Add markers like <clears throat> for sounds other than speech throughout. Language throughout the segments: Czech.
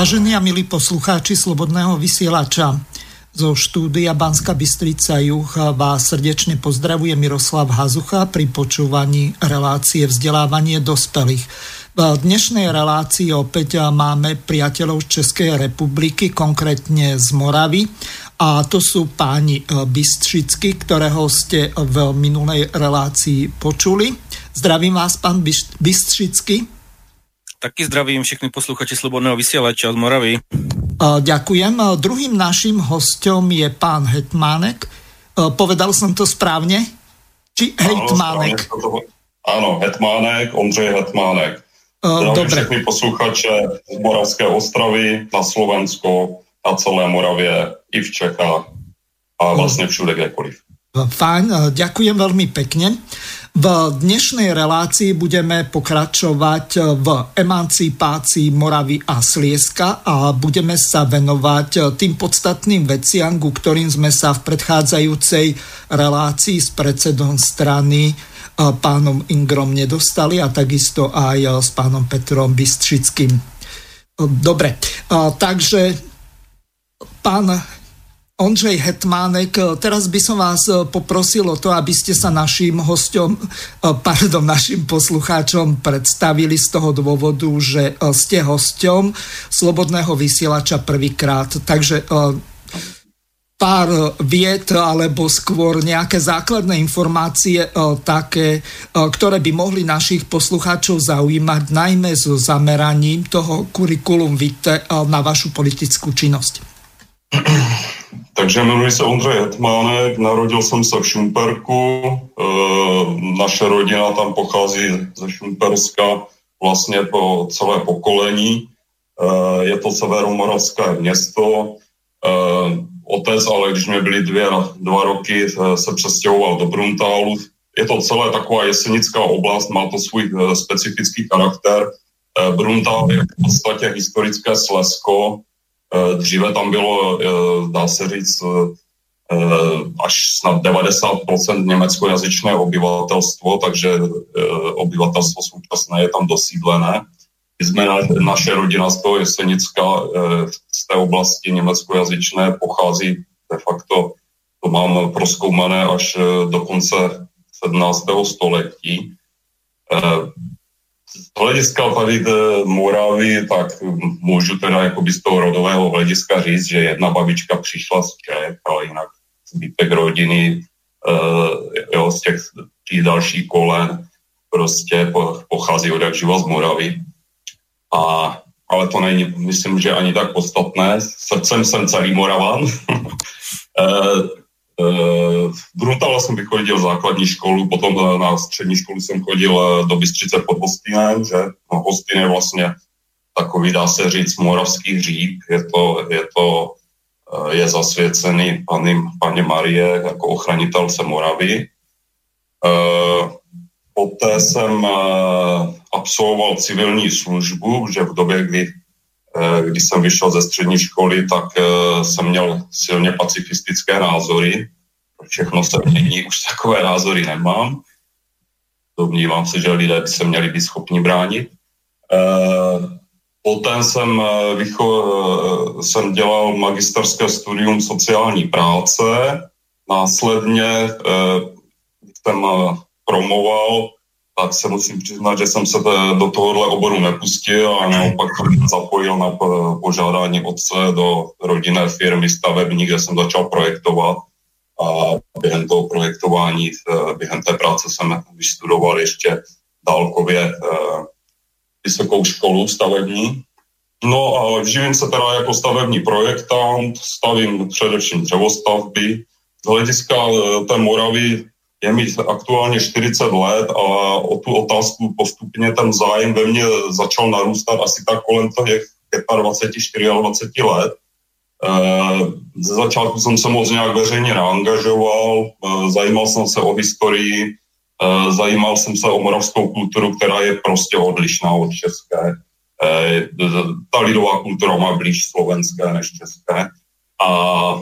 Vážení a milí poslucháči Slobodného vysielača, zo štúdia Banska Bystrica Juh vás srdečne pozdravuje Miroslav Hazucha pri počúvaní relácie vzdelávanie dospelých. V dnešnej relácii opäť máme priateľov z Českej republiky, konkrétne z Moravy. A to sú páni Bystřicky, ktorého ste v minulej relácii počuli. Zdravím vás, pán Bystřicky. Taky zdravím všechny posluchači Slobodného vysielača z Moravy. Ďakujem. Druhým naším hostom je pán Hetmánek. Povedal som to správne? Či Hetmánek? Áno, Hetmánek, Ondřej Hetmánek. Zdravím Dobre. všechny posluchače z Moravské ostravy na Slovensku, na celé Moravě, i v Čechách a vlastně všude kdekoliv. Fajn, ďakujem veľmi pekne. V dnešnej relácii budeme pokračovať v emancipácii Moravy a Slieska a budeme sa venovať tým podstatným veciam, ku ktorým sme sa v predchádzajúcej relácii s predsedom strany pánom Ingrom nedostali a takisto aj s pánom Petrom Bystřickým. Dobre, takže pán Ondřej Hetmánek, teraz by som vás eh, poprosil o to, aby ste sa našim hostom, eh, pardon, našim poslucháčom predstavili z toho dôvodu, že eh, ste hostom Slobodného vysielača prvýkrát. Takže pár viet alebo skôr nejaké základné informácie také, ktoré by mohli našich poslucháčov zaujímať najmä so zameraním toho kurikulum vitae na vašu politickú činnosť. Takže jmenuji se Ondřej Hetmánek, narodil jsem se v Šumperku, e, naše rodina tam pochází ze Šumperska vlastně po celé pokolení. E, je to severomoravské město. E, otec, ale když mě byly dvě, dva roky, se přestěhoval do Bruntálu. Je to celé taková jesenická oblast, má to svůj specifický charakter. Bruntál je v podstatě historické Slesko, dříve tam bylo, eh, dá se říct, eh, až snad 90% německojazyčné obyvatelstvo, takže obyvatelstvo současné je tam dosídlené. My jsme naše rodina z toho Jesenicka, z té oblasti německojazyčné pochází de facto, to mám proskoumané až do konce 17. století z hlediska tady Moravy, tak můžu teda jakoby z toho rodového hlediska říct, že jedna babička přišla z Čech, ale jinak zbytek rodiny uh, jo, z těch těch dalších kolen prostě pochází od jak živa z Moravy. A, ale to není, myslím, že ani tak podstatné. Srdcem jsem celý Moravan. uh, <laughs> v Bruntále jsem vychodil základní školu, potom na střední školu jsem chodil eh, do Bystřice pod Hostinem, že no, Hostin je vlastně takový, dá se říct, moravský hříb, je to, je to eh, je zasvěcený paní, paní Marie jako ochranitel se Moravy. Eh, poté jsem absolvoval civilní službu, že v době, kdy Eh, když jsem vyšel ze střední školy, tak eh, jsem měl silně pacifistické názory. Všechno se mění, už takové názory nemám. Domnívám se, že lidé by se měli být schopni bránit. Eh, poté jsem, vycho, jsem dělal magisterské studium sociální práce, následně jsem promoval tak se musím přiznat, že jsem se do tohohle oboru nepustil a naopak zapojil na požádání otce do rodinné firmy stavební, kde jsem začal projektovat a během toho projektování, eh, během té práce jsem vystudoval ještě dálkově eh, vysokou školu stavební. No a živím se teda jako stavební projektant, stavím především dřevostavby. Z hlediska eh, té Moravy je mi aktuálně 40 let a o tu otázku postupně ten zájem ve mně začal narůstat asi tak kolem těch 25, 24 let. Eh, ze začátku jsem se moc nějak veřejně neangažoval, eh, zajímal jsem se o historii, eh, zajímal jsem se o moravskou kulturu, která je prostě odlišná od české. Ta lidová kultura má blíž slovenské než české. A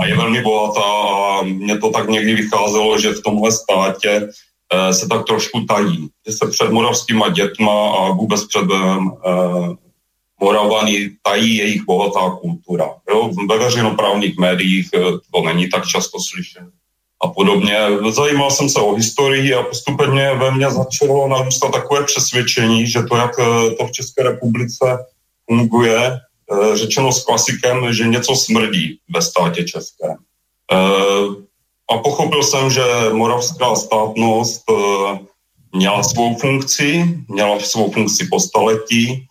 a je velmi bohatá a mně to tak někdy vycházelo, že v tomhle státě eh, se tak trošku tají, že se před moravskýma dětma a vůbec před, eh, Moravany tají jejich bohatá kultura. Jo? Ve veřejnoprávních médiích to není tak často slyšet a podobně. Zajímal jsem se o historii a postupně ve mně začalo narůstat takové přesvědčení, že to, jak to v České republice funguje, řečeno s klasikem, že něco smrdí ve státě českém. A pochopil jsem, že moravská státnost měla svou funkci, měla svou funkci po staletí,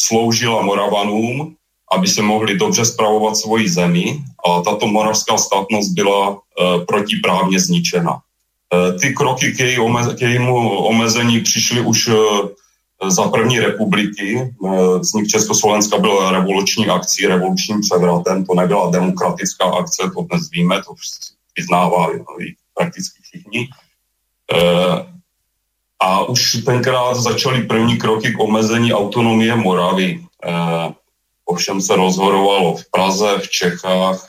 sloužila Moravanům, aby se mohli dobře spravovat svoji zemi a tato moravská státnost byla protiprávně zničena. Ty kroky k, k jejímu omezení přišly už za první republiky. Vznik Československa byl revoluční akcí, revolučním převratem. To nebyla demokratická akce, to dnes víme, to vyznávají prakticky všichni. A už tenkrát začaly první kroky k omezení autonomie Moravy. Ovšem se rozhodovalo v Praze, v Čechách,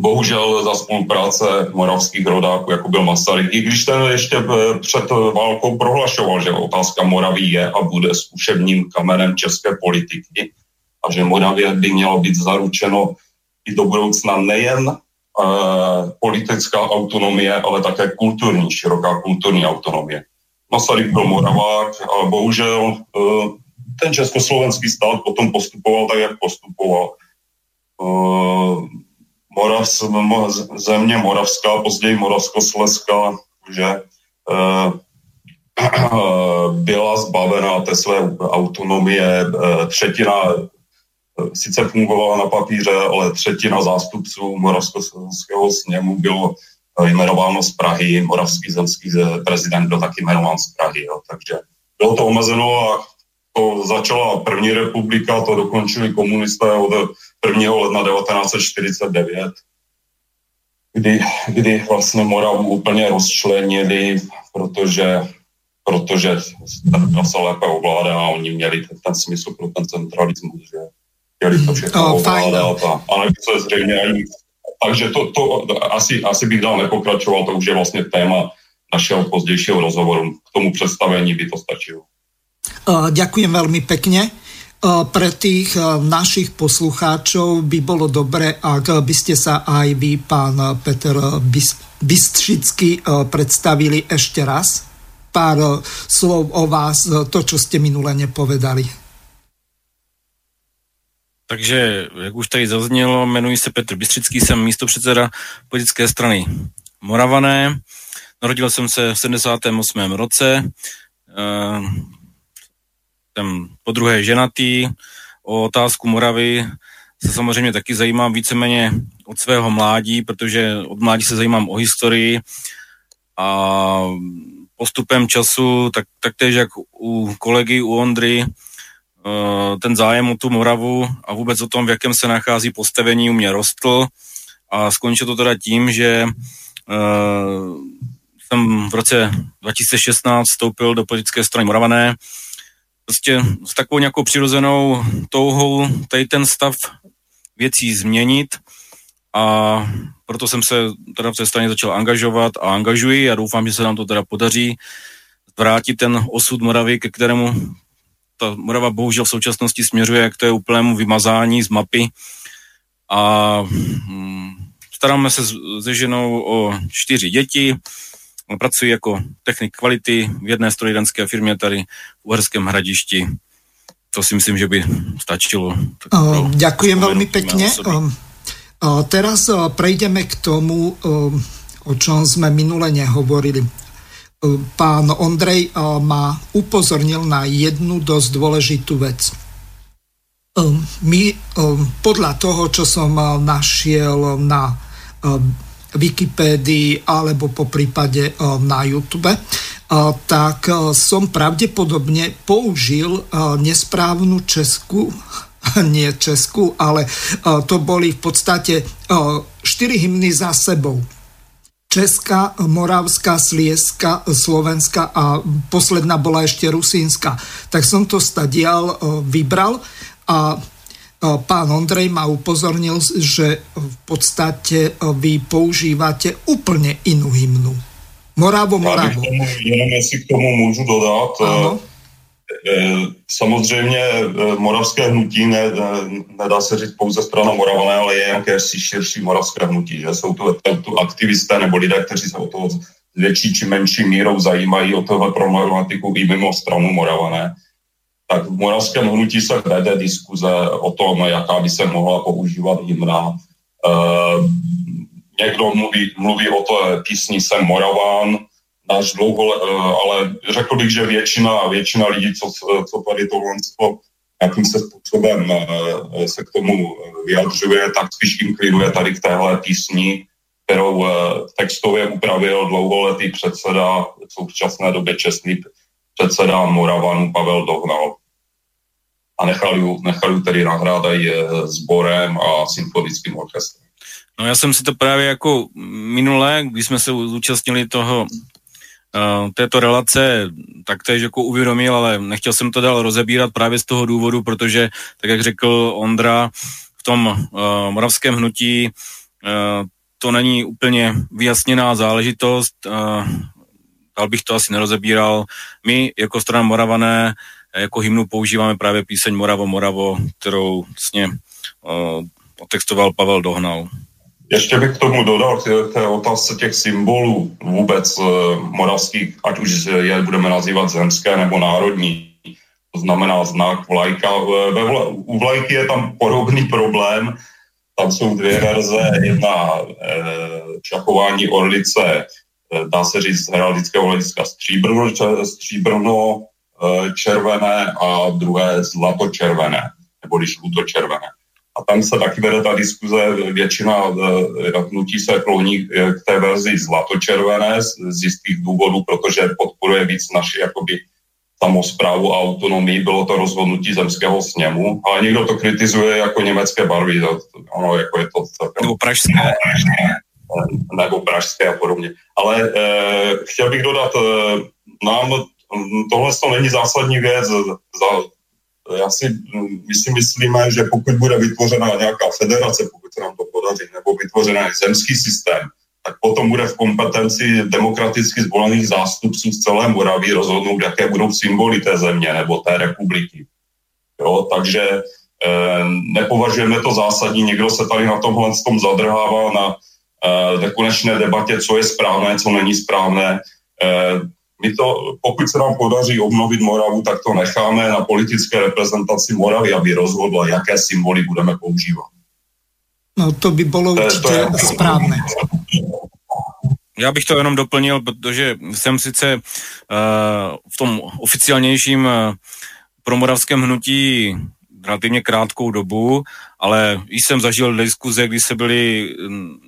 bohužel za spolupráce moravských rodáků, jako byl Masaryk, i když ten ještě eh, před válkou prohlašoval, že otázka Moravy je a bude zkušebním kamenem české politiky a že Moravě by mělo být zaručeno i do budoucna nejen uh, politická autonomie, ale také kulturní, široká kulturní autonomie. Masaryk byl Moravák a bohužel uh, ten československý stát potom postupoval tak, jak postupoval. Uh, Moravs, země Moravská, později Moravskoslezská, že uh, <clears throat> byla zbavena té své autonomie. Třetina sice fungovala na papíře, ale třetina zástupců Moravskoslezského sněmu bylo jmenováno z Prahy, moravský zemský prezident byl taky jmenován z Prahy, jo. takže bylo to omezeno a to začala první republika, to dokončili komunisté od 1. ledna 1949, kdy, kdy vlastně Moravu úplně rozčlenili, protože, protože ta se lépe ovládá a oni měli ten, ten smysl pro ten centralismus, že chtěli to všechno oh, ovládat a, a se zřejmě ani takže to, to asi, asi bych dál nepokračoval, to už je vlastně téma našeho pozdějšího rozhovoru. K tomu představení by to stačilo. Ďakujem veľmi pekne. Pre tých našich poslucháčov by bolo dobre, ak by ste sa aj vy, pán Peter Bystřický, predstavili ešte raz. Pár slov o vás, to, čo ste minule nepovedali. Takže, jak už tady zaznělo, jmenuji se Petr Bystřický, jsem místo předseda politické strany Moravané. Narodil jsem se v 78. roce, jsem po druhé ženatý, o otázku Moravy se samozřejmě taky zajímám víceméně od svého mládí, protože od mládí se zajímám o historii a postupem času, tak, taktéž jak u kolegy, u Ondry, eh, ten zájem o tu Moravu a vůbec o tom, v jakém se nachází postavení, u mě rostl. A skončilo to teda tím, že uh, jsem v roce 2016 vstoupil do politické strany Moravané, prostě s takovou nějakou přirozenou touhou tady ten stav věcí změnit a proto jsem se teda v té straně začal angažovat a angažuji a doufám, že se nám to teda podaří vrátit ten osud Moravy, ke kterému ta Morava bohužel v současnosti směřuje k té úplnému vymazání z mapy. A hm, staráme se se ženou o čtyři děti, pracuji jako technik kvality v jedné strojírenské firmě tady v Uherském hradišti. To si myslím, že by stačilo. Uh, ďakujem veľmi pekne. Uh, teraz uh, prejdeme k tomu, uh, o čom sme minule nehovorili. Uh, pán Ondrej uh, ma upozornil na jednu dosť dôležitú vec. Uh, my podľa toho, čo som našiel na Wikipédii alebo po prípade eh, na YouTube, eh, tak eh, som pravdepodobne použil nesprávnu česku, <laughs> nie česku, ale to boli v podstate štyri hymny za sebou. Česká, Moravská, Slieska, Slovenska a posledná bola ešte Rusínska. Tak som to stadial vybral a Pán Ondrej ma upozornil, že v podstate vy používate úplne inú hymnu. Moravo, Moravo. Jenom jestli k tomu můžu dodat, ano. samozřejmě moravské hnutí ne, nedá se říct pouze strana Moravané, ale je jakési širší moravské hnutí. Že? Jsou to, to aktivisté nebo lidé, kteří se o to větší či menší mírou zajímají o tohle problematiku i mimo stranu Moravané tak v moravském hnutí se vede diskuze o tom, jaká by se mohla používat hymna. E, někdo mluví, mluví o té písni Jsem Moraván, náš dlouho, e, ale řekl bych, že většina, většina lidí, co, co tady tohle jakým se způsobem e, se k tomu vyjadřuje, tak spíš inklinuje tady k téhle písni, kterou textově upravil dlouholetý předseda v současné době čestný předseda Moravanu Pavel Dohnal a nechal ju, nechal ju tedy nahrát aj sborem a symfonickým orchestrem. No já jsem si to právě jako minule, když jsme se zúčastnili toho uh, této relace tak to je jako uvědomil, ale nechtěl jsem to dál rozebírat právě z toho důvodu, protože, tak jak řekl Ondra, v tom uh, moravském hnutí uh, to není úplně vyjasněná záležitost, uh, dál bych to asi nerozebíral. My jako strana Moravané jako hymnu používáme právě píseň Moravo Moravo, kterou vlastně uh, otextoval Pavel Dohnal. Ještě bych k tomu dodal k té otázce těch symbolů vůbec uh, moravských, ať už je budeme nazývat zemské nebo národní. To znamená znak vlajka. Ve u vlajky je tam podobný problém. Tam jsou dvě verze. Jedna e, čakování orlice, dá se říct z heraldického hlediska stříbrno, stříbrno Eh, červené a druhé zlatočervené, nebo když žlutočervené. A tam se taky vede ta diskuze, většina eh, hnutí se kloní eh, k té verzi zlatočervené z, z jistých důvodů, protože podporuje víc naši jakoby samozprávu a autonomii, bylo to rozhodnutí zemského sněmu, ale někdo to kritizuje jako německé barvy, to, ono jako je to celkem... Nebo pražské. Nebo pražské a podobně. Ale eh, chtěl bych dodat, eh, nám tohle to není zásadní věc. Za, já si, my si myslíme, že pokud bude vytvořena nějaká federace, pokud se nám to podaří, nebo vytvořený zemský systém, tak potom bude v kompetenci demokraticky zvolených zástupců z celé Moravy rozhodnout, jaké budou symboly té země nebo té republiky. Jo, takže e, nepovažujeme to zásadní, někdo se tady na tomhle tom zadrhává na e, nekonečné debatě, co je správné, co není správné. E, my to, pokud se nám podaří obnovit Moravu, tak to necháme na politické reprezentaci Moravy, aby rozhodla, jaké symboly budeme používat. No to by bylo určitě to je... správné. Já bych to jenom doplnil, protože jsem sice uh, v tom oficiálnějším uh, promoravském hnutí relativně krátkou dobu, ale jsem zažil diskuze, kdy se byli um,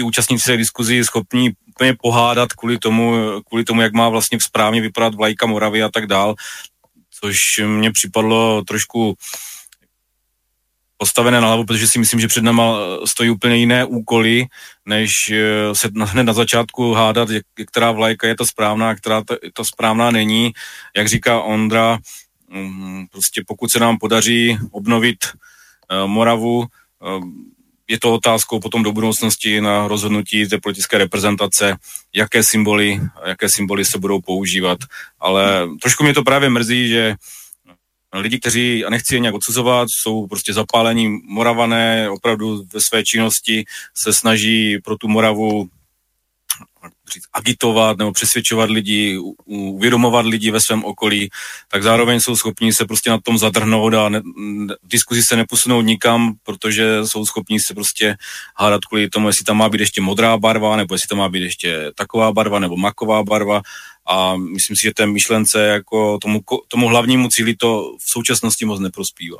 ti účastníci té diskuzi schopní úplně pohádat kvůli tomu, kvůli tomu, jak má vlastně správně vypadat vlajka Moravy a tak dál, což mně připadlo trošku postavené na hlavu, protože si myslím, že před náma stojí úplně jiné úkoly, než eh, se hned na začátku hádat, která vlajka je to správná a která to, to správná není. Jak říká Ondra, mm, prostě pokud se nám podaří obnovit eh, Moravu, eh, je to otázkou potom do budoucnosti na rozhodnutí té politické reprezentace, jaké symboly, jaké symboly se budou používat. Ale trošku mě to právě mrzí, že lidi, kteří, a nechci je nějak odsuzovat, jsou prostě zapálení moravané, opravdu ve své činnosti se snaží pro tu Moravu říct, agitovat nebo přesvědčovat lidi, uvědomovat lidi ve svém okolí, tak zároveň jsou schopni se prostě na tom zadrhnout a ne, v diskuzi se neposunout nikam, protože jsou schopni se prostě hádat kvůli tomu, jestli tam má být ještě modrá barva, nebo jestli tam má být ještě taková barva, nebo maková barva. A myslím si, že té myšlence jako tomu, tomu hlavnímu cíli to v současnosti moc neprospívá.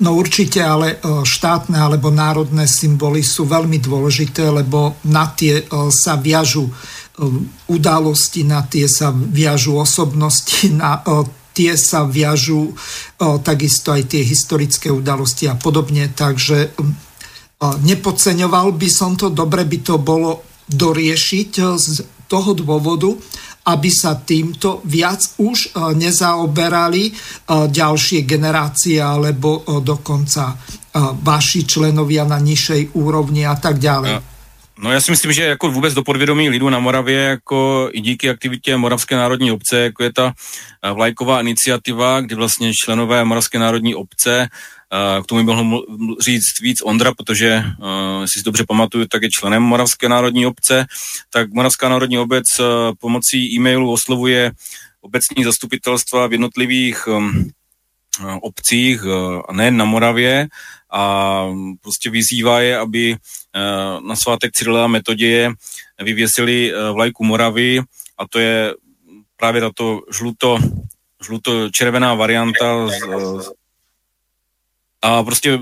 No určite, ale e, štátne alebo národné symboly sú veľmi dôležité, lebo na tie e, sa viažu e, udalosti, na tie sa viažu osobnosti, <laughs> na tie sa viažu takisto aj tie historické udalosti a podobne. Takže nepodceňoval by som to, dobre by to bolo doriešiť z toho dôvodu, aby sa týmto viac už e, nezaoberali e, ďalšie generácie alebo e, dokonca vaši členovia na nižšej úrovni a tak ďalej. No já si myslím, že jako vůbec do podvědomí lidu na Moravě, jako i díky aktivitě Moravské národní obce, jako je ta eh, vlajková iniciativa, kdy vlastně členové Moravské národní obce, eh, k tomu by mohl říct víc Ondra, protože, uh, si dobře pamatuju, tak je členem Moravské národní obce, tak Moravská národní obec pomocí e-mailu oslovuje obecní zastupitelstva v jednotlivých obcích, nejen na Moravě, a prostě vyzývá je, aby eh, na svátek Cyrila Metoděje vyvěsili eh, vlajku Moravy a to je právě tato žluto, žluto-červená varianta z, a prostě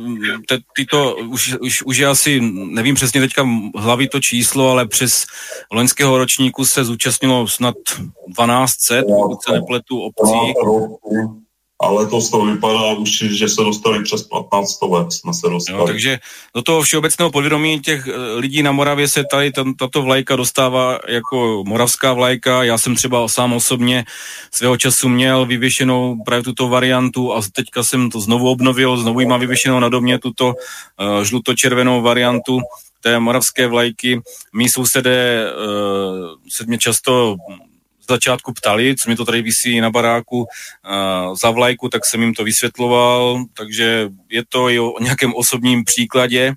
te, tyto, už, už, už je asi, nevím přesně teďka hlavy to číslo, ale přes loňského ročníku se zúčastnilo snad 1200, pokud se nepletu, obcí a letos to vypadá už, že se dostali přes 15 stovek, jsme se dostali. Jo, takže do toho všeobecného podvědomí těch eh, lidí na Moravě se tady tato vlajka dostává jako moravská vlajka. Já jsem třeba sám osobně svého času měl vyvěšenou právě tuto variantu a teďka jsem to znovu obnovil, znovu mám vyvěšenou na domě tuto uh, žluto-červenou variantu té moravské vlajky. Mí sousedé uh, se mě často začátku ptali, co mi to tady vysí na baráku uh, za vlajku, tak jsem jim to vysvětloval, takže je to i o nějakém osobním příkladě.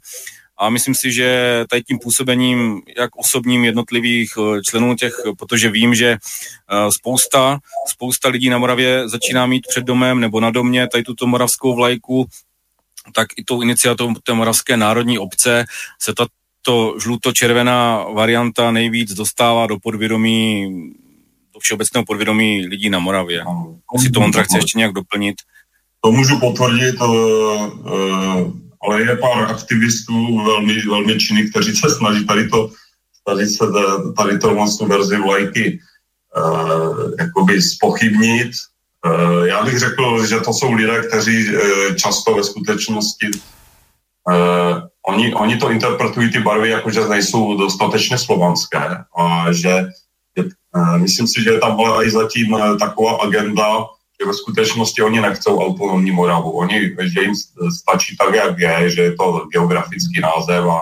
A myslím si, že tady tím působením, jak osobním jednotlivých e, členů těch, protože vím, že uh, spousta, spousta lidí na Moravě začíná mít před domem nebo na domě tady tuto moravskou vlajku, tak i tou iniciativou té Moravské národní obce se tato žluto-červená varianta nejvíc dostává do podvědomí všeobecného podvědomí lidí na Moravě. Si to Ondra chce ještě nějak doplnit? To můžu potvrdit, eh, eh, ale je pár aktivistů velmi, velmi činných, kteří se snaží tady to, tady se, tady to vlastně verzi vlajky uh, jakoby spochybnit. Já bych řekl, že to jsou lidé, kteří často ve skutečnosti oni, oni to interpretují ty barvy jako, že nejsou dostatečně slovanské a že Eh, myslím si, že tam byla i zatím eh, taková agenda, že ve skutečnosti oni nechcou autonomní Moravu. Oni, že jim stačí tak, jak je, že je to geografický název a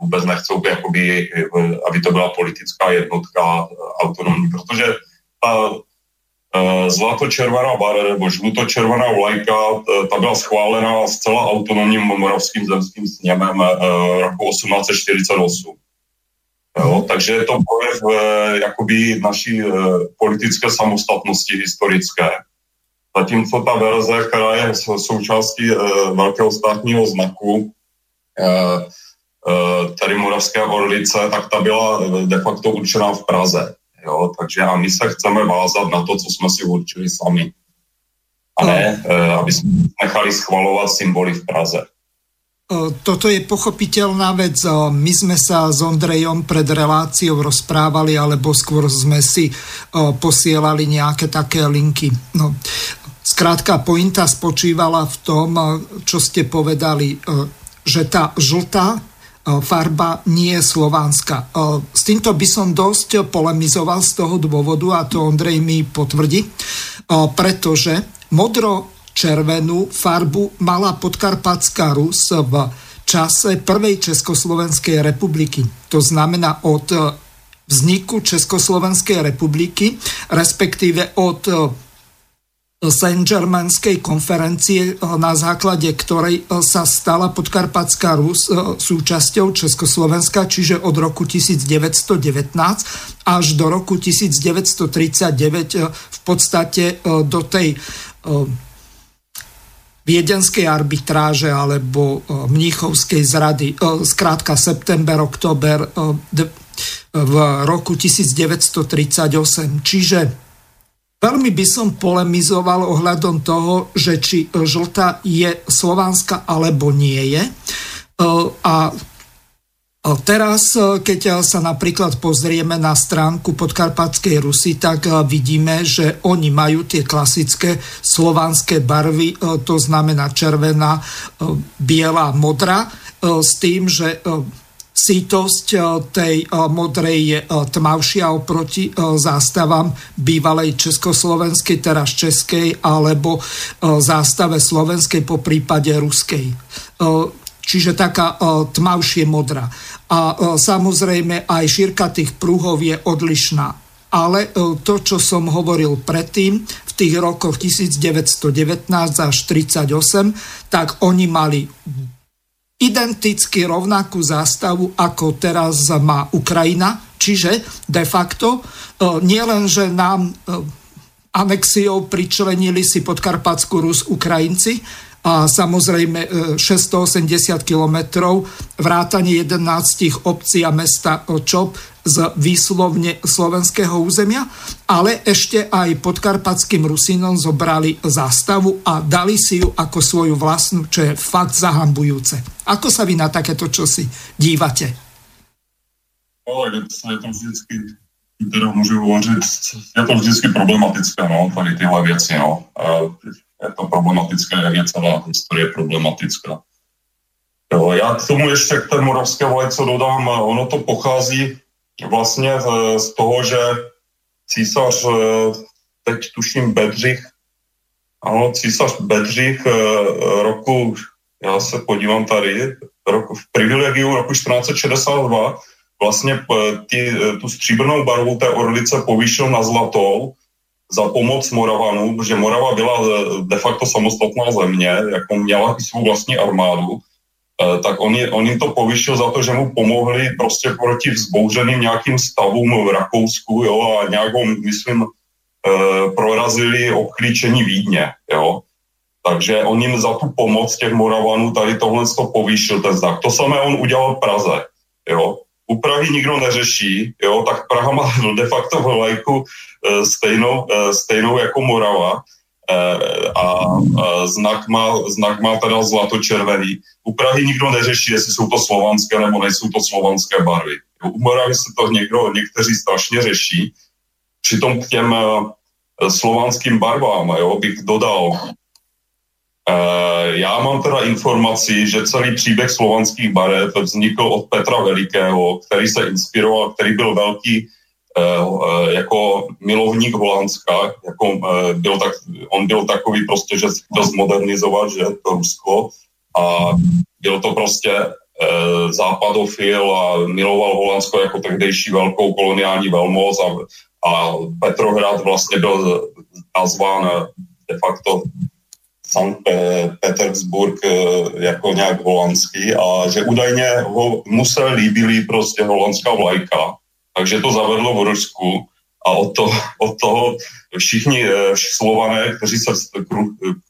vůbec nechcou, jakoby, eh, aby to byla politická jednotka autonomní, protože ta zlato-červená nebo žluto-červená vlajka, ta byla schválena zcela autonomním moravským zemským sněmem roku 1848. Jo, takže je to projev eh, jakoby naší eh, politické samostatnosti historické. Zatímco ta verze, která je součástí eh, velkého státního znaku, eh, eh, tady Moravské orlice, tak ta byla de facto určená v Praze. Jo? Takže a my se chceme vázat na to, co jsme si určili sami. A ne, eh, aby jsme nechali schvalovat symboly v Praze. Toto je pochopiteľná vec. My sme sa s Ondrejom pred reláciou rozprávali, alebo skôr sme si posielali nejaké také linky. No, skrátka, pointa spočívala v tom, čo ste povedali, že tá žltá farba nie je slovanská. S týmto by som dosť polemizoval z toho dôvodu, a to Ondrej mi potvrdí, pretože modro červenú farbu mala podkarpatská Rus v čase prvej Československej republiky. To znamená od e, vzniku Československej republiky, respektíve od e, Saint-Germainskej konferencie, e, na základe ktorej sa stala podkarpatská Rus súčasťou Československa, čiže od roku 1919 až do roku 1939 v podstate do tej viedenskej arbitráže alebo e, mníchovskej zrady, e, zkrátka september, oktober e, v roku 1938. Čiže veľmi by som polemizoval ohľadom toho, že či žlta je slovanská alebo nie je. A Teraz, e, keď e, sa napríklad pozrieme na stránku podkarpatskej Rusy, tak e, vidíme, že oni majú tie klasické slovanské barvy, to znamená červená, biela, modrá, s tým, že sítosť tej modrej je tmavšia oproti zástavám bývalej československej, teraz českej, alebo zástave slovenskej po prípade ruskej čiže taká tmavšie modrá. A samozrejme aj šírka tých prúhov je odlišná. Ale to, čo som hovoril predtým, v tých rokoch 1919 až 1938, tak oni mali identicky rovnakú zástavu, ako teraz má Ukrajina. Čiže de facto nie len, že nám anexiou pričlenili si podkarpatskú Rus Ukrajinci, a samozrejme 680 e, kilometrov, vrátanie 11 obcí a mesta Čop z výslovne slovenského územia, ale ešte aj podkarpatským Rusinom zobrali zástavu a dali si ju ako svoju vlastnú, čo je fakt zahambujúce. Ako sa vy na takéto čosi dívate? No, je to vždycky, teda můžu hovořit, je to vždycky problematické, no, tady tyhle věci, no je to problematické, jak je celá historie problematická. Jo, já k tomu ještě k té moravské vlajce dodám, ono to pochází vlastně z toho, že císař, eh, teď tuším Bedřich, ano, císař Bedřich eh, roku, já se podívám tady, roku, v privilegiu roku 1462 vlastně eh, ty, tu stříbrnou barvu té orlice povýšil na zlatou za pomoc Moravanů, protože Morava byla eh, de facto samostatná země, jako měla i svou vlastní armádu, eh, tak on, je, on jim to povyšil za to, že mu pomohli prostě proti vzbouřeným nějakým stavům v Rakousku, jo, a nějakou, myslím, eh, prorazili obklíčení Vídně, jo. Takže on jim za tu pomoc těch Moravanů tady tohle to povýšil ten znak. To samé on udělal v Praze, jo u Prahy nikdo neřeší, jo, tak Praha má <laughs> de facto v lajku stejnou, e, stejnou jako Morava e, a, znak, má, znak má teda zlatočervený. U Prahy nikdo neřeší, jestli jsou to slovanské nebo nejsou to slovanské barvy. U Moravy se to někdo, někteří strašně řeší. Přitom k těm slovanským barvám jo, bych dodal, Eh, já mám teda informaci, že celý příběh slovanských barev vznikl od Petra Velikého, který se inspiroval, který byl velký eh, eh, jako milovník Holandska, jako byl tak, on byl takový prostě, že chtěl zmodernizovat, že to Rusko a byl to prostě západofil a miloval Holandsko jako tehdejší velkou koloniální velmoc a, a Petrohrad vlastně byl nazván de facto Sankt Petersburg eh, jako nějak holandský a že údajně ho musel líbili prostě holandská vlajka, takže to zavedlo v Rusku a od, to, od toho všichni eh, slované, kteří se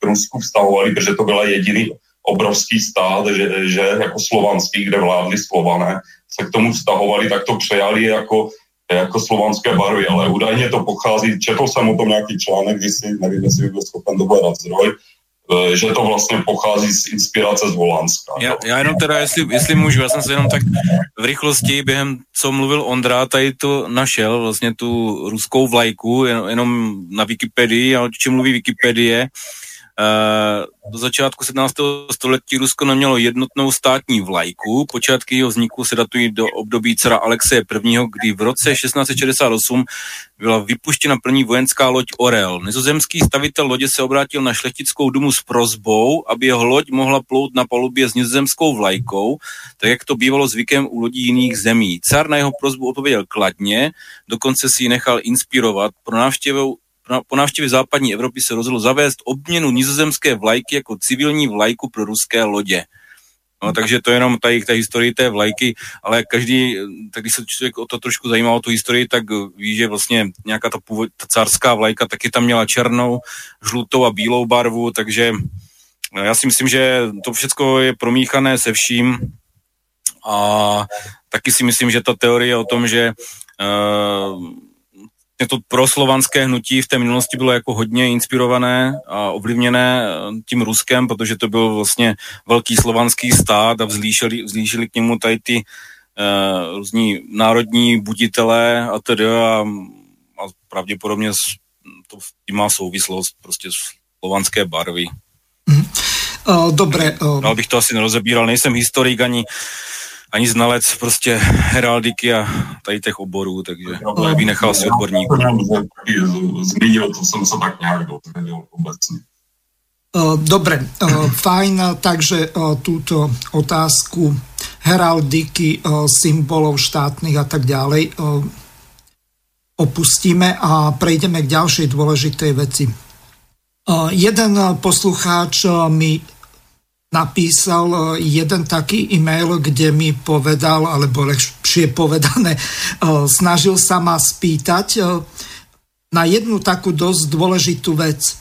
k Rusku vztahovali, protože to byla jediný obrovský stát, že, že jako slovanský, kde vládli slované, se k tomu vztahovali, tak to přejali jako, jako slovanské barvy, ale údajně to pochází, četl jsem o tom nějaký článek, když si, nevím, jestli byl schopen dohledat zdroj, že to vlastně pochází z inspirace z Volánska. Já, já jenom teda, jestli, jestli můžu, já jsem se jenom tak v rychlosti během, co mluvil Ondra, tady to našel, vlastně tu ruskou vlajku, jenom na Wikipedii, a o čem mluví Wikipedie, Eh, do začátku 17. století Rusko nemělo jednotnou státní vlajku. Počátky jeho vzniku se datují do období cara Alexeje I., kdy v roce 1668 byla vypuštěna plní vojenská loď Orel. Nizozemský stavitel lodě se obrátil na šlechtickou dumu s prozbou, aby jeho loď mohla plout na palubě s nizozemskou vlajkou, tak jak to bývalo zvykem u lodí jiných zemí. Car na jeho prozbu odpověděl kladně, dokonce si ji nechal inspirovat. Pro návštěvu po návštěvě západní Evropy se rozhodl zavést obměnu nizozemské vlajky jako civilní vlajku pro ruské lodě. No, takže to je jenom tady k té historii té vlajky, ale každý, tak když se člověk o to trošku zajímá o tu historii, tak ví, že vlastně nějaká ta, původ, ta cárská vlajka taky tam měla černou, žlutou a bílou barvu, takže já si myslím, že to všechno je promíchané se vším a taky si myslím, že ta teorie o tom, že uh, to proslovanské hnutí v té minulosti bylo jako hodně inspirované a ovlivněné eh, tím Ruskem, protože to byl vlastně velký slovanský stát a vzlíšili, vzlíšili k němu tady ty uh, různí národní buditelé a tedy a, a pravděpodobně to tím má souvislost prostě slovanské barvy. Mm. Uh, dobré. Uh... No, bych to asi nerozebíral, nejsem historik ani ani znalec prostě heraldiky a tady těch oborů, takže to bych nechal si odborníků. Zmínil, to jsem se tak nějak dozvěděl obecně. Dobre, fajn, takže túto otázku heraldiky, symbolov štátnych a tak ďalej opustíme a prejdeme k ďalšej dôležitej veci. Jeden poslucháč mi napísal jeden taký e-mail, kde mi povedal, alebo lepšie povedané, snažil sa ma spýtať na jednu takú dosť dôležitú vec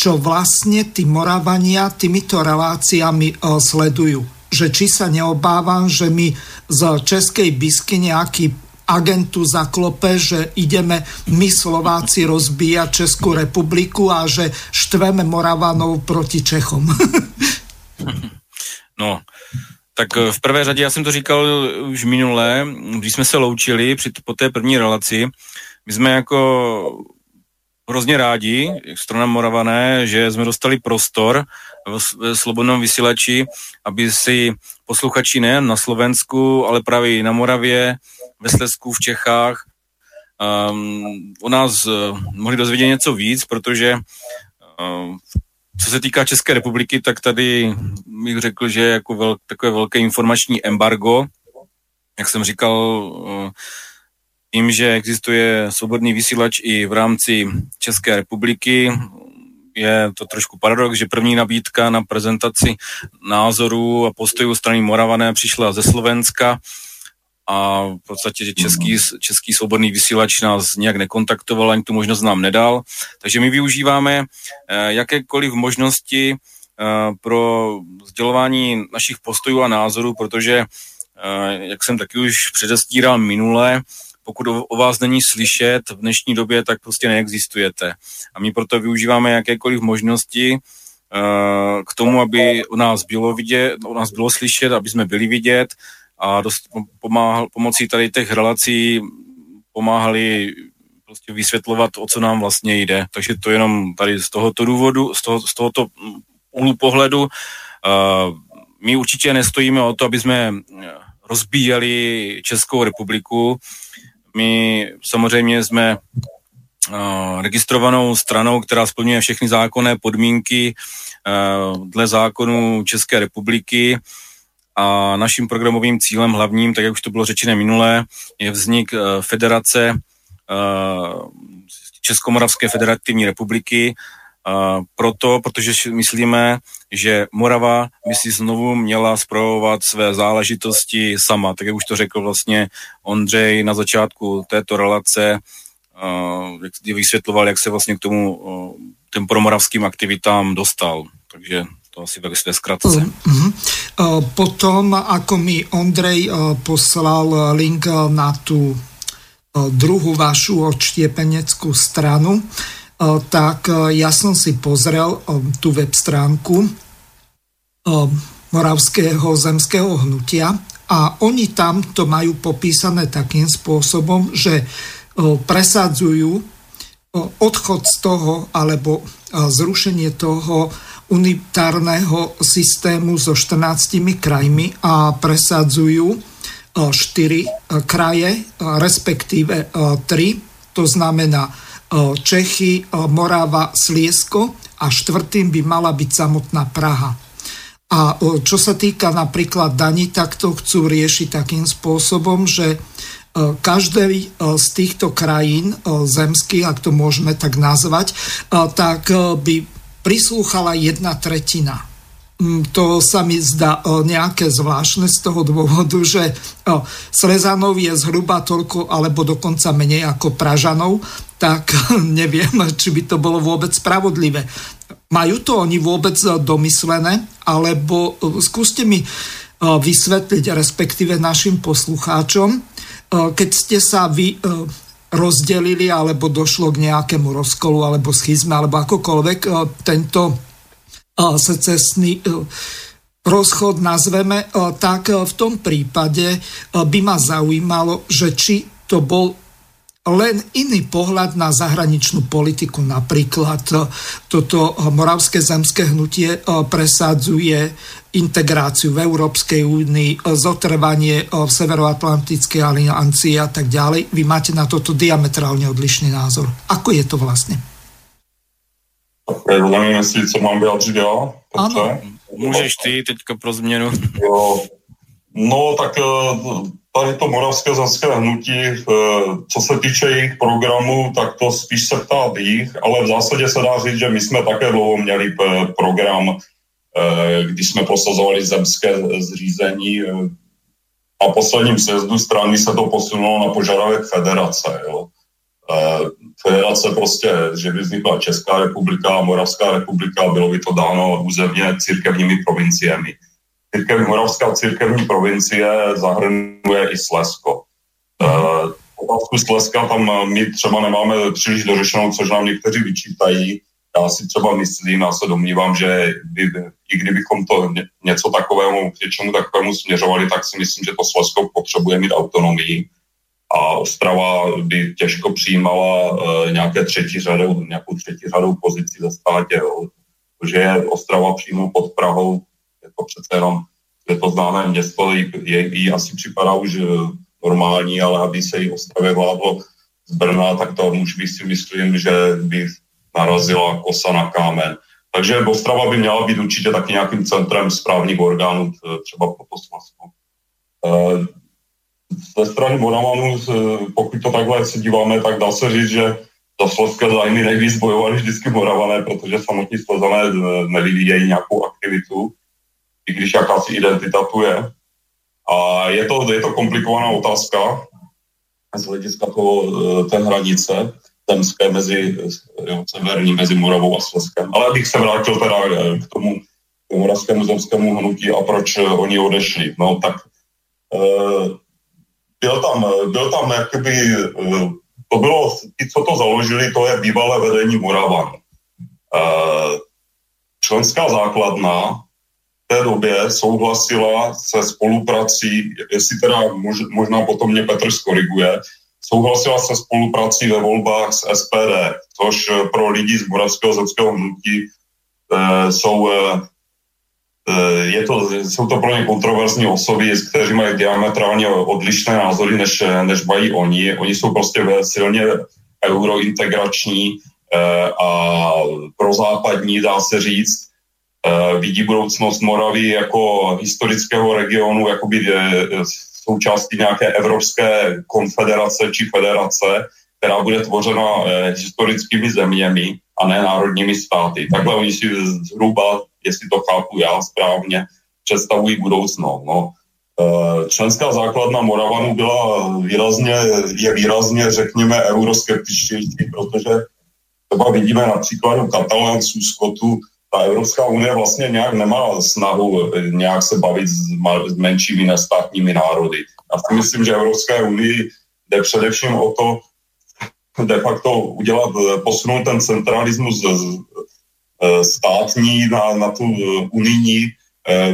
čo vlastne tí Moravania týmito reláciami e, sledujú. Že či sa neobávam, že mi z Českej bisky nejaký agentu zaklope, že ideme my Slováci rozbíjať Českú republiku a že štveme Moravanov proti Čechom. <laughs> no, tak e, v prvé řadě, já jsem to říkal už minule, když jsme se loučili při, po té první relaci, my jsme jako hrozně rádi, strana Moravané, že jsme dostali prostor v slobodnom vysílači, aby si posluchači nejen na Slovensku, ale právě i na Moravě, ve Slesku, v Čechách um, o nás uh, mohli dozvědět něco víc, protože uh, co se týká České republiky, tak tady bych řekl, že je jako vel, takové velké informační embargo, jak jsem říkal, tím, že existuje svobodný vysílač i v rámci České republiky, je to trošku paradox, že první nabídka na prezentaci názorů a postojů strany Moravané přišla ze Slovenska a v podstatě, že český, český svobodný vysílač nás nějak nekontaktoval, ani tu možnost nám nedal. Takže my využíváme eh, jakékoliv možnosti eh, pro sdělování našich postojů a názorů, protože, eh, jak jsem taky už předestíral minule, pokud o vás není slyšet v dnešní době, tak prostě neexistujete. A my proto využíváme jakékoliv možnosti k tomu, aby o nás bylo vidět, o nás bylo slyšet, aby jsme byli vidět a dost pomáhal, pomocí tady těch relací pomáhali prostě vysvětlovat, o co nám vlastně jde. Takže to jenom tady z tohoto důvodu, z, toho, z tohoto úhlu pohledu. Uh, my určitě nestojíme o to, aby jsme rozbíjeli Českou republiku. My samozřejmě jsme uh, registrovanou stranou, která splňuje všechny zákonné podmínky uh, dle zákonu České republiky a naším programovým cílem hlavním, tak jak už to bylo řečené minulé, je vznik uh, federace Českomoravské federativní republiky, Uh, proto, protože myslíme, že Morava by si znovu měla zpravovat své záležitosti sama, tak jak už to řekl vlastně Ondřej na začátku této relace, jak vysvětloval, jak se vlastně k tomu těm promoravským aktivitám dostal. Takže asi ve zkratce. Uh-huh. Potom, ako mi Ondrej poslal link na tú druhú vašu odštiepeneckú stranu, tak ja som si pozrel tú web stránku Moravského zemského hnutia a oni tam to majú popísané takým spôsobom, že presadzujú odchod z toho alebo zrušenie toho unitárneho systému so 14 krajmi a presadzujú 4 kraje, respektíve 3, to znamená Čechy, Morava, Sliesko a štvrtým by mala byť samotná Praha. A čo sa týka napríklad daní, tak to chcú riešiť takým spôsobom, že každej z týchto krajín zemských, ak to môžeme tak nazvať, tak by prislúchala jedna tretina Mm, to sa mi zdá nejaké zvláštne z toho dôvodu, že Slezanov je zhruba toľko, alebo dokonca menej ako Pražanov, tak <laughs> neviem, či by to bolo vôbec spravodlivé. Majú to oni vôbec domyslené, alebo skúste mi vysvetliť, respektíve našim poslucháčom, keď ste sa vy rozdelili, alebo došlo k nejakému rozkolu, alebo schizme, alebo akokoľvek tento secesný e, rozchod nazveme, tak v tom prípade by ma zaujímalo, že či to bol len iný pohľad na zahraničnú politiku. Napríklad toto Moravské zemské hnutie presadzuje integráciu v Európskej únii, zotrvanie v Severoatlantickej aliancii a tak ďalej. Vy máte na toto diametrálne odlišný názor. Ako je to vlastne? Nevím, jestli co mám vyjádřit já. Ano. Můžeš ty teďka pro změnu. No, tak tady to moravské zase hnutí, eh, co se týče jejich programu, tak to spíš se ptá jich, ale v zásadě se dá říct, že my jsme také dlouho měli eh, program, když jsme prosazovali zemské zřízení. Na posledním sjezdu strany se to posunulo na požadavek federace. Jo. Federace prostě, že by vznikla Česká republika a Moravská republika, bylo by to dáno územně církevními provinciemi církev, Moravská církevní provincie zahrnuje i Slesko. Uh, otázku Sleska tam my třeba nemáme příliš dořešenou, což nám někteří vyčítají. Já si třeba myslím, já se domnívám, že by, i kdybychom to něco takovému, k něčemu takovému směřovali, tak si myslím, že to Slesko potřebuje mít autonomii a Ostrava by těžko přijímala uh, nějaké třetí řadou, nějakou třetí řadou pozici ze státě, jo. protože je Ostrava přímo pod Prahou, to přece jenom je to známé město, jí, jí asi připadá už eh, normální, ale aby se jí Ostravě vládlo z Brna, tak to už by si myslím, že by narazila kosa na kámen. Takže Ostrava by měla být určitě taky nějakým centrem správních orgánů, třeba pro to. Eh, ze strany Moravanů, pokud to takhle se díváme, tak dá se říct, že za slovenské zájmy nejvíc bojovali vždycky Moravané, protože samotní Slovezané eh, nevyvíjejí nějakou aktivitu i když jakási identita tu je. A je to, je to komplikovaná otázka z hlediska toho, eh, té hranice zemské mezi jo, severní, mezi Moravou a Sleskem. Ale abych se vrátil teda eh, k tomu moravskému zemskému hnutí a proč eh, oni odešli. No tak byl tam, byl tam jakoby, to bylo, ti, co to založili, to je bývalé vedení Moravan. Členská základna té době souhlasila se spoluprací, jestli teda mož, možná potom mě Petr skoriguje, souhlasila se spoluprací ve volbách s SPD, což pro lidi z Moravského zemského hnutí e, jsou, e, je to, jsou to pro ně kontroverzní osoby, kteří mají diametrálně odlišné názory, než, než mají oni. Oni jsou prostě silně eurointegrační e, a prozápadní, dá se říct vidí budoucnost Moravy jako historického regionu, jako by eh, součástí nějaké evropské konfederace či federace, která bude tvořena eh, historickými zeměmi a ne národními státy. Takhle oni si zhruba, jestli to chápu já správně, představují budoucnost. No. Členská základna Moravanu byla výrazně, je výrazně, řekněme, euroskeptičtější, protože třeba vidíme na příkladu Katalánců, Skotů, ta Evropská unie vlastně nějak nemá snahu eh, nějak se bavit s, s menšími nestátními národy. Já si myslím, že Evropské unii jde především o to de facto udělat, eh, posunout ten centralismus eh, státní na, na tu unijní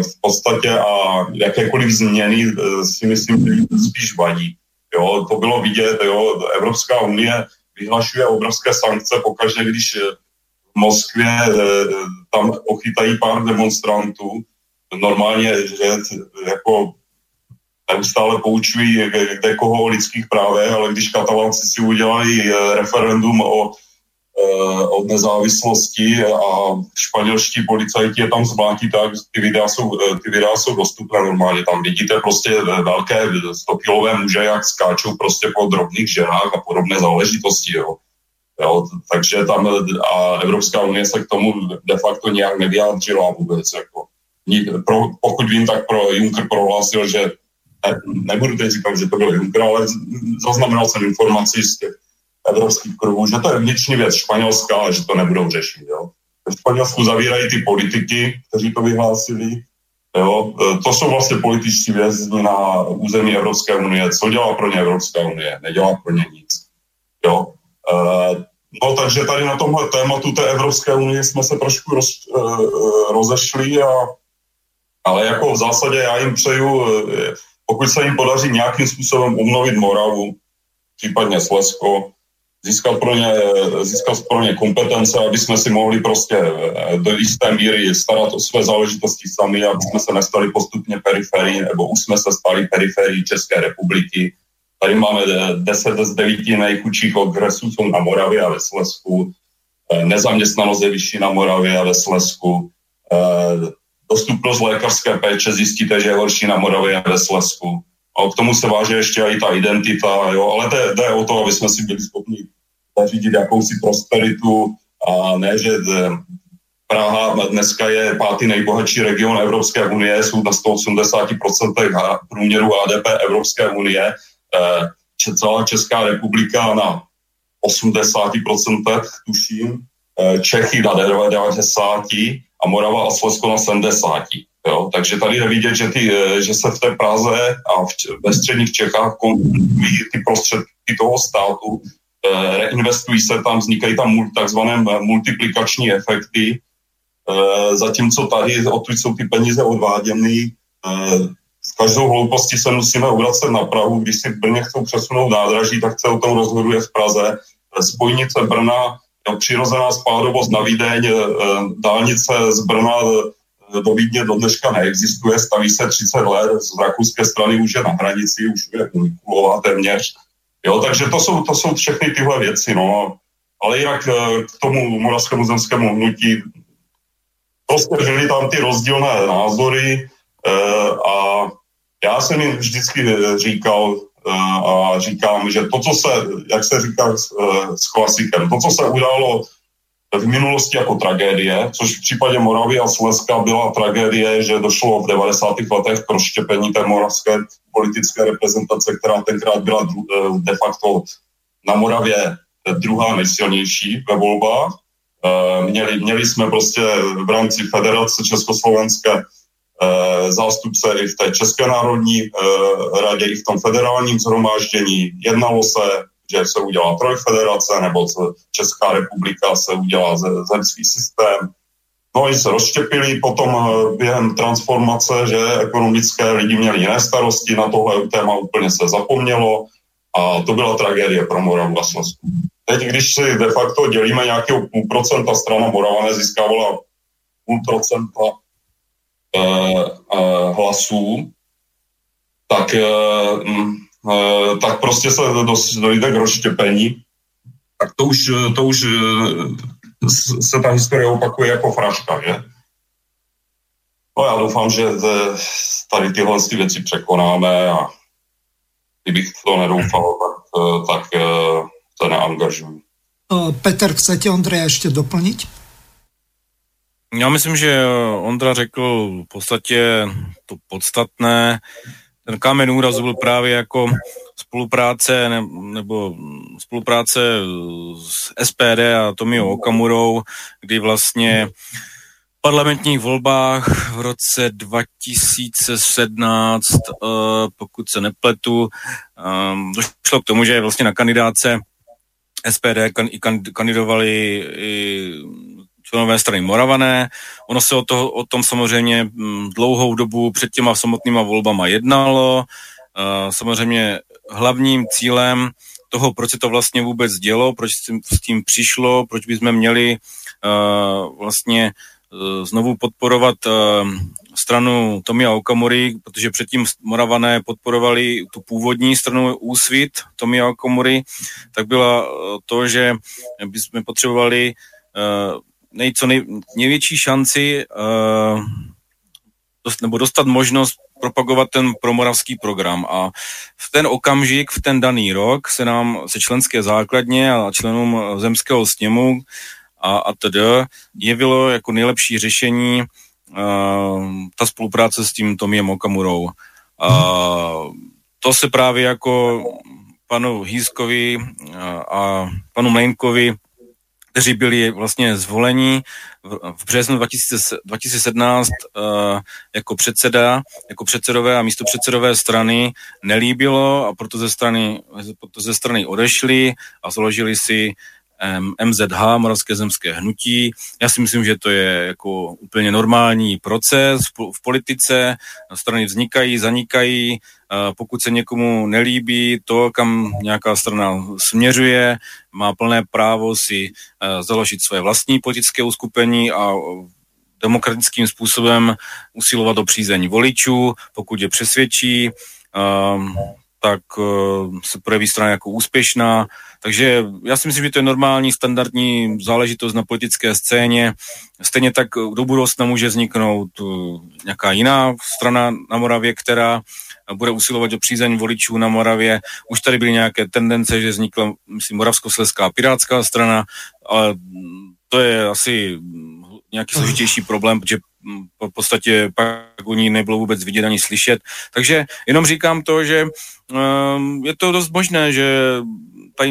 v podstatě a jakékoliv změny si myslím, že spíš vadí. Jo, to bylo vidět, jo, Evropská unie vyhlašuje obrovské sankce pokaždé, když Moskvě eh, tam ochytají pár demonstrantů. Normálně, že jako neustále poučují kde koho o lidských právech, ale když katalánci si udělají eh, referendum o, eh, o nezávislosti a španělští policajti je tam zmlátí, tak ty videa, jsou, ty videa jsou dostupné normálně. Tam vidíte prostě velké 100-kilové muže, jak skáčou prostě po drobných ženách a podobné záležitosti. Jo. Jo, takže tam a Evropská unie se k tomu de facto nějak nevyjádřila vůbec. Jako. Pro, pokud vím, tak pro Juncker prohlásil, že ne, nebudu teď říkat, že to byl Juncker, ale zaznamenal jsem informaci z těch evropských kruhů, že to je vnitřní věc Španělská, ale že to nebudou řešit. Jo. V Španělsku zavírají ty politiky, kteří to vyhlásili. Jo. To jsou vlastně političtí vězni na území Evropské unie. Co dělá pro ně Evropská unie? Nedělá pro ně nic. Jo. Uh, no takže tady na tomhle tématu té Evropské unie jsme se trošku roz, uh, rozešli, a, ale jako v zásadě já jim přeju, uh, pokud se jim podaří nějakým způsobem obnovit Moravu, případně Slesko, získat pro, ně, získat pro ně kompetence, aby jsme si mohli prostě do jisté míry starat o své záležitosti sami, aby jsme se nestali postupně periferii, nebo už jsme se stali periferii České republiky, Tady máme 10 z 9 nejchudších okresů, jsou na Moravě a ve Slesku. nezaměstnanost je vyšší na Moravě a ve Slesku, dostupnost lékařské péče zjistíte, že je horší na Moravě a ve Slesku. A k tomu se váže ještě i ta identita, jo? ale jde, jde o to, aby jsme si byli schopni zařídit jakousi prosperitu a ne, že Praha dneska je pátý nejbohatší region Evropské unie, jsou na 180% průměru HDP Evropské unie. Eh, celá Česká republika na 80% tuším, eh, Čechy na 90% a Morava a Slovensko na 70%. Jo? Takže tady je vidět, že, ty, eh, že se v té Praze a v, ve středních Čechách koncentrují ty prostředky toho státu, reinvestují se tam, vznikají tam takzvané multiplikační efekty, zatímco tady odtud jsou ty peníze odváděny. Eh, každou hloupostí se musíme obracet na Prahu, když si plně chcou přesunout nádraží, tak se o tom rozhoduje v Praze. Eh, spojnice Brna, přirozená spádovost na Vídeň, dálnice z Brna do Vídně do dneška neexistuje, staví se 30 let, z rakouské strany už je na hranici, už je kulová téměř. Jo, takže to jsou, to jsou všechny tyhle věci, no. Ale jinak k tomu moravskému zemskému hnutí prostě byly tam ty rozdílné názory eh, a já jsem jim vždycky říkal eh, a říkám, že to, co se, jak se říká s, eh, s klasikem, to, co se událo v minulosti jako tragédie, což v případě Moravy a Slezska byla tragédie, že došlo v 90. letech k rozštěpení té moravské politické reprezentace, která tenkrát byla de facto na Moravě druhá nejsilnější ve volbách Eh, měli, měli jsme prostě v rámci Federace Československé eh, zástupce i v té České národní eh, radě, i v tom federálním zhromáždění. Jednalo se, že se udělá trojfederace, nebo Česká republika se udělá zemský systém. No oni se rozštěpili, potom během transformace, že ekonomické lidi měli jiné starosti, na tohle téma úplně se zapomnělo a to byla tragédie pro Moravu a Slezsku. Teď, když si de facto dělíme nějakého půl procenta, strana Morava nezískávala půl procenta eh, eh, hlasů, tak, eh, mm, eh, tak prostě se dojde k rozštěpení. Tak to už, to už eh, se ta historie opakuje jako fraška, že? No já doufám, že tady tyhle věci překonáme a kdybych to nedoufal, tak, eh, tak sa neangažujú. Peter, chcete Ondreja ještě doplnit? Já myslím, že Ondra řekl v podstatě to podstatné. Ten kámen úrazu byl právě jako spolupráce ne, nebo spolupráce s SPD a Tomio Okamurou, kdy vlastně v parlamentních volbách v roce 2017, eh, pokud se nepletu, eh, došlo k tomu, že vlastně na kandidáce SPD kandidovali i členové strany Moravané. Ono se o, to, o tom samozřejmě mm, dlouhou dobu před těma samotnýma volbama jednalo. Samozřejmě hlavním cílem toho, proč se to vlastně vůbec dělo, proč s tím přišlo, proč bychom měli vlastně e, znovu podporovat stranu Tomia Okamury, protože předtím Moravané podporovali tu původní stranu Úsvit Tomia Okamury, tak byla eh, to, že bychom potřebovali uh, nej, největší šanci uh, dost, nebo dostat možnost propagovat ten promoravský program. A v ten okamžik, v ten daný rok se nám se členské základně a členům zemského sněmu a, a tedy jevilo jako nejlepší řešení Ehm, ta spolupráce s tím Tomiem Okamurou. A to se právě jako panu Hýskovi a panu Mlejnkovi, kteří byli vlastně zvoleni v březnu 2017 jako předseda, jako předsedové a místo předsedové strany nelíbilo a proto ze strany, proto ze strany odešli a založili si MZH, Moravské zemské hnutí. Já si myslím, že to je jako úplně normální proces v politice. Strany vznikají, zanikají. Pokud se někomu nelíbí to, kam nějaká strana směřuje, má plné právo si založit své vlastní politické uskupení a demokratickým způsobem usilovat o přízeň voličů, pokud je přesvědčí tak se projeví strana jako úspěšná. Takže já si myslím, že to je normální, standardní záležitost na politické scéně. Stejně tak do budoucna může vzniknout nějaká jiná strana na Moravě, která bude usilovat o přízeň voličů na Moravě. Už tady byly nějaké tendence, že vznikla, myslím, Moravskoslezská pirátská strana, ale to je asi nějaký složitější problém, protože v podstatě pak u ní nebylo vůbec vidět ani slyšet. Takže jenom říkám to, že um, je to dost možné, že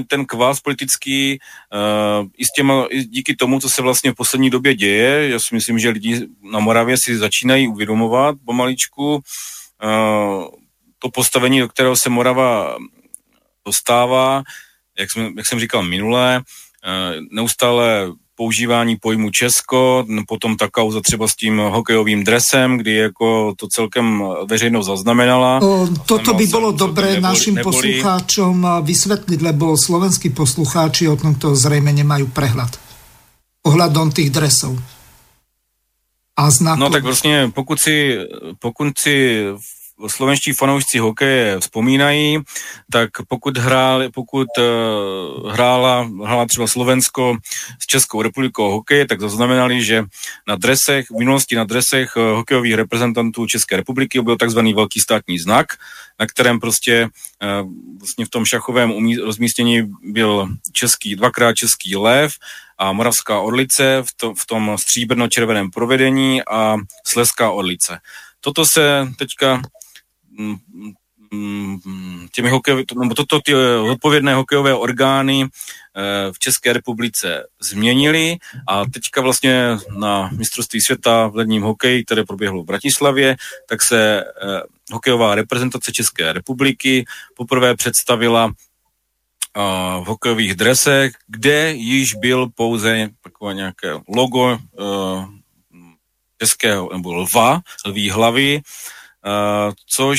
ten kvás politický uh, i, s těma, i díky tomu, co se vlastně v poslední době děje, já si myslím, že lidi na Moravě si začínají uvědomovat pomaličku uh, to postavení, do kterého se Morava dostává, jak jsem, jak jsem říkal minule, neustále používání pojmu Česko, potom ta kauza třeba s tím hokejovým dresem, kdy jako to celkem veřejnost zaznamenala. O, toto by bylo dobré neboli, našim neboli... poslucháčom vysvětlit, lebo slovenskí poslucháči o tomto zřejmě nemají prehled. Ohľadom těch dresů. A znaků. No tak vlastně pokud si, pokud si slovenští fanoušci hokeje vzpomínají, tak pokud, hráli, pokud uh, hrála, hrála třeba Slovensko s Českou republikou hokeje, tak zaznamenali, že na dresech, v minulosti na dresech uh, hokejových reprezentantů České republiky byl takzvaný velký státní znak, na kterém prostě uh, vlastně v tom šachovém rozmístění byl český, dvakrát český lev a moravská orlice v, to, v tom stříbrno-červeném provedení a sleská orlice. Toto se teďka těmi hokejové, nebo toto ty eh, odpovědné hokejové orgány eh, v České republice změnili a teďka vlastně na mistrovství světa v ledním hokeji, které proběhlo v Bratislavě, tak se eh, hokejová reprezentace České republiky poprvé představila v hokejových dresech, kde již byl pouze takové nějaké logo českého nebo lva, lví hlavy, což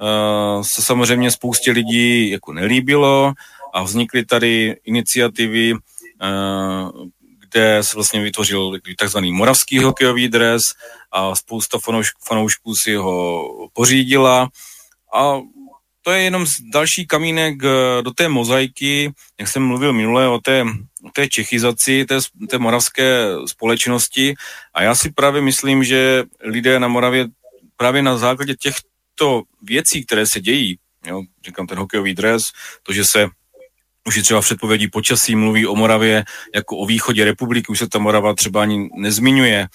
uh, se samozřejmě spoustě lidí jako nelíbilo a vznikly tady iniciativy, uh, kde se vlastně vytvořil takzvaný moravský hokejový dres a spousta fanoušků si ho pořídila. A to je jenom další kamínek do té mozaiky, jak jsem mluvil minule o té, o té čechizaci, té, té moravské společnosti. A já si právě myslím, že lidé na Moravě právě na základě těchto věcí, které se dějí, jo, říkám ten hokejový dres, to, že se už je třeba v předpovědí počasí mluví o Moravě jako o východě republiky, už se ta Morava třeba ani nezmiňuje.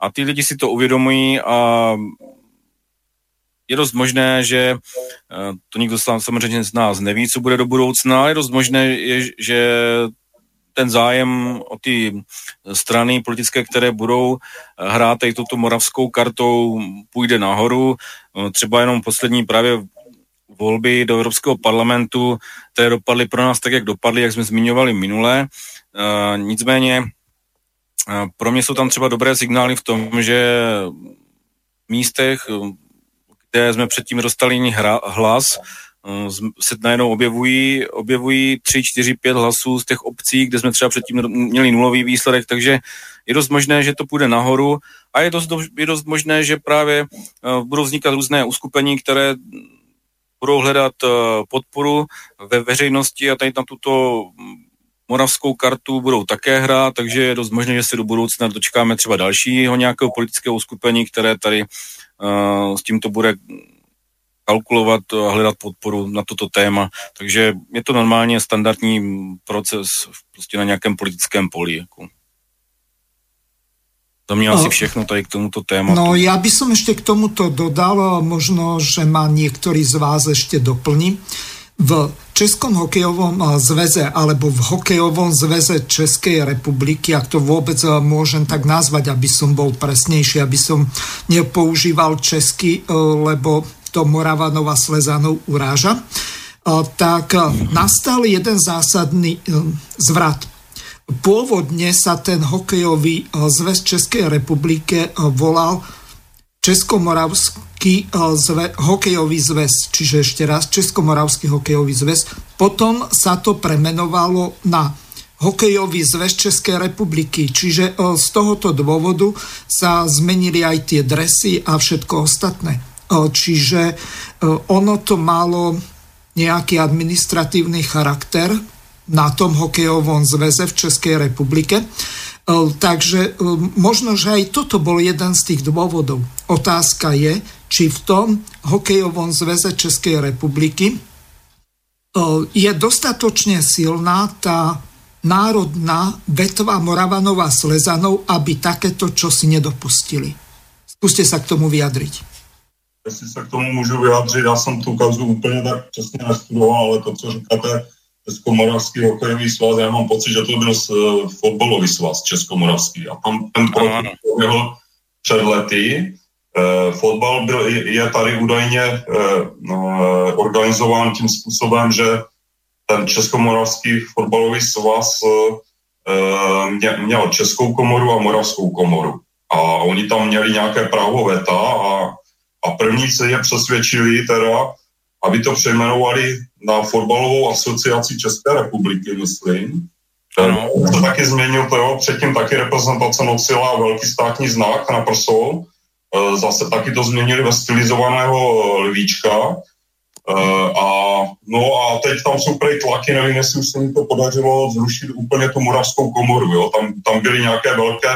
A ty lidi si to uvědomují a je dost možné, že eh, to nikdo samozřejmě z nás neví, co bude do budoucna, ale je dost možné, že ten zájem o ty strany politické, které budou hrát tady tuto moravskou kartou, půjde nahoru. No, třeba jenom poslední právě volby do Evropského parlamentu, které dopadly pro nás tak, jak dopadly, jak jsme zmiňovali minule. E, nicméně pro mě jsou tam třeba dobré signály v tom, že v místech, kde jsme předtím dostali hlas, Eh, se najednou objevují, objevují 3, 4, 5 hlasů z těch obcí, kde jsme třeba předtím měli nulový výsledek, takže je dost možné, že to půjde nahoru a je dost, je dost možné, že právě uh, budou vznikat různé uskupení, které budou hledat uh, podporu ve veřejnosti a tady na tuto moravskou kartu budou také hrát, takže je dost možné, že se do budoucna dočkáme třeba dalšího nějakého politického uskupení, které tady s tímto bude kalkulovat a hledat podporu na toto téma. Takže je to normálně standardní proces prostě na nějakém politickém poli. Jako. To mě asi no. všechno tady k tomuto tématu. No já bych som ještě k tomuto dodal, možno, že má některý z vás ještě doplní. V Českom hokejovom zveze alebo v hokejovom zveze Českej republiky, ak to vôbec môžem tak nazvať, aby som bol presnejší, aby som nepoužíval česky, lebo to Moravanova Slezanov uráža, tak nastal jeden zásadný zvrat. Pôvodne sa ten hokejový zväz Českej republike volal Českomoravský zve, hokejový zväz, čiže ešte raz Českomoravský hokejový zväz. Potom sa to premenovalo na hokejový zväz Českej republiky, čiže z tohoto dôvodu sa zmenili aj tie dresy a všetko ostatné. Čiže ono to malo nejaký administratívny charakter na tom hokejovom zväze v Českej republike. Takže možno, že aj toto bol jeden z tých dôvodov. Otázka je, či v tom hokejovom zväze Českej republiky je dostatočne silná tá národná vetva Moravanov a Slezanov, aby takéto čosi nedopustili. Skúste sa k tomu vyjadriť. Jestli se k tomu můžu vyjádřit, já jsem tu kauzu úplně tak přesně nestudoval, ale to, co říkáte, Českomoravský hokejový svaz, já mám pocit, že to byl uh, fotbalový svaz Českomoravský a tam ten proces proběhl před lety. Uh, fotbal byl, je tady údajně uh, uh, organizován tím způsobem, že ten Českomoravský fotbalový svaz uh, mě, měl Českou komoru a Moravskou komoru. A oni tam měli nějaké právo veta a, a první se je přesvědčili teda, aby to přejmenovali na fotbalovou asociaci České republiky, myslím. No. To taky změnil to, jo. předtím taky reprezentace nosila velký státní znak na prsou, e, zase taky to změnili ve stylizovaného lvíčka, e, a, no a teď tam jsou prej tlaky, nevím, jestli už se mi to podařilo zrušit úplně tu moravskou komoru, jo. Tam, tam byly nějaké velké,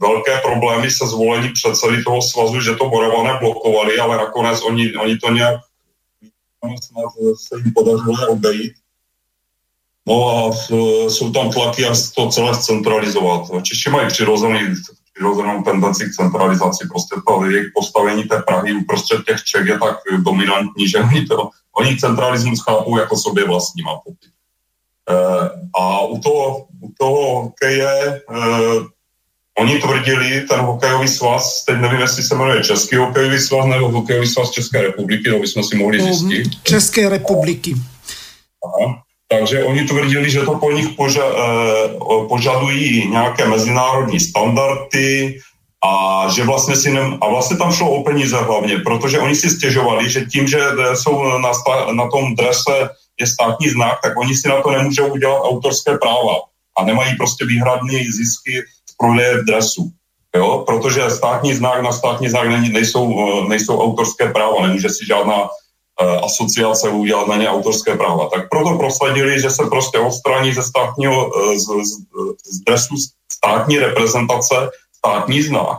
velké problémy se zvolení předsedy toho svazu, že to Moravané blokovali, ale nakonec oni, oni to nějak se jim podařilo obejít. No a jsou tam tlaky, jak to celé centralizovat. Češi mají přirozený, přirozenou tendenci k centralizaci. Prostě to jejich postavení té Prahy uprostřed těch Čech je tak dominantní, že oni, to, oni centralismus chápou jako sobě vlastní, pocit. E, a u toho, u toho hokeje e, Oni tvrdili, ten hokejový svaz, teď nevím, jestli se jmenuje Český hokejový svaz nebo hokejový svaz České republiky, to bychom si mohli ehm, zjistit. České republiky. Aha. Takže oni tvrdili, že to po nich poža, eh, požadují nějaké mezinárodní standardy a že vlastně si ne, a vlastně tam šlo o peníze hlavně, protože oni si stěžovali, že tím, že jsou na, na tom drese je státní znak, tak oni si na to nemůžou udělat autorské práva a nemají prostě výhradní zisky prodeje dresu. Jo? Protože státní znak na státní znak nejsou, eh, nejsou autorské práva, nemůže si žádná uh, asociace udělat na ně autorské práva. Tak proto prosadili, že se prostě odstraní ze státního, uh, z, z, z dresu státní reprezentace státní znak,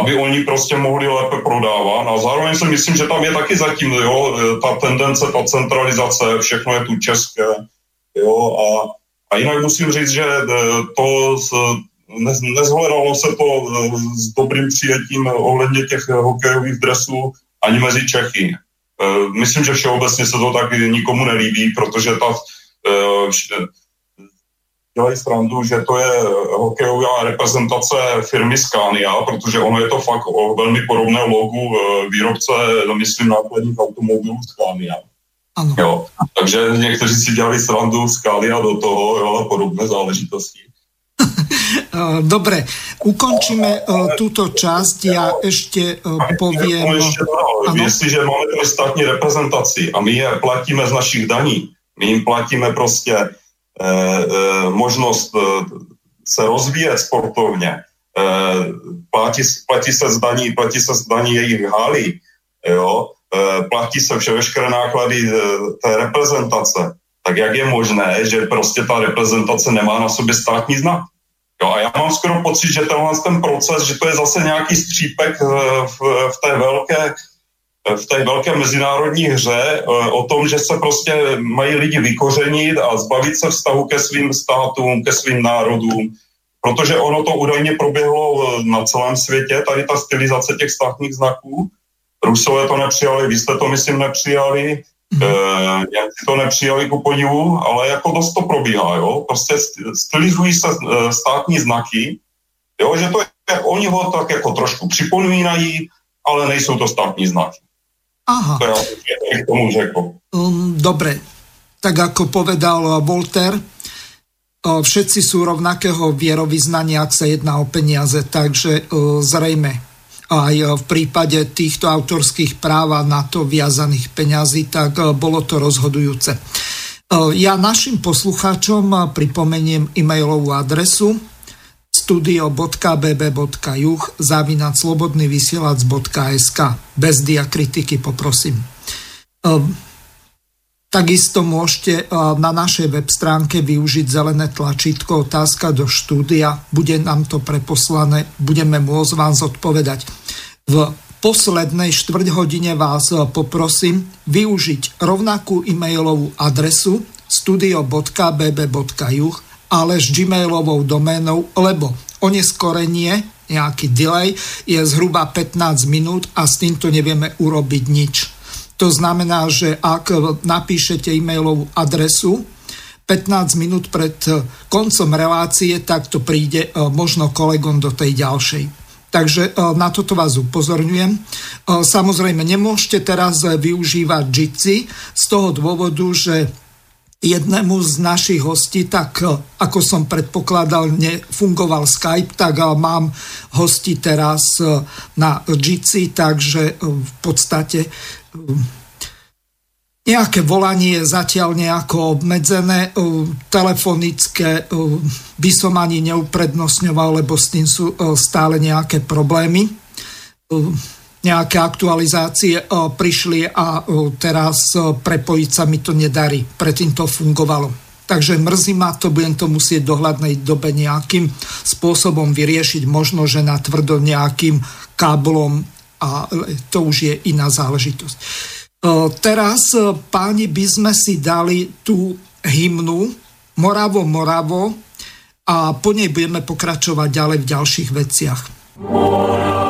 aby oni prostě mohli lépe prodávat. A zároveň si myslím, že tam je taky zatím jo, ta tendence, ta centralizace, všechno je tu české. Jo, a, a jinak musím říct, že to z, nezhledalo se to eh, s dobrým přijetím ohledně těch hokejových dresů ani mezi Čechy. Eh, myslím, že všeobecně se to tak nikomu nelíbí, protože ta eh, dělají srandu, že to je hokejová reprezentace firmy Scania, protože ono je to fakt o velmi podobné logu výrobce, myslím, nákladních automobilů Scania. Ano. Jo. Takže někteří si dělali srandu Scania do toho jo, a podobné záležitosti. <laughs> Eh, dobre, ukončíme uh, túto časť. Ja ešte uh, poviem... Ešte, no, jestliže máme tady státní reprezentaci a my je platíme z našich daní, my jim platíme prostě uh, uh, možnost uh, se rozvíjet sportovně, uh, platí, platí se z daní, platí se z daní jejich hálí, jo, uh, platí se vše veškeré náklady uh, té reprezentace, tak jak je možné, že prostě ta reprezentace nemá na sobě státní znak? Jo, a já mám skoro pocit, že tenhle ten proces, že to je zase nějaký střípek eh, v, v té velké v té velké mezinárodní hře eh, o tom, že se prostě mají lidi vykořenit a zbavit se vztahu ke svým státům, ke svým národům, protože ono to údajně proběhlo eh, na celém světě, tady ta stylizace těch státních znaků. Rusové to nepřijali, vy jste to myslím nepřijali, Mm-hmm. jak si to nepřijali ku podivu, ale jako dost to probíhá, jo. Prostě stylizují se eh, státní znaky, jo, že to je, oni ho tak jako trošku připomínají, ale nejsou to státní znaky. Aha. To já k tomu řekl. Um, dobre, tak ako povedal Volter, všetci sú rovnakého vierovýznania, ak sa jedná o peniaze, takže zrejme aj v prípade týchto autorských práv a na to viazaných peňazí, tak e, bolo to rozhodujúce. E, ja našim poslucháčom pripomeniem e-mailovú adresu studio.bb.juh zavinať slobodnyvysielac.sk bez diakritiky poprosím. Takisto môžete na našej web stránke využiť zelené tlačítko otázka do štúdia. Bude nám to preposlané, budeme môcť vám zodpovedať. V poslednej štvrť hodine vás poprosím využiť rovnakú e-mailovú adresu studio.bb.juh ale s gmailovou doménou, lebo oneskorenie, nejaký delay, je zhruba 15 minút a s týmto nevieme urobiť nič. To znamená, že ak napíšete e-mailovú adresu 15 minút pred koncom relácie, tak to príde e, možno kolegom do tej ďalšej. Takže e, na toto vás upozorňujem. Samozrejme, nemôžete teraz využívať Jitsi z toho dôvodu, že jednému z našich hostí, tak ako som predpokladal, nefungoval Skype, tak mám hosti teraz na Jitsi, takže v podstate nejaké volanie je zatiaľ nejako obmedzené, telefonické by som ani neuprednostňoval, lebo s tým sú stále nejaké problémy nejaké aktualizácie e, prišli a e, teraz e, prepojiť sa mi to nedarí. Predtým to fungovalo. Takže mrzí ma to, budem to musieť v dohľadnej dobe nejakým spôsobom vyriešiť, možno, že na tvrdo nejakým káblom a to už je iná záležitosť. Teraz, páni, by sme si dali tú hymnu Moravo, Moravo a po nej budeme pokračovať ďalej v ďalších veciach. Moravo.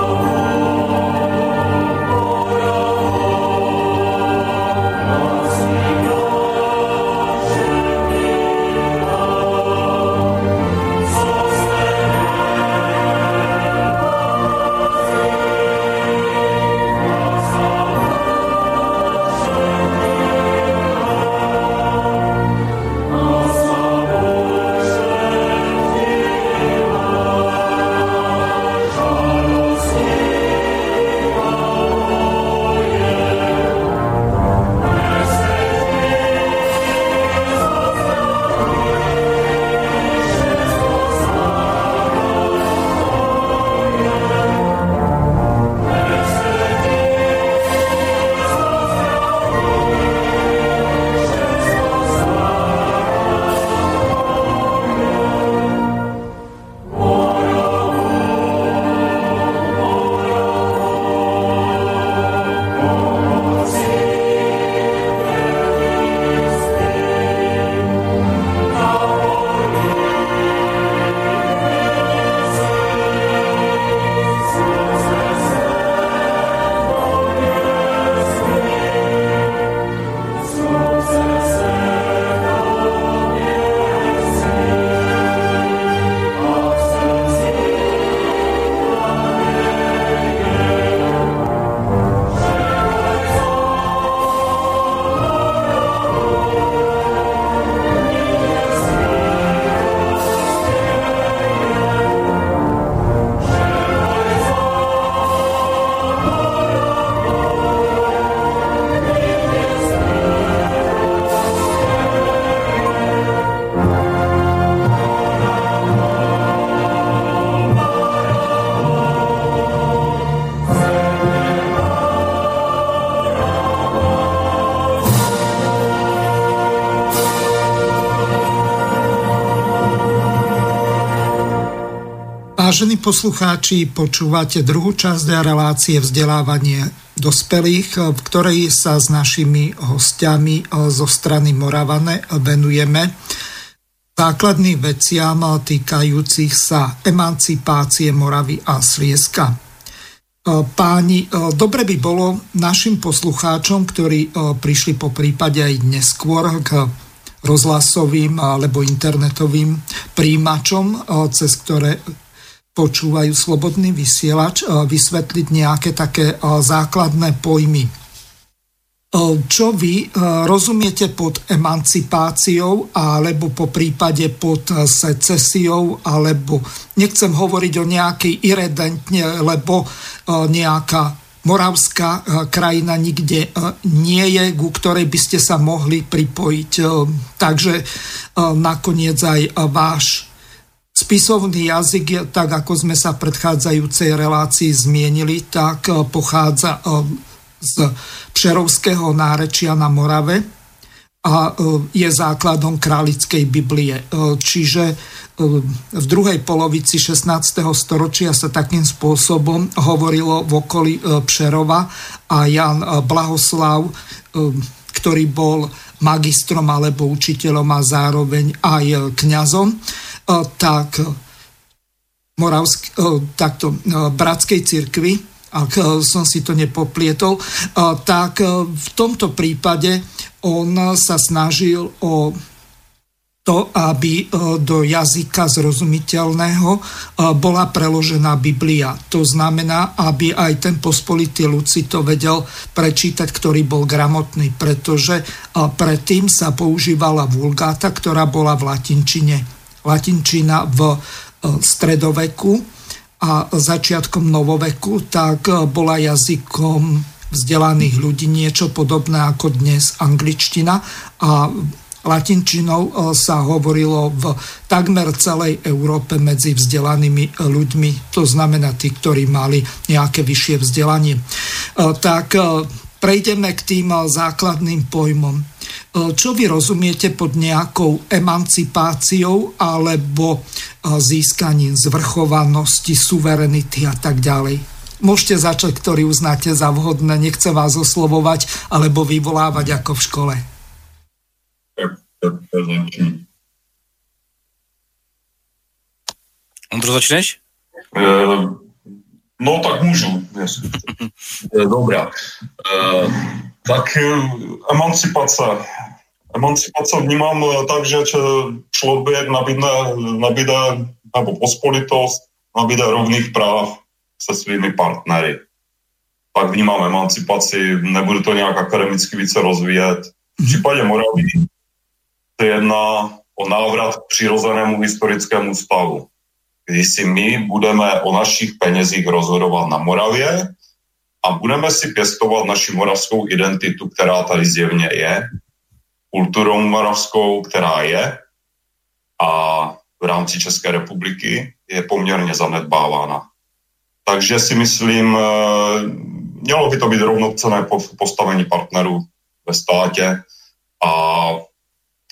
Vážení poslucháči, počúvate druhú časť relácie vzdelávanie dospelých, v ktorej sa s našimi hostiami zo strany Moravane venujeme základným veciam týkajúcich sa emancipácie Moravy a Slieska. Páni, dobre by bolo našim poslucháčom, ktorí prišli po prípade aj neskôr k rozhlasovým alebo internetovým príjimačom, cez ktoré počúvajú slobodný vysielač, e, vysvetliť nejaké také e, základné pojmy. E, čo vy rozumiete pod emancipáciou alebo po prípade pod secesiou alebo nechcem hovoriť o nejakej iredentne, lebo nejaká moravská krajina nikde nie je, ku ktorej by ste sa mohli pripojiť. Takže nakoniec aj váš Spisovný jazyk, tak ako sme sa v predchádzajúcej relácii zmienili, tak pochádza z Přerovského nárečia na Morave a je základom králickej Biblie. Čiže v druhej polovici 16. storočia sa takým spôsobom hovorilo v okolí Přerova a Jan Blahoslav, ktorý bol magistrom alebo učiteľom a zároveň aj kňazom, tak Moravsk, takto, bratskej cirkvi, ak som si to nepoplietol, tak v tomto prípade on sa snažil o to, aby do jazyka zrozumiteľného bola preložená Biblia. To znamená, aby aj ten pospolitý ľud si to vedel prečítať, ktorý bol gramotný, pretože predtým sa používala vulgáta, ktorá bola v latinčine. Latinčina v stredoveku a začiatkom novoveku, tak bola jazykom vzdelaných ľudí niečo podobné ako dnes angličtina a latinčinou e, sa hovorilo v takmer celej Európe medzi vzdelanými ľuďmi, to znamená tí, ktorí mali nejaké vyššie vzdelanie. Tak prejdeme k tým základným pojmom. Čo vy rozumiete pod nejakou emancipáciou alebo získaním zvrchovanosti, suverenity a tak ďalej? Môžete začať, ktorý uznáte za vhodné, nechce vás oslovovať alebo vyvolávať ako v škole. Ondro, začneš? Uh, no tak můžu. <laughs> Dobrá. Tak emancipace. Emancipace vnímám tak, že člověk nabídne, nabídne nebo pospolitost nabídne rovných práv se svými partnery. Tak vnímám emancipaci, nebudu to nějak akademicky více rozvíjet. V případě Moravy se jedná o návrat k přirozenému historickému stavu, kdy si my budeme o našich penězích rozhodovat na Moravě a budeme si pěstovat naši moravskou identitu, která tady zjevně je, kulturou moravskou, která je a v rámci České republiky je poměrně zanedbávána. Takže si myslím, eh, mělo by to být rovnocené postavení partnerů ve státě a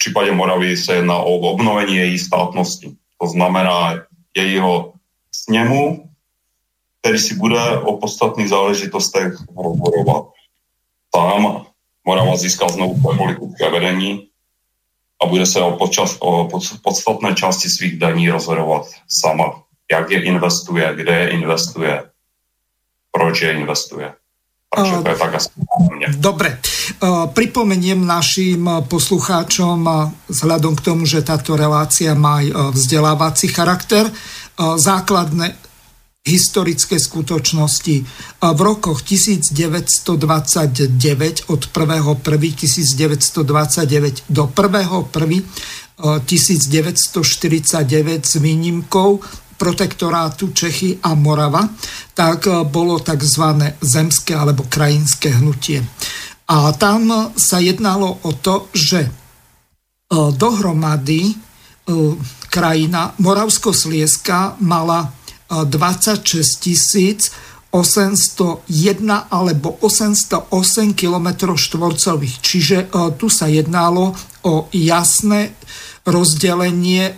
případě Moravy se jedná o obnovení její státnosti. To znamená jejího sněmu, který si bude o podstatných záležitostech rozhodovat. Tam Morava získá znovu politické vedení a bude se o, počas, o podstatné části svých daní rozhodovat sama. Jak je investuje, kde je investuje, proč je investuje. Takže to je tak asi Dobre. Pripomeniem našim poslucháčom vzhľadom k tomu, že táto relácia má vzdelávací charakter, základné historické skutočnosti. V rokoch 1929 od 1.1.1929 do 1.1.1949 s výnimkou protektorátu Čechy a Morava, tak eh, bolo tzv. zemské alebo krajinské hnutie. A tam sa jednalo o to, že eh, dohromady eh, krajina Moravsko-Slieska mala 26 tisíc 801 alebo 808 km štvorcových. Čiže tu sa jednalo o jasné rozdelenie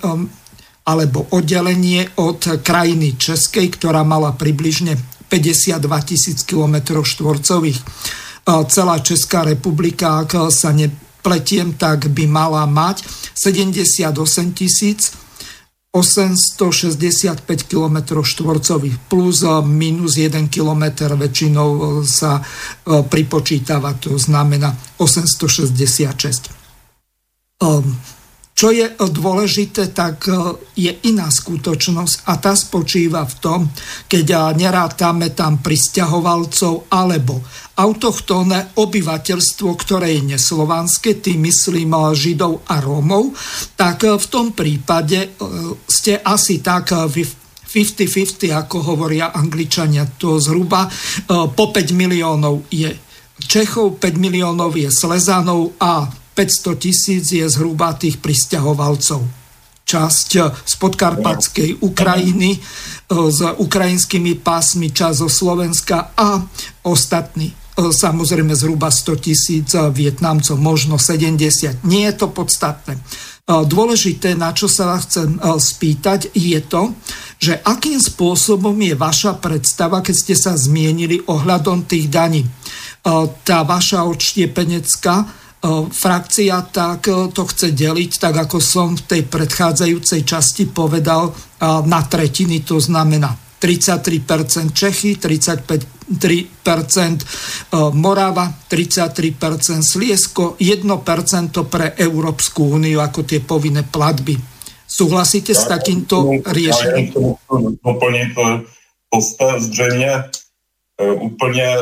alebo oddelenie od krajiny Českej, ktorá mala približne 52 tisíc km štvorcových. Celá Česká republika, ak sa nepletiem, tak by mala mať 78 tisíc 865 km štvorcových plus minus 1 km väčšinou sa pripočítava, to znamená 866. Čo je dôležité, tak e, je iná skutočnosť a tá spočíva v tom, keď nerátame tam pristahovalcov alebo autochtónne obyvateľstvo, ktoré je neslovanské, tým myslím Židov a Rómov, tak v tom prípade ste asi tak 50-50, ako hovoria Angličania, to zhruba po 5 miliónov je Čechov, 5 miliónov je Slezanov a 500 tisíc je zhruba tých pristahovalcov. časť z podkarpatskej Ukrajiny s ukrajinskými pásmi, časť zo Slovenska a ostatní samozrejme zhruba 100 tisíc Vietnamcov, možno 70. Nie je to podstatné. Dôležité, na čo sa vás chcem spýtať, je to, že akým spôsobom je vaša predstava, keď ste sa zmienili ohľadom tých daní. Tá vaša odštiepenecká frakcia tak to chce deliť, tak ako som v tej predchádzajúcej časti povedal, na tretiny, to znamená 33% Čechy, 35% Morava, 33% Sliesko, 1% pre Európsku úniu ako tie povinné platby. Súhlasíte s takýmto riešením? Doplniť, to jste zřejmě úplně,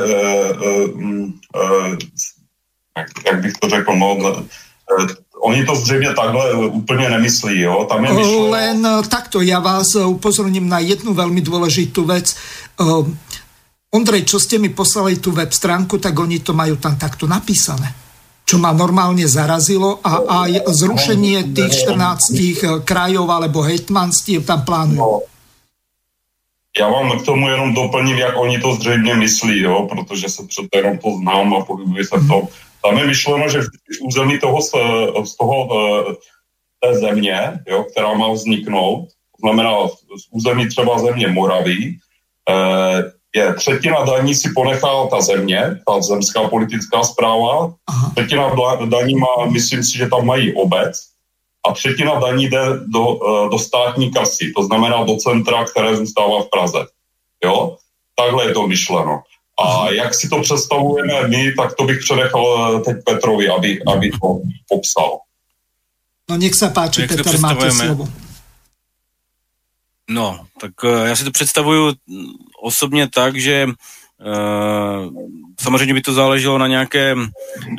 jak bych to řekl, no, oni to zřejmě takhle úplně nemyslí, jo? Tam je myšlo... Len takto, ja vás upozorním na jednu veľmi dôležitú vec. Ondrej, čo ste mi poslali tú web stránku, tak oni to majú tam takto napísané čo ma normálne zarazilo a aj zrušenie tých 14 krajov alebo hejtmanstiev tam plánujú. No, já vám k tomu jenom doplním, jak oni to zřejmě myslí, jo, protože se přece jenom to znám a pohybuji se v tom. Tam je myšleno, že v území toho, z toho eh, té země, jo, která má vzniknout, to znamená z území třeba země Moraví, eh, je třetina daní si ponechá ta země, ta zemská politická zpráva, Aha. třetina daní má, myslím si, že tam mají obec, a třetina daní jde do, eh, do státní kasy, to znamená do centra, které zůstává v Praze. Jo? Takhle je to myšleno. A jak si to představujeme my, tak to bych předechal eh, teď Petrovi, aby, aby to popsal. No nech se páči, Petr, máte slovo. No, tak uh, já si to představuju osobně tak, že uh, samozřejmě by to záleželo na nějaké, uh,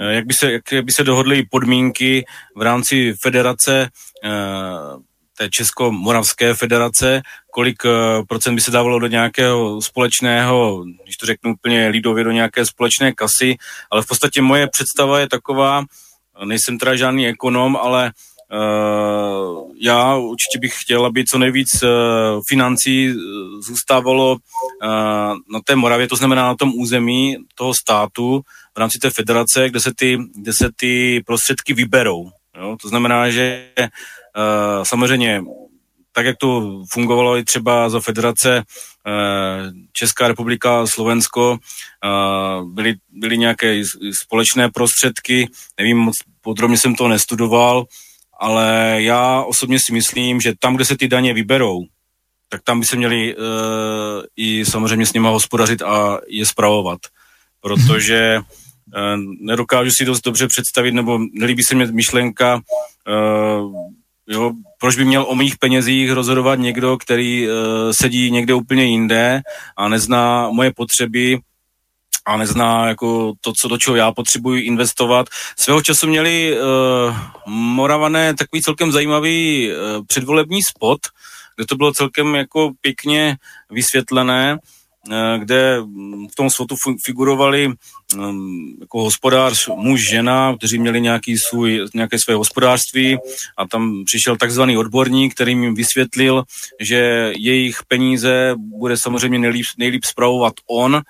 jak by se, jak by se dohodly podmínky v rámci federace uh, té Česko-Moravské federace, kolik procent by se dávalo do nějakého společného, když to řeknu úplně lidově, do nějaké společné kasy, ale v podstatě moje představa je taková, nejsem teda žádný ekonom, ale Uh, já určitě bych chtěl, aby co nejvíc uh, financí uh, zůstávalo na té Moravě, to znamená na tom území toho státu v rámci té federace, kde se ty, kde se ty prostředky vyberou. Jo? To znamená, že samozřejmě tak, jak to fungovalo i třeba za federace Česká republika, Slovensko, byly, byly nějaké společné prostředky, nevím moc podrobně jsem to nestudoval, ale já osobně si myslím, že tam, kde se ty daně vyberou, tak tam by se měli uh, i samozřejmě s nima hospodařit a je spravovat. <laughs> Protože uh, nedokážu si dost dobře představit, nebo nelíbí se mě myšlenka, uh, jo, proč by měl o mých penězích rozhodovat někdo, který uh, sedí někde úplně jinde a nezná moje potřeby, a nezná jako to, co do čeho já potřebuji investovat. Svého času měli uh, Moravané takový celkem zajímavý uh, předvolební spot, kde to bylo celkem jako pěkně vysvětlené, kde v tom spotu figurovali um, jako hospodář, muž, žena, kteří měli nějaký svůj, nějaké své hospodářství. A tam přišel takzvaný odborník, který jim vysvětlil, že jejich peníze bude samozřejmě nejlíp, nejlíp spravovat on,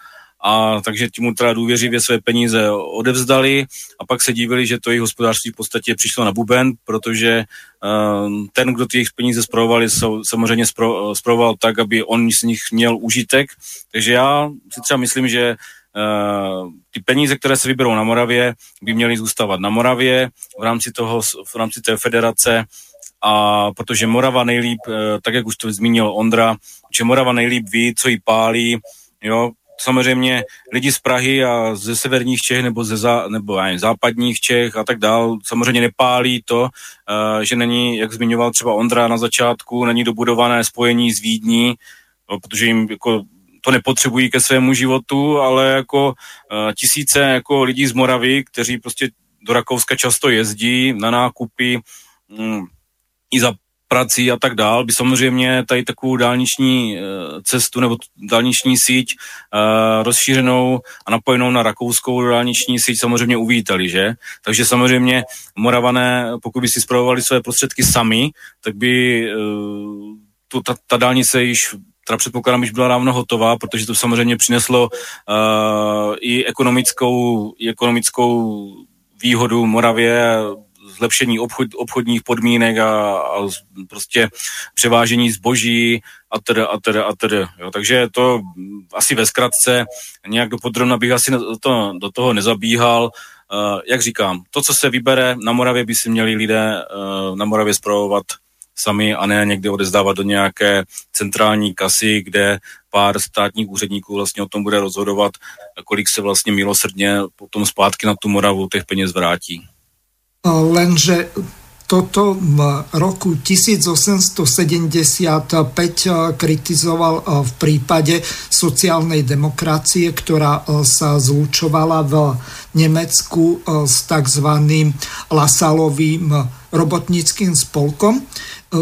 a takže ti mu teda důvěřivě své peníze odevzdali a pak se divili, že to jejich hospodářství v podstatě přišlo na buben, protože uh, ten, kdo ty jejich peníze zpravoval, samozřejmě zpravoval tak, aby on z nich měl užitek. Takže já si třeba myslím, že Uh, ty peníze, které se vyberou na Moravě, by měly zůstávat na Moravě v rámci, toho, v rámci té federace a protože Morava nejlíp, uh, tak jak už to zmínil Ondra, že Morava nejlíp ví, co jí pálí, jo, samozřejmě lidi z Prahy a ze severních Čech nebo ze zá, nebo aj, západních Čech a tak dál samozřejmě nepálí to, uh, že není, jak zmiňoval třeba Ondra na začátku, není dobudované spojení s Vídní, no, protože jim jako to nepotřebují ke svému životu, ale jako uh, tisíce jako lidí z Moravy, kteří prostě do Rakouska často jezdí na nákupy, um, i za prací a tak dál, by samozřejmě tady takovou dálniční cestu nebo dálniční síť rozšířenou a napojenou na rakouskou dálniční síť samozřejmě uvítali, že? Takže samozřejmě Moravané, pokud by si zpravovali své prostředky sami, tak by tu, ta, ta dálnice již teda předpokládám, že byla dávno hotová, protože to samozřejmě přineslo uh, i ekonomickou, i ekonomickou výhodu Moravě, zlepšení obchod, obchodních podmínek a, a prostě převážení zboží a teda, a teda, a teda. Jo. Takže to asi ve zkratce, nějak dopodrobna bych asi to, do toho nezabíhal. Uh, jak říkám, to, co se vybere na Moravě, by si měli lidé uh, na Moravě zpravovat sami a ne někde odezdávat do nějaké centrální kasy, kde pár státních úředníků vlastně o tom bude rozhodovat, kolik se vlastně milosrdně potom zpátky na tu Moravu těch peněz vrátí. Lenže toto v roku 1875 kritizoval v prípade sociálnej demokracie, ktorá sa zlučovala v Nemecku s tzv. Lasalovým robotnickým spolkom. E,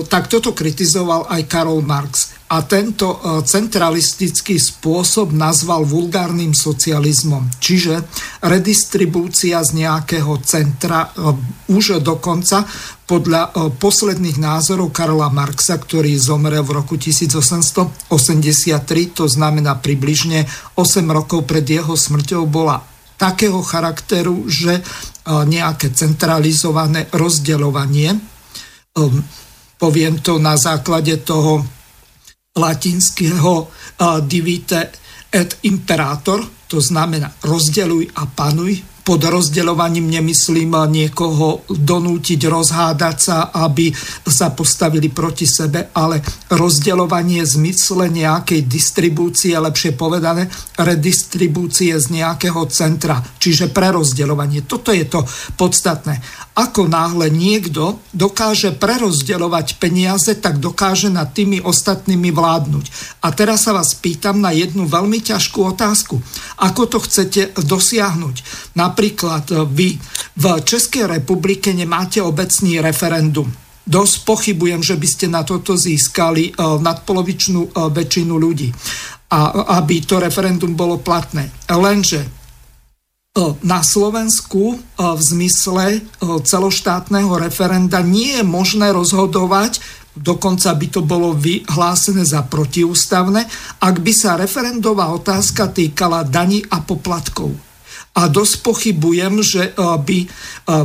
tak toto kritizoval aj Karol Marx. A tento centralistický spôsob nazval vulgárnym socializmom. Čiže redistribúcia z nejakého centra už dokonca podľa posledných názorov Karla Marxa, ktorý zomrel v roku 1883, to znamená približne 8 rokov pred jeho smrťou, bola takého charakteru, že nejaké centralizované rozdeľovanie poviem to na základe toho latinského divite et imperator, to znamená rozdeluj a panuj, pod rozdeľovaním nemyslím niekoho donútiť, rozhádať sa, aby sa postavili proti sebe, ale rozdeľovanie zmysle nejakej distribúcie, lepšie povedané, redistribúcie z nejakého centra, čiže prerozdeľovanie. Toto je to podstatné. Ako náhle niekto dokáže prerozdeľovať peniaze, tak dokáže nad tými ostatnými vládnuť. A teraz sa vás pýtam na jednu veľmi ťažkú otázku. Ako to chcete dosiahnuť? Na Napríklad e, vy v Českej republike nemáte obecný referendum. Dosť pochybujem, že by ste na toto získali e, nadpolovičnú e, väčšinu ľudí. A aby to referendum bolo platné. Lenže na Slovensku v zmysle celoštátneho referenda nie je možné rozhodovať, dokonca by to bolo vyhlásené za protiústavné, ak by sa referendová otázka týkala daní a poplatkov a dosť pochybujem, že eh, by eh,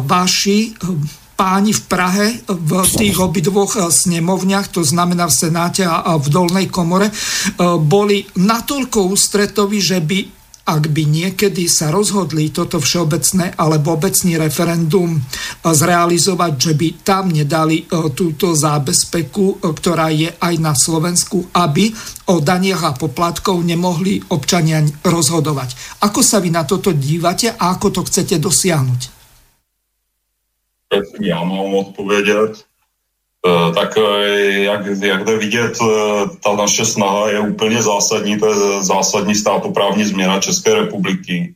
vaši eh, páni v Prahe v tých obidvoch snemovniach, to znamená v Senáte a v Dolnej komore, boli natoľko ústretoví, že by ak by niekedy sa rozhodli toto všeobecné alebo obecný referendum eh, zrealizovať, že by tam nedali eh, túto zábezpeku, eh, ktorá je aj na Slovensku, aby o daniach a poplatkov nemohli občania rozhodovať. Ako sa vy na toto dívate a ako to chcete dosiahnuť? Já mám odpovědět. Eh, tak eh, jak, jak jde vidět, eh, ta naše snaha je úplně zásadní, to je zásadní státoprávní změna České republiky.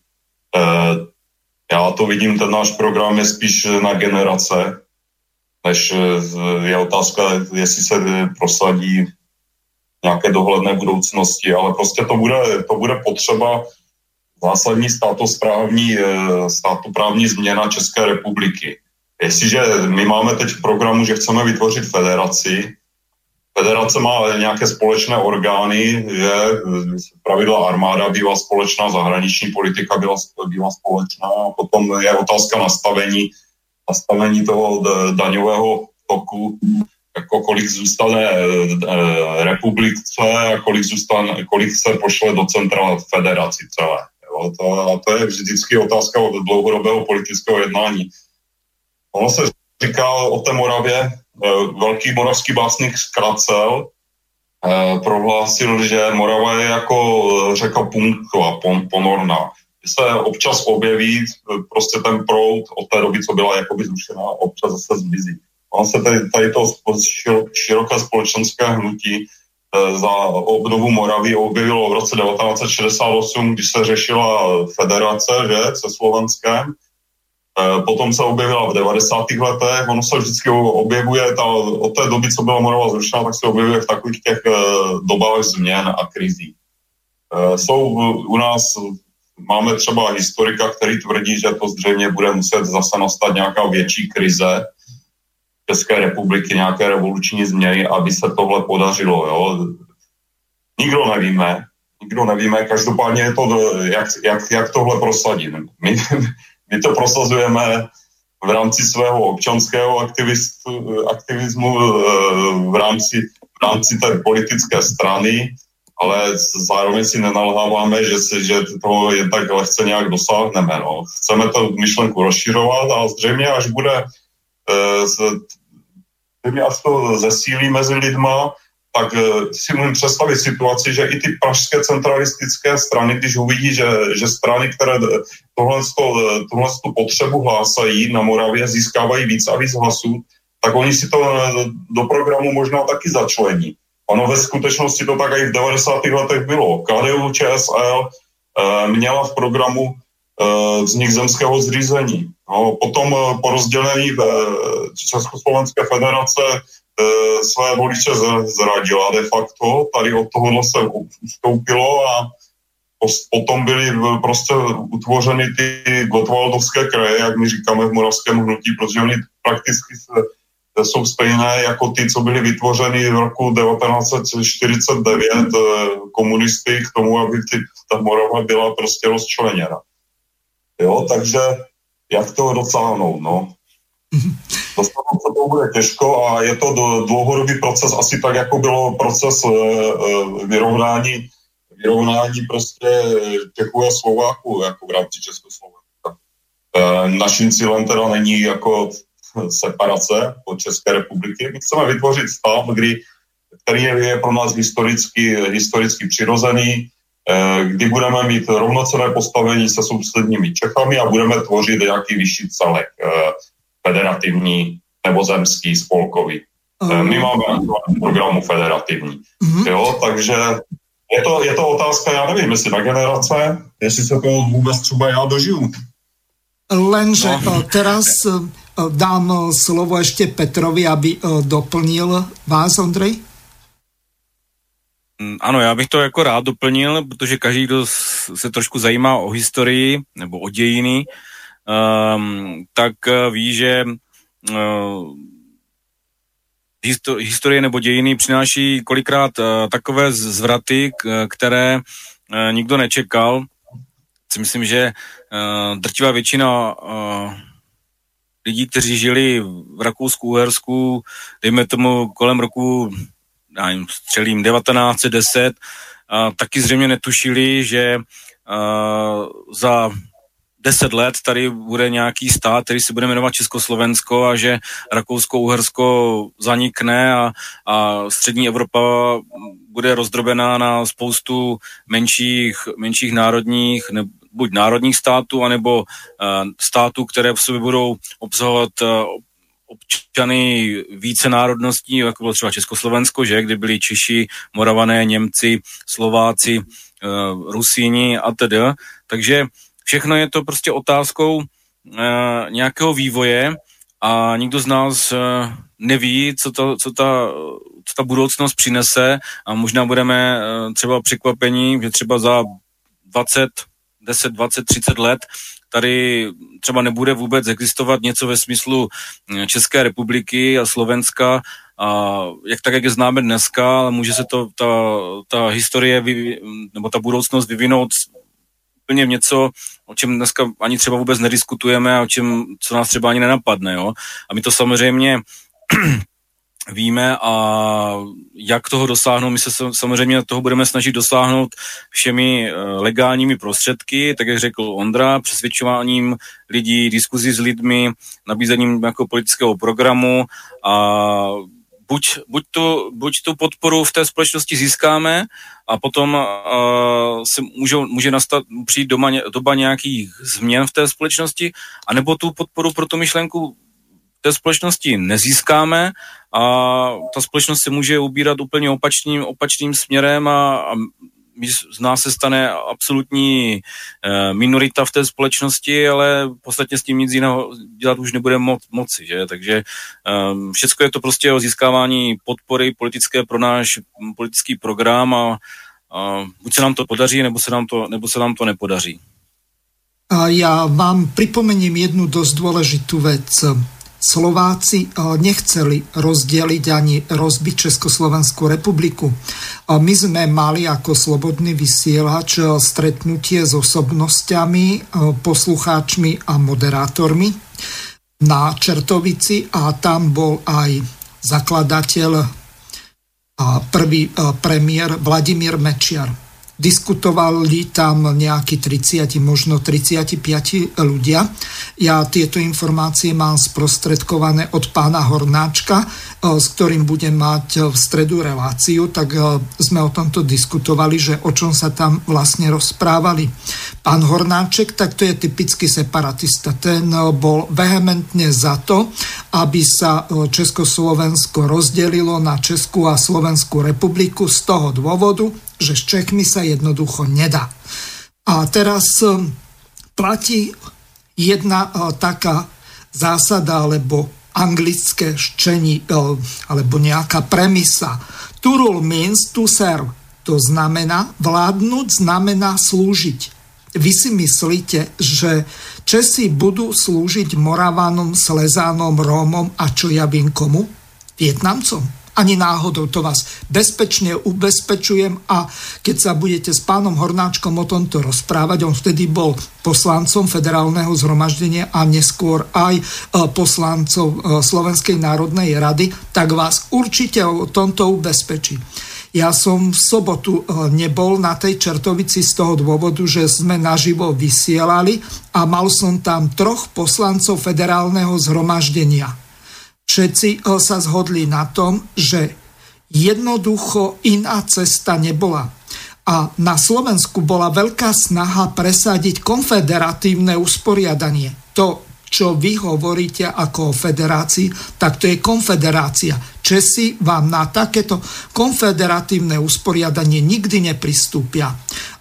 Já to vidím, ten náš program je spíš na generace, než je otázka, jestli se prosadí nějaké dohledné budoucnosti, ale prostě to bude, to bude potřeba zásadní státosprávní, státoprávní změna České republiky. Jestliže my máme teď v programu, že chceme vytvořit federaci, federace má nějaké společné orgány, že pravidla armáda bývá společná, zahraniční politika byla, bývá společná a potom je otázka nastavení, nastavení toho daňového toku, jako kolik zůstane e, republice a kolik, zůstane, kolik se pošle do centra federaci celé. Jo, to, a to je vždycky otázka od dlouhodobého politického jednání. Ono se říká o té Moravě, eh, velký moravský básník Skracel eh, prohlásil, že Morava je jako eh, řeka Punktová, pon, ponorná. Se občas objeví prostě ten proud od té doby, co byla jakoby zrušená, občas zase zmizí. On se tady, tady to široké společenské hnutí za obnovu Moravy objevilo v roce 1968, když se řešila federace že, se Slovenskem potom se objevila v 90. letech, ono se vždycky objevuje, ta, od té doby, co byla Morava zrušena, tak se objevuje v takových těch dobách změn a krizí. Jsou u nás, máme třeba historika, který tvrdí, že to zřejmě bude muset zase nastat nějaká větší krize, České republiky nějaké revoluční změny, aby se tohle podařilo. Jo. Nikdo nevíme, nikdo nevíme, každopádně je to, jak, jak, jak tohle prosadit. My, my to prosazujeme v rámci svého občanského aktivismu, eh, v rámci, v rámci té politické strany, ale zároveň si nenalháváme, že, si, že toho jen tak lehce nějak dosáhneme. No. Chceme to myšlenku rozširovat a zřejmě, až bude eh, zřejmě až to zesílí mezi lidma, tak eh, si můžeme představit situaci, že i ty pražské centralistické strany, když uvidí, že, že strany, které tohle, tohle tu potřebu hlásají na Moravě, získávají víc a víc hlasů, tak oni si to eh, do programu možná taky začlení. Ono ve skutečnosti to tak i v 90. letech bylo. KDU ČSL eh, měla v programu vznik zemského zřízení. No, potom po rozdělení Československé federace své voliče zradila de facto, tady od toho se ustoupilo a potom byly prostě utvořeny ty Gotwaldovské kraje, jak my říkáme v moravském hnutí, protože oni prakticky jsou stejné jako ty, co byly vytvořeny v roku 1949 eh, komunisty k tomu, aby ty, ta Morava byla prostě rozčleněna. Jo, takže jak to dosáhnout, no? <laughs> Dostanou se to bude těžko a je to dlouhodobý proces, asi tak, jako bylo proces e, e, vyrovnání, vyrovnání prostě Čechů a Slováků jako v rámci Československa. E, naším cílem teda není jako separace od České republiky. My chceme vytvořit stav, kdy, který je pro nás historicky, historicky přirozený, kdy budeme mít rovnocené postavení se sousedními Čechami a budeme tvořit nějaký vyšší celek federativní nebo zemský, spolkový. Uh. My máme programu federativní. Uh-huh. Jo, takže je to, je to otázka, já nevím, jestli na generace, jestli se to vůbec třeba já dožiju. Lenže no. teraz dám slovo ještě Petrovi, aby doplnil vás, Ondrej. Mm, ano, já bych to jako rád doplnil, protože každý, kdo se trošku zajímá o historii nebo o dějiny, tak eh, ví, že uh, historie nebo dějiny přináší kolikrát uh, takové zvraty, které nikdo nečekal. Si myslím, že drtivá většina lidí, kteří žili v Rakousku, Uhersku, dejme tomu kolem roku, já jim střelím, 1910, uh, taky zřejmě netušili, že za deset let tady bude nějaký stát, který se bude jmenovat Československo a že Rakousko-Uhersko zanikne a, a střední Evropa bude rozdrobená na spoustu menších, menších národních, ne, buď národních států, anebo uh, států, které v sobě budou obsahovat uh, občany více národností, jako bylo třeba Československo, že, kde byli Češi, Moravané, Němci, Slováci, uh, Rusíni a tedy. Takže Všechno je to prostě otázkou uh, nějakého vývoje a nikdo z nás uh, neví, co, to, co, ta, co ta budoucnost přinese a možná budeme uh, třeba překvapení, že třeba za 20, 10, 20, 30 let tady třeba nebude vůbec existovat něco ve smyslu České republiky a Slovenska, a jak tak, jak je známe dneska, ale může se to, ta, ta historie vy, nebo ta budoucnost vyvinout úplně něco, o čem dneska ani třeba vůbec nediskutujeme a o čem, co nás třeba ani nenapadne. Jo? A my to samozřejmě <clears throat> víme a jak toho dosáhnout, my se samozřejmě toho budeme snažit dosáhnout všemi eh, legálními prostředky, tak jak řekl Ondra, přesvědčováním lidí, diskuzí s lidmi, nabízením jako politického programu a buď, buď, tu, buď tu podporu v té společnosti získáme a potom uh, se může, může nastat, přijít doma, doba nějakých změn v té společnosti, anebo tu podporu pro tu myšlenku té společnosti nezískáme a ta společnost se může ubírat úplně opačným, opačným směrem a, a z nás se stane absolutní minorita v té společnosti, ale v podstatě s tím nic jiného dělat už nebude mo- moci, že? Takže um, všechno je to prostě o získávání podpory politické pro náš politický program a, a buď se nám to podaří, nebo se nám to, nebo se nám to nepodaří. A ja vám pripomeniem jednu dosť dôležitú vec. Slováci nechceli rozdeliť ani rozbiť Československú republiku. My sme mali ako slobodný vysielač stretnutie s osobnosťami, poslucháčmi a moderátormi na Čertovici a tam bol aj zakladateľ a prvý premiér Vladimír Mečiar. Diskutovali tam nejakí 30, možno 35 ľudia. Ja tieto informácie mám sprostredkované od pána Hornáčka, E, s ktorým budem mať v stredu reláciu, tak e, sme o tomto diskutovali, že o čom sa tam vlastne rozprávali. Pán Hornáček, tak to je typický separatista. Ten bol vehementne za to, aby sa Československo rozdelilo na Českú a Slovenskú republiku z toho dôvodu, že s Čechmi sa jednoducho nedá. A teraz platí jedna taká zásada alebo anglické ščení alebo nejaká premisa. To rule means to serve. To znamená, vládnuť znamená slúžiť. Vy si myslíte, že Česi budú slúžiť Moravánom, Slezánom, Rómom a čo ja vím komu? Vietnamcom ani náhodou, to vás bezpečne ubezpečujem a keď sa budete s pánom Hornáčkom o tomto rozprávať, on vtedy bol poslancom federálneho zhromaždenia a neskôr aj e, poslancov e, Slovenskej národnej rady, tak vás určite o tomto ubezpečí. Ja som v sobotu e, nebol na tej Čertovici z toho dôvodu, že sme naživo vysielali a mal som tam troch poslancov federálneho zhromaždenia všetci eh, sa zhodli na tom, že jednoducho iná cesta nebola. A na Slovensku bola veľká snaha presadiť konfederatívne usporiadanie. To, čo vy hovoríte ako o federácii, tak to je konfederácia. Česi vám na takéto konfederatívne usporiadanie nikdy nepristúpia.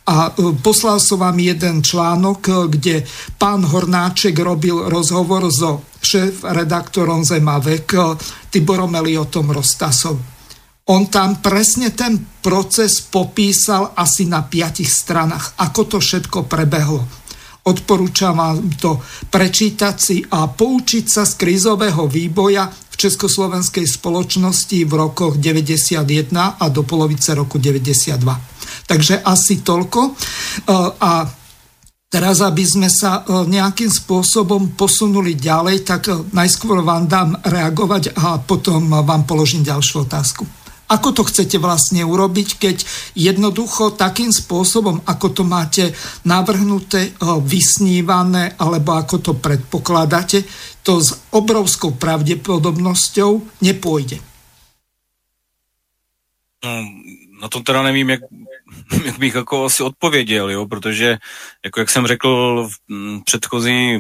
A e, poslal som vám jeden článok, e, kde pán Hornáček robil rozhovor so šéf-redaktorom Zemavek e, Tiborom Eliotom Rostasov. On tam presne ten proces popísal asi na piatich stranách, ako to všetko prebehlo. Odporúčam vám to prečítať si a poučiť sa z krízového výboja československej spoločnosti v rokoch 91 a do polovice roku 92. Takže asi toľko. E, a Teraz, aby sme sa e, nejakým spôsobom posunuli ďalej, tak e, najskôr vám dám reagovať a potom vám položím ďalšiu otázku. Ako to chcete vlastne urobiť, keď jednoducho takým spôsobom, ako to máte navrhnuté, vysnívané, alebo ako to predpokladáte, to s obrovskou pravdepodobnosťou nepôjde? No, na to teda nevím, jak, jak bych jako asi odpověděl, jo, protože, jako jak jsem řekl v předchozí,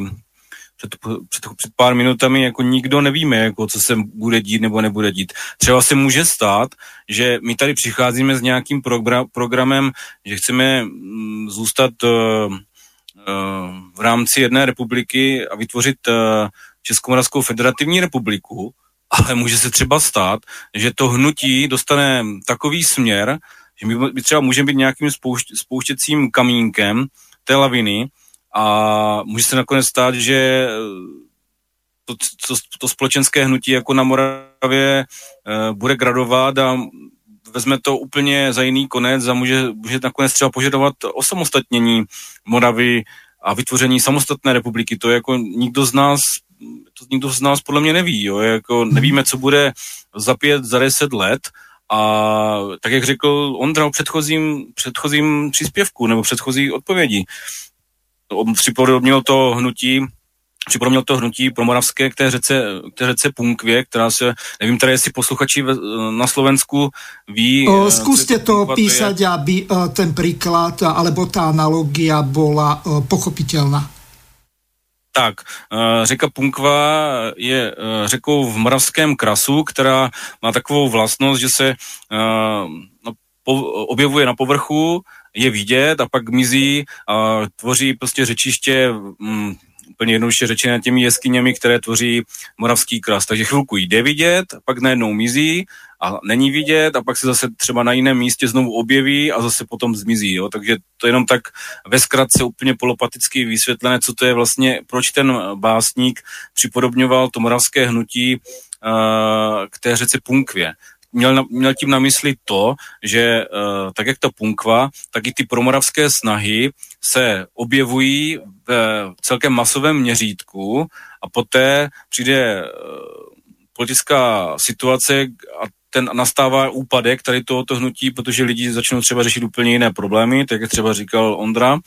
před, před, před pár minutami, jako nikdo nevíme, jako co se bude dít nebo nebude dít. Třeba se může stát, že my tady přicházíme s nějakým program, programem, že chceme zůstat uh, uh, v rámci jedné republiky a vytvořit uh, Českomoravskou federativní republiku, ale může se třeba stát, že to hnutí dostane takový směr, že my třeba můžeme být nějakým spouštěcím kamínkem té laviny a může se nakonec stát, že to, to, to společenské hnutí jako na Moravě uh, bude gradovat a vezme to úplně za jiný konec a může, může nakonec třeba požadovat osamostatnění Moravy a vytvoření samostatné republiky. To je jako nikdo z nás to nikdo z nás podle mě neví, jo, jako nevíme, co bude za pět, za deset let a tak, jak řekl Ondra o předchozím, předchozím příspěvku nebo předchozí odpovědi, připodobnilo to hnutí připomněl to hnutí promoravské k té řece, k té řece Punkvě, která se, nevím tady, jestli posluchači na Slovensku ví... O, eh, skúste to písať, je... aby eh, ten príklad alebo tá analogia bola eh, pochopiteľná. Tak, řeka Punkva je řekou v Moravském krasu, která má takovou vlastnost, že se no, objevuje na povrchu je vidět a pak mizí a tvoří prostě řečiště mm, úplně jednoduše řečené těmi jeskyněmi, které tvoří moravský kras. Takže chvilku jde vidět, pak najednou mizí a není vidět a pak se zase třeba na jiném místě znovu objeví a zase potom zmizí. Jo? Takže to je jenom tak ve zkratce úplně polopaticky vysvětlené, co to je vlastně, proč ten básník připodobňoval to moravské hnutí uh, k té řece Punkvě měl, měl tím na mysli to, že uh, tak jak ta punkva, tak i ty promoravské snahy se objevují v celkem masovém měřítku a poté přijde uh, politická situace a ten nastává úpadek tady tohoto hnutí, protože lidi začnou třeba řešit úplně jiné problémy, tak jak třeba říkal Ondra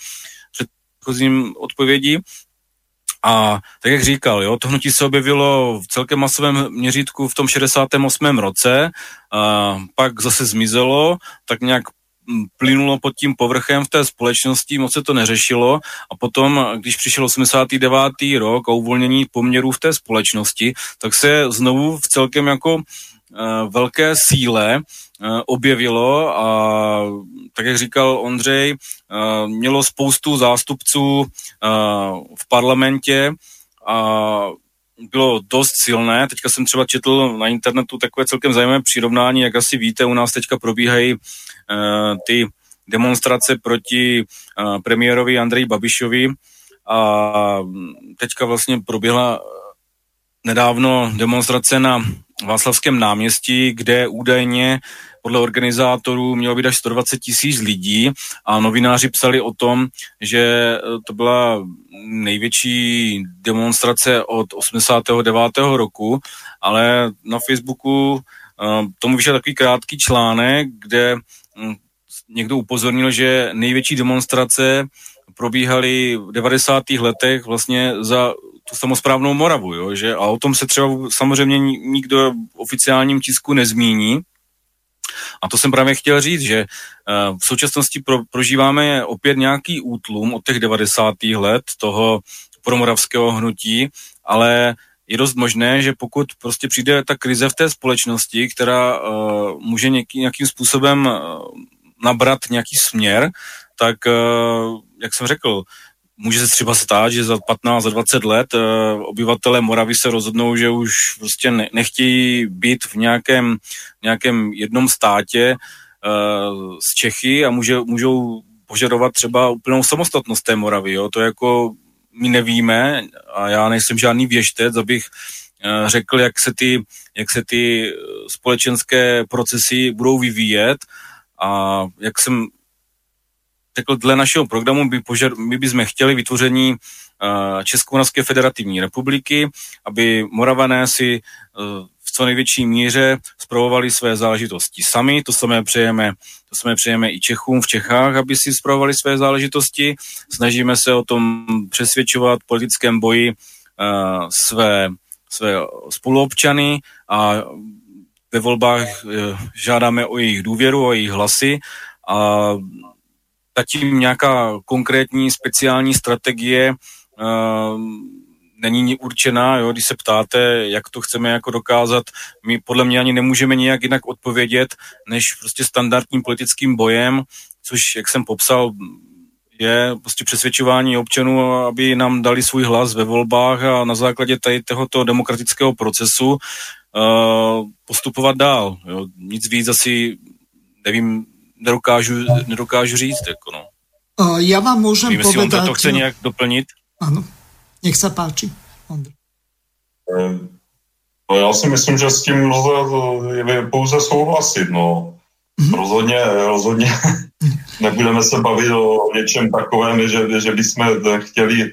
před předchozím odpovědí. A tak jak říkal, jo, to hnutí se objevilo v celkem masovém měřítku v tom 68. roce, a pak zase zmizelo, tak nějak mm, plynulo pod tím povrchem v té společnosti, moc se to neřešilo a potom, když přišel 89. rok a uvolnění poměrů v té společnosti, tak se znovu v celkem jako Eh, velké síle objevilo a tak, jak říkal Ondřej, eh, mělo spoustu zástupců v parlamentě a bylo dost silné. Teďka jsem třeba četl na internetu takové celkem zajímavé přirovnání, jak asi víte, u nás teďka probíhají ty demonstrace proti premiérovi Andreji Babišovi a teďka vlastně proběhla nedávno demonstrace na Václavském náměstí, kde údajně podle organizátorů mělo být až 120 tisíc lidí a novináři psali o tom, že eh, to byla největší demonstrace od 89. roku, ale na Facebooku uh, tomu vyšel takový krátký článek, kde hm, někdo upozornil, že největší demonstrace probíhaly v 90. letech vlastně za tu samozprávnou Moravu, jo, že a o tom se třeba samozřejmě nikdo v oficiálním tisku nezmíní. A to jsem právě chtěl říct, že uh, v současnosti pro, prožíváme opět nějaký útlum od těch 90. let toho promoravského hnutí, ale je dost možné, že pokud prostě přijde ta krize v té společnosti, která uh, může nějaký, nějakým způsobem uh, nabrat nějaký směr, tak, uh, jak jsem řekl, může se třeba stát, že za 15, za 20 let uh, obyvatele Moravy se rozhodnou, že už prostě ne, nechtějí být v nějakém, nějakém jednom státě uh, z Čechy a může, můžou požadovat třeba úplnou samostatnost té Moravy. Jo? To jako my nevíme a já nejsem žádný věštec, abych uh, řekl, jak se, ty, jak se ty společenské procesy budou vyvíjet a jak jsem řekl, dle našeho programu by požad, my bychom chtěli vytvoření uh, Českomoravské federativní republiky, aby Moravané si uh, v co největší míře zpravovali své záležitosti sami. To samé přejeme, to samé přejeme i Čechům v Čechách, aby si zpravovali své záležitosti. Snažíme se o tom přesvědčovat v politickém boji uh, své, své spoluobčany a ve volbách žádáme o jejich důvěru, o jejich hlasy a zatím nějaká konkrétní speciální strategie uh, není určená, jo, když se ptáte, jak to chceme jako dokázat, my podle mě ani nemůžeme nějak jinak odpovědět, než prostě standardním politickým bojem, což, jak jsem popsal, je prostě přesvědčování občanů, aby nám dali svůj hlas ve volbách a na základě tady tohoto demokratického procesu uh, postupovat dál. Jo. Nic víc asi, nevím, nedokážu, nedokážu říct. Jako no. Já vám můžem Vím, povedať... to chce nějak doplnit? Ano, nech se páči. No, já si myslím, že s tím lze pouze souhlasit. No. Mm-hmm. Rozhodně, rozhodně <laughs> nebudeme se bavit o něčem takovém, že, že bychom chtěli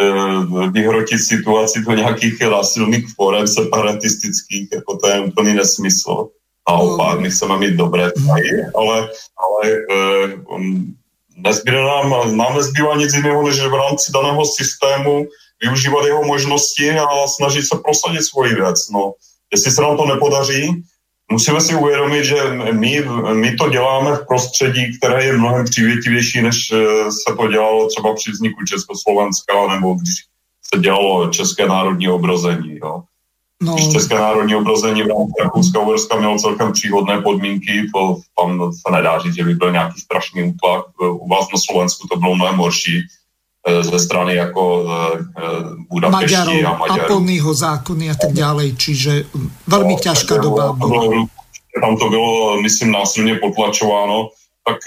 eh, vyhrotit situaci do nějakých násilných forem separatistických, jako to je úplný nesmysl. Naopak, my chceme mít dobré vztahy, ale, ale um, nezbyde nám, nám nezbývá nic jiného, než v rámci daného systému využívat jeho možnosti a snažit se prosadit svoji věc. No, jestli se nám to nepodaří, musíme si uvědomit, že my, my to děláme v prostředí, které je mnohem přívětivější, než eh, se to dělalo třeba při vzniku Československa, nebo když se dělalo České národní obrození. Jo. No. České národní obrození v rámci Rakouska Uherska mělo celkem příhodné podmínky, to tam se nedá říct, že by byl nějaký strašný útlak. U vás na Slovensku to bylo mnohem horší eh, ze strany jako eh, eh, Budapešti Maďarov, a Maďarov. a plnýho zákony a tak ďalej, čiže veľmi no, ťažká doba bola. Tam to bylo, myslím, násilně potlačováno tak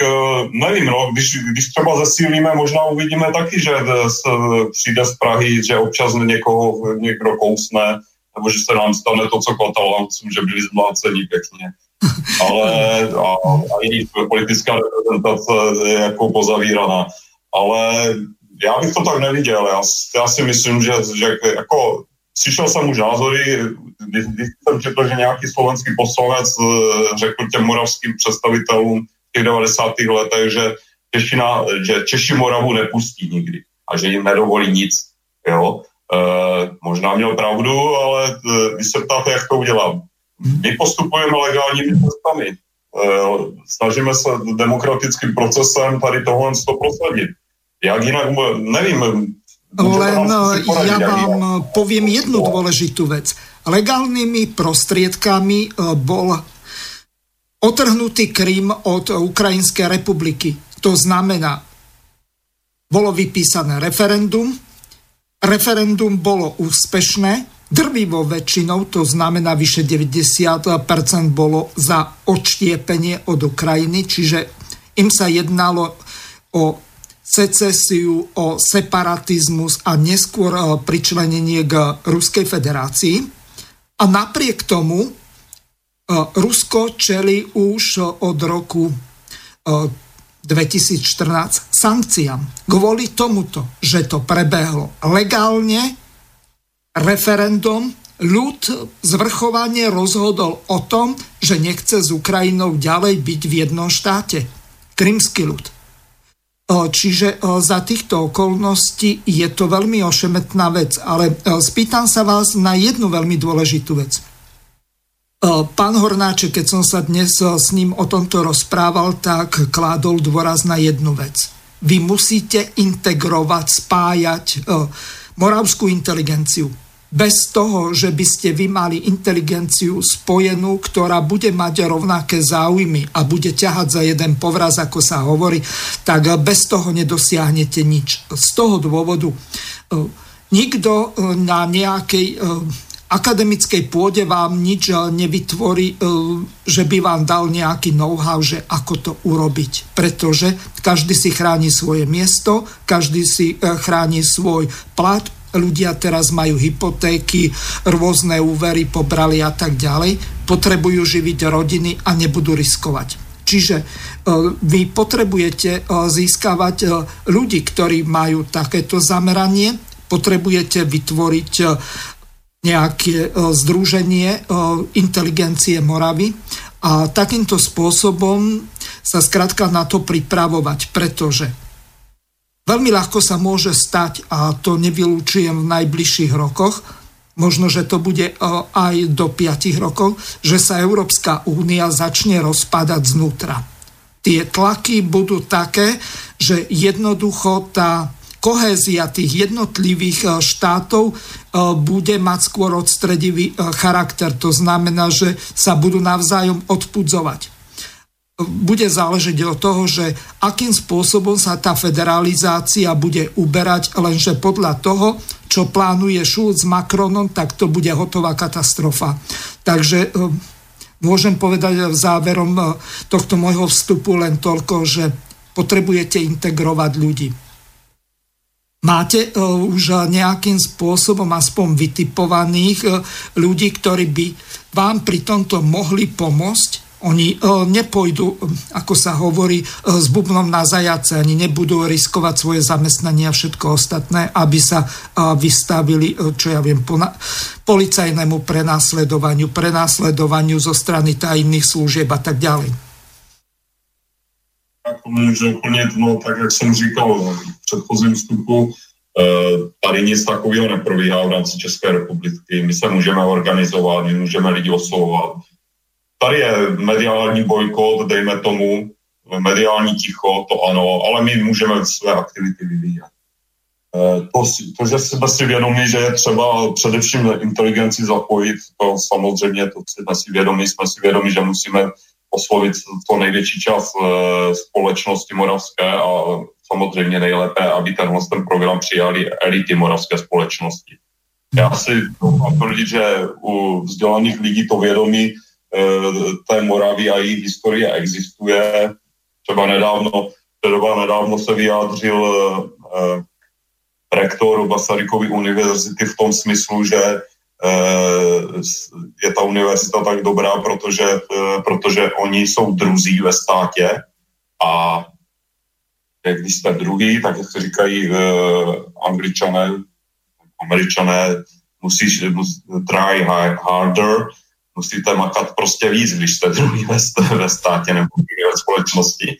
nevím, no, když, když třeba zesílíme, možná uvidíme taky, že z, přijde z Prahy, že občas někoho někdo kousne, nebo že se nám stane to, co kataláncům, že byli zmláceni pěkně. <laughs> Ale a, a i politická reprezentace je jako pozavíraná. Ale já bych to tak neviděl. Já, já si myslím, že, že jako slyšel jsem už názory, když, když jsem četl, že nějaký slovenský poslanec eh, řekl těm moravským představitelům, těch 90. letech, že, Češina, že Češi Moravu nepustí nikdy a že jim nedovolí nic. Jo? E, možná měl pravdu, ale e, když se ptáte, jak to udělám. My postupujeme legálními cestami. E, snažíme se demokratickým procesem tady tohle to prosadit. Jak jinak, nevím, Len ja vám poviem jednu dôležitú vec. Legálnymi prostriedkami bol otrhnutý Krym od Ukrajinskej republiky. To znamená, bolo vypísané referendum, referendum bolo úspešné, drvivo väčšinou, to znamená vyše 90% bolo za odštiepenie od Ukrajiny, čiže im sa jednalo o secesiu, o separatizmus a neskôr e, pričlenenie k Ruskej federácii. A napriek tomu E, Rusko čeli už od roku 2014 e, sankciám. Kvôli tomuto, že to prebehlo legálne, referendum, ľud zvrchovanie rozhodol o tom, že nechce s Ukrajinou ďalej byť v jednom štáte. Krymský ľud. Čiže za týchto okolností je to veľmi ošemetná vec, ale spýtam sa vás na jednu veľmi dôležitú vec. E, pán Hornáček, keď som sa dnes e, s ním o tomto rozprával, tak kládol dôraz na jednu vec. Vy musíte integrovať, spájať e, moravskú inteligenciu. Bez toho, že by ste vy mali inteligenciu spojenú, ktorá bude mať rovnaké záujmy a bude ťahať za jeden povraz, ako sa hovorí, tak bez toho nedosiahnete nič. Z toho dôvodu nikto na nejakej akademickej pôde vám nič eh, nevytvorí, eh, že by vám dal nejaký know-how, že ako to urobiť. Pretože každý si chráni svoje miesto, každý si eh, chráni svoj plat, ľudia teraz majú hypotéky, rôzne úvery pobrali a tak ďalej, potrebujú živiť rodiny a nebudú riskovať. Čiže vy potrebujete získavať ľudí, ktorí majú takéto zameranie, potrebujete vytvoriť nejaké e, združenie e, inteligencie Moravy a takýmto spôsobom sa skrátka na to pripravovať, pretože veľmi ľahko sa môže stať, a to nevylúčujem v najbližších rokoch, možno, že to bude e, aj do 5 rokov, že sa Európska únia začne rozpadať znútra. Tie tlaky budú také, že jednoducho tá kohézia tých jednotlivých e, štátov e, bude mať skôr odstredivý e, charakter. To znamená, že sa budú navzájom odpudzovať. Bude záležiť od toho, že akým spôsobom sa tá federalizácia bude uberať, lenže podľa toho, čo plánuje Schulz s Macronom, tak to bude hotová katastrofa. Takže môžem povedať záverom tohto môjho vstupu len toľko, že potrebujete integrovať ľudí Máte uh, už nejakým spôsobom aspoň vytipovaných ľudí, ktorí by vám pri tomto mohli pomôcť? Oni uh, nepôjdu, ako sa hovorí, s bubnom na zajace, ani nebudú riskovať svoje zamestnanie a všetko ostatné, aby sa vystavili, čo ja viem, policajnému prenásledovaniu, prenásledovaniu zo strany tajných služieb a tak ďalej to může doplnit, no tak jak jsem říkal v předchozím vstupu, eh, tady nic takového neprobíhá v rámci České republiky. My se můžeme organizovat, my můžeme lidi oslovovat. Tady je mediální bojkot, dejme tomu, mediální ticho, to ano, ale my můžeme své aktivity vyvíjet. to, to, že jsme si vědomí, že je třeba především inteligenci zapojit, to samozřejmě, to jsme si vědomí, jsme si vědomí, že musíme oslovit to největší část společnosti moravské a samozřejmě nejlépe, aby tenhle ten program přijali elity moravské společnosti. Já si mám tvrdit, že u vzdělaných lidí to vědomí té Moravy a její historie existuje. Třeba nedávno, třeba nedávno se vyjádřil rektor Masarykovy univerzity v tom smyslu, že eh, je ta univerzita tak dobrá, protože, eh, protože oni jsou druzí ve státě a když jste druhý, tak jak se říkají uh, angličané, američané, musíš mus, try harder, musíte makat prostě víc, když jste druhý ve, ve státě nebo ve společnosti.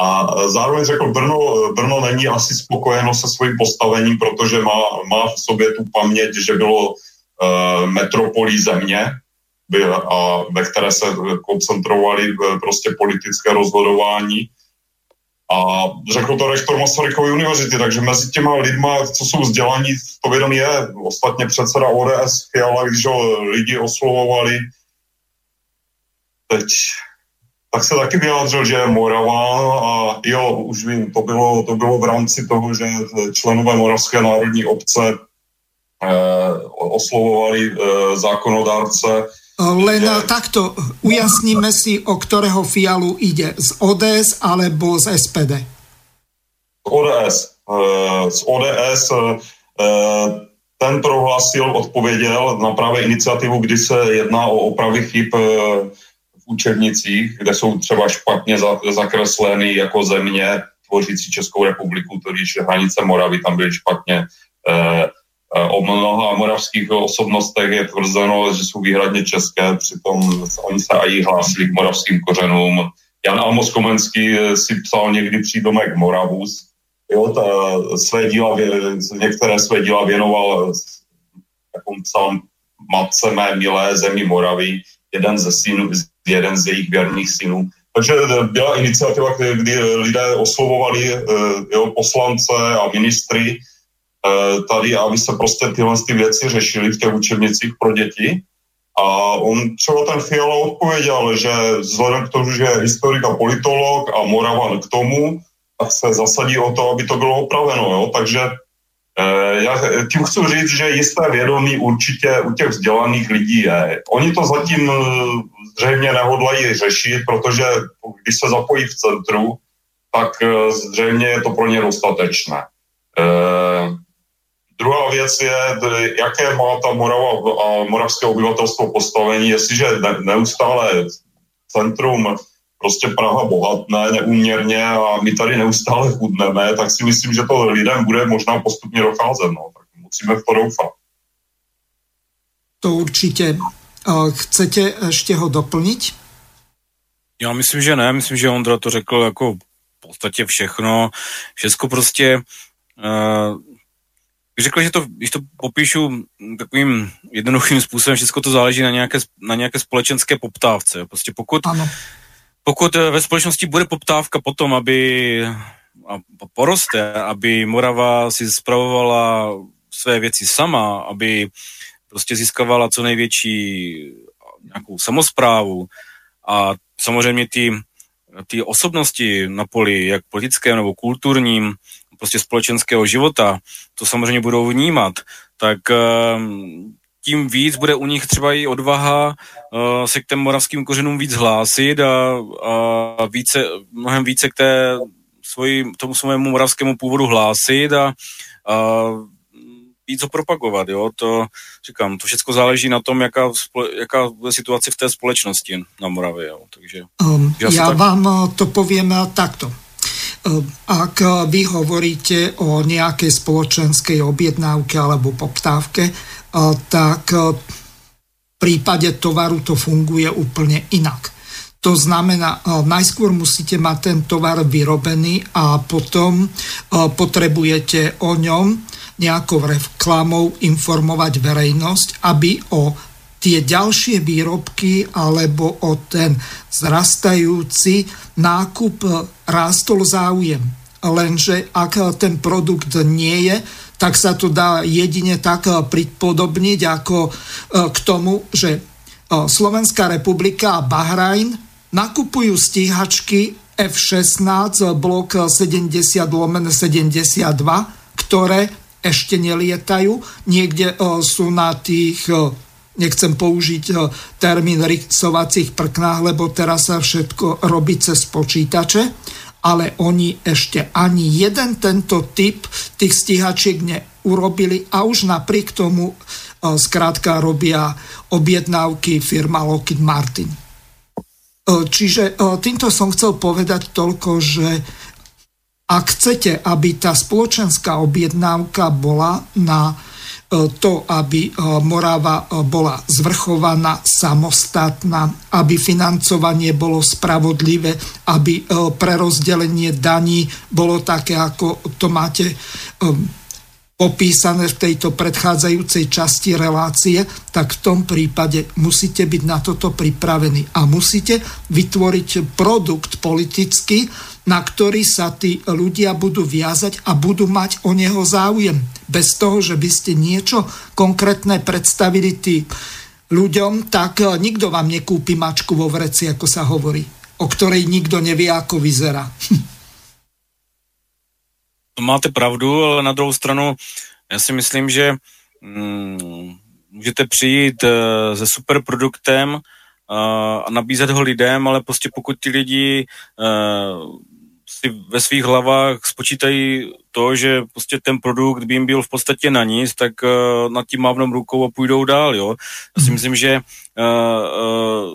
A zároveň řekl, Brno, Brno není asi spokojeno se svým postavením, protože má, má v sobě tu paměť, že bylo metropolí země, a ve které se koncentrovali uh, prostě politické rozhodování. A řekl to rektor Masarykovy univerzity, takže mezi těma lidma, co jsou vzdělaní, to vědomí je. Ostatně předseda ODS Fiala, když ho lidi oslovovali, teď tak se taky vyjádřil, že je Morava a jo, už vím, to bylo, to bylo v rámci toho, že členové Moravské národní obce eh, oslovovali eh, zákonodárce. Len že... takto, ujasníme si, o kterého fialu ide, z ODS alebo z SPD? Z ODS. Eh, z ODS eh, ten prohlásil, odpověděl na právě iniciativu, kdy se jedná o opravy chyb eh, učebnicích, kde jsou třeba špatně za, zakresleny jako země tvořící Českou republiku, když hranice Moravy tam byly špatně. Eh, eh, o mnoha moravských osobnostech je tvrzeno, že jsou výhradně české, přitom oni se i hlásili k moravským kořenům. Jan Amos Komenský eh, si psal někdy přídomek Moravus. Jo, ta, své díla, některé své díla věnoval, jak on psal, matce mé milé zemi Moravy, jeden ze synů, jeden z jejich věrných synů. Takže byla iniciativa, kdy lidé oslovovali eh, jo, poslance a ministry eh, tady, aby se prostě tyhle ty věci řešily v těch učebnicích pro děti. A on třeba ten Fiala odpověděl, že vzhledem k tomu, že je historik a politolog a Moravan k tomu, tak se zasadí o to, aby to bylo opraveno. Jo? Takže Eh, já tím chci říct, že jisté vědomí určitě u těch vzdělaných lidí je. Oni to zatím eh, zřejmě nehodlají řešit, protože když se zapojí v centru, tak zřejmě je to pro ně dostatečné. Eh, druhá věc je, jaké má ta Morava a moravské obyvatelstvo postavení, jestliže neustále centrum prostě Praha bohatné neúměrně a my tady neustále chudneme, tak si myslím, že to lidem bude možná postupně docházet. No. Tak musíme v to doufat. To určitě. Chcete ještě ho doplnit? Já myslím, že ne. Myslím, že Ondra to řekl jako v podstatě všechno. Všechno prostě uh, řekl, že to, když to popíšu takovým jednoduchým způsobem, všechno to záleží na nějaké, na nějaké společenské poptávce. Prostě pokud ano pokud eh, ve společnosti bude poptávka potom, aby a poroste, aby Morava si spravovala své věci sama, aby prostě získávala co největší nějakou samozprávu a samozřejmě ty, ty osobnosti na poli, jak politickém nebo kulturním, prostě společenského života, to samozřejmě budou vnímat, tak ehm, tím víc bude u nich třeba i odvaha uh, se k těm moravským kořenům víc hlásit a, a více, mnohem více k té svoji, tomu svému moravskému původu hlásit a, a víc ho propagovat, jo, to říkám, to všechno záleží na tom, jaká, jaká je situace v té společnosti na Moravě, jo, takže... Um, já tak... vám uh, to povím uh, takto. Um, ak vy hovoríte o nejakej spoločenskej objednávke alebo poptávke, tak v prípade tovaru to funguje úplne inak. To znamená, najskôr musíte mať ten tovar vyrobený a potom potrebujete o ňom nejakou reklamou informovať verejnosť, aby o tie ďalšie výrobky alebo o ten zrastajúci nákup rástol záujem. Lenže ak ten produkt nie je, tak sa to dá jedine tak pripodobniť ako k tomu, že Slovenská republika a Bahrajn nakupujú stíhačky F-16 blok 70 lomen 72, ktoré ešte nelietajú. Niekde sú na tých nechcem použiť termín rysovacích prknách, lebo teraz sa všetko robí cez počítače ale oni ešte ani jeden tento typ tých stíhačiek neurobili a už napriek tomu zkrátka e, robia objednávky firma Lockheed Martin. E, čiže týmto som chcel povedať toľko, že ak chcete, aby tá spoločenská objednávka bola na to, aby e, Morava e, bola zvrchovaná, samostatná, aby financovanie bolo spravodlivé, aby prerozdelenie daní bolo také, ako to máte popísané v tejto predchádzajúcej časti relácie, tak v tom prípade musíte byť na toto pripravení a musíte vytvoriť produkt politický, na ktorý sa tí ľudia budú viazať a budú mať o neho záujem. Bez toho, že by ste niečo konkrétne predstavili tí ľuďom, tak eh, nikto vám nekúpi mačku vo vreci, ako sa hovorí, o ktorej nikto nevie, ako vyzerá. <laughs> To máte pravdu, ale na druhou stranu já si myslím, že mm, můžete přijít uh, se superproduktem uh, a nabízet ho lidem, ale prostě pokud ty lidi uh, si ve svých hlavách spočítají to, že prostě ten produkt by jim byl v podstatě na nic, tak uh, nad tím mávnou rukou a půjdou dál, jo. Já si mhm. myslím, že uh, uh,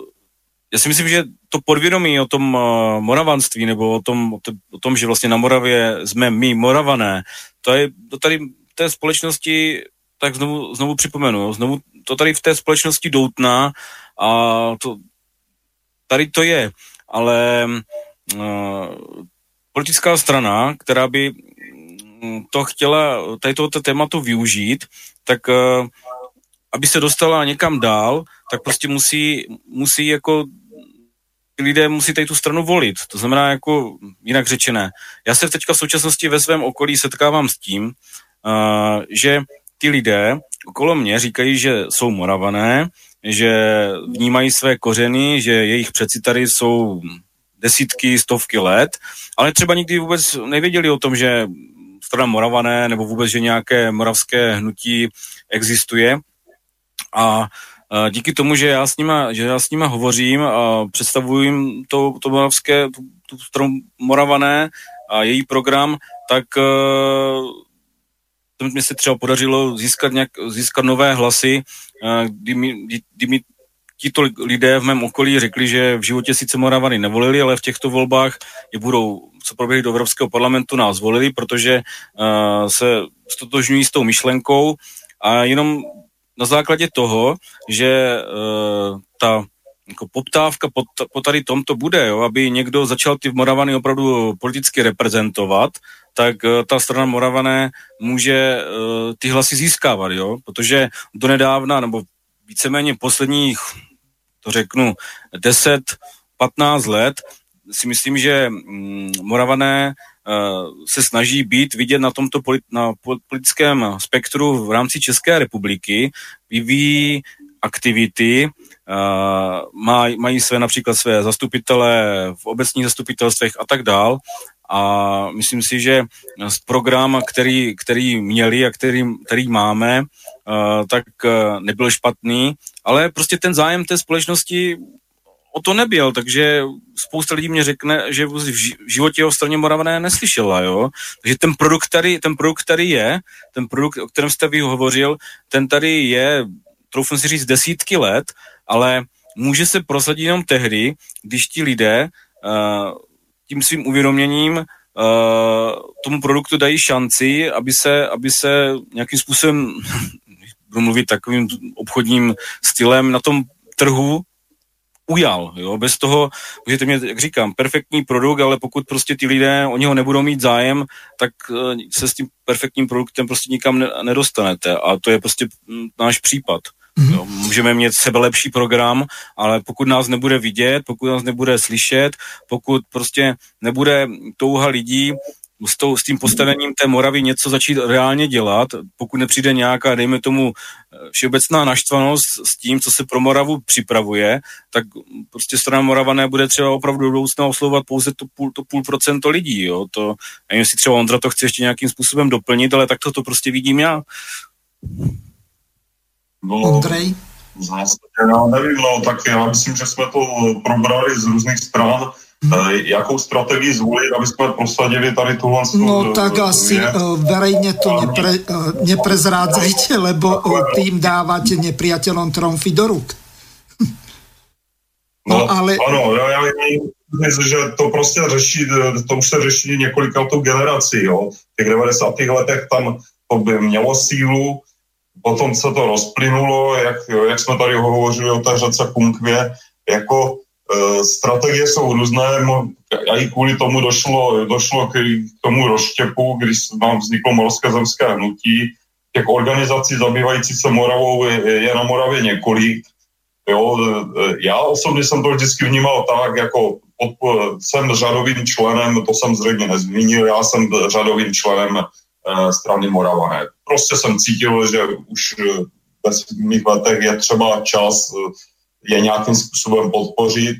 já si myslím, že to podvědomí o tom uh, moravanství nebo o tom, o, to, o tom, že vlastně na Moravě jsme my moravané, to je to tady v té společnosti, tak znovu, znovu připomenu, znovu to tady v té společnosti doutná a to, tady to je, ale uh, politická strana, která by mm, to chtěla tady tohoto tématu využít, tak uh, aby se dostala někam dál, tak prostě musí, musí jako lidé musí tady tu stranu volit. To znamená jako jinak řečené. Já se teďka v současnosti ve svém okolí setkávám s tím, uh, že ty lidé okolo mě říkají, že jsou moravané, že vnímají své kořeny, že jejich přecitary jsou desítky, stovky let, ale třeba nikdy vůbec nevěděli o tom, že strana Moravané nebo vůbec, že nějaké moravské hnutí existuje. A díky tomu, že já s nima, že já s nima hovořím a představuji jim to, to moravské, tu, tu stranu Moravané a její program, tak to mi se třeba podařilo získat, nějak, získat nové hlasy, kdy mi, kdy mi tito lidé v mém okolí řekli, že v životě sice Moravany nevolili, ale v těchto volbách je budou, co proběhly do Evropského parlamentu, nás volili, protože uh, se stotožňují s tou myšlenkou. A jenom na základě toho, že uh, ta jako poptávka po, po tady tomto bude, jo, aby někdo začal ty Moravany opravdu politicky reprezentovat, tak uh, ta strana Moravané může uh, ty hlasy získávat, jo, protože do nedávna, nebo víceméně posledních, to řeknu, 10, 15 let si myslím, že mm, Moravané uh, se snaží být vidět na tomto polit, na politickém spektru v rámci České republiky, vyvíjí aktivity, maj, mají své například své zastupitele v obecních zastupitelstvech a tak dál a myslím si, že program, který, který měli a který, který máme, uh, tak uh, nebyl špatný, ale prostě ten zájem té společnosti o to nebyl, takže spousta lidí mě řekne, že v životě o straně Moravané neslyšela, jo. Takže ten produkt tady, ten produkt tady je, ten produkt, o kterém jste vy hovořil, ten tady je, troufnu si říct, desítky let, ale může se prosadit jenom tehdy, když ti lidé uh, tím svým uvědoměním uh, tomu produktu dají šanci, aby se, aby se nějakým způsobem, <laughs> budu mluvit takovým obchodním stylem, na tom trhu ujal. Jo? Bez toho, můžete mít, jak říkám, perfektní produkt, ale pokud prostě ty lidé o něho nebudou mít zájem, tak uh, se s tím perfektním produktem prostě nikam ne- nedostanete. A to je prostě mm, náš případ. Mm-hmm. Jo, můžeme mít sebe lepší program, ale pokud nás nebude vidět, pokud nás nebude slyšet, pokud prostě nebude touha lidí s, tou, s tím postavením té Moravy něco začít reálně dělat, pokud nepřijde nějaká, dejme tomu, eh, všeobecná naštvanost s tím, co se pro Moravu připravuje, tak prostě strana Moravané bude třeba opravdu do budoucna oslovovat pouze to půl, to půl procento lidí. Jo? To, nevím, jestli třeba Ondra to chce ještě nějakým způsobem doplnit, ale tak to, to prostě vidím já. No, Ondrej? Zásadě já nevím, no, tak já myslím, že jsme to probrali z různých stran Hmm. Jakou strategii zvolit, aby jsme prosadili tady tuhle... No tak asi uh, verejne to nepre, neprezrádzajte, lebo tým dávate nepriateľom tromfy do ruk. No, no ale... Ano, já, já myslím, že to prostě řeší, to už se řeší několikatou generací, jo. V těch 90. letech tam to by mělo sílu, potom se to rozplynulo, jak, jak jsme tady hovořili o té řece Kunkvě, jako Eh, strategie jsou různé a i kvůli tomu došlo, došlo k tomu rozštěpu, když nám vzniklo Morské zemské hnutí. Těch organizací zabývající se Moravou je, je na Moravě několik. Jo, eh, já osobně jsem to vždycky vnímal tak, jako pod, jsem řadovým členem, to jsem zřejmě nezmínil, já jsem řadovým členem strany Moravané. Prostě jsem cítil, že už ve svých letech je třeba čas eh, je nějakým způsobem podpořit.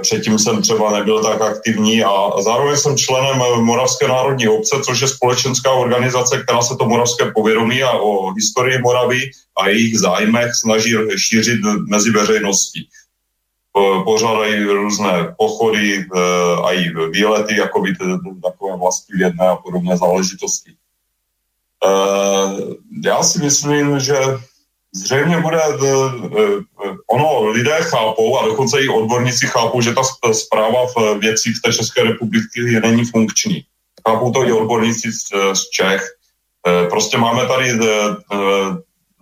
Předtím jsem třeba nebyl tak aktivní a zároveň jsem členem Moravské národní obce, což je společenská organizace, která se to moravské povědomí a o historii Moravy a jejich zájmech snaží šířit mezi veřejností. Pořádají různé pochody e, a i výlety, jako by takové vlastní vědné a podobné záležitosti. E, já si myslím, že zřejmě bude, ono lidé chápou a dokonce i odborníci chápou, že ta zpráva v věcích v té České republiky není funkční. Chápou to i odborníci z, Čech. Prostě máme tady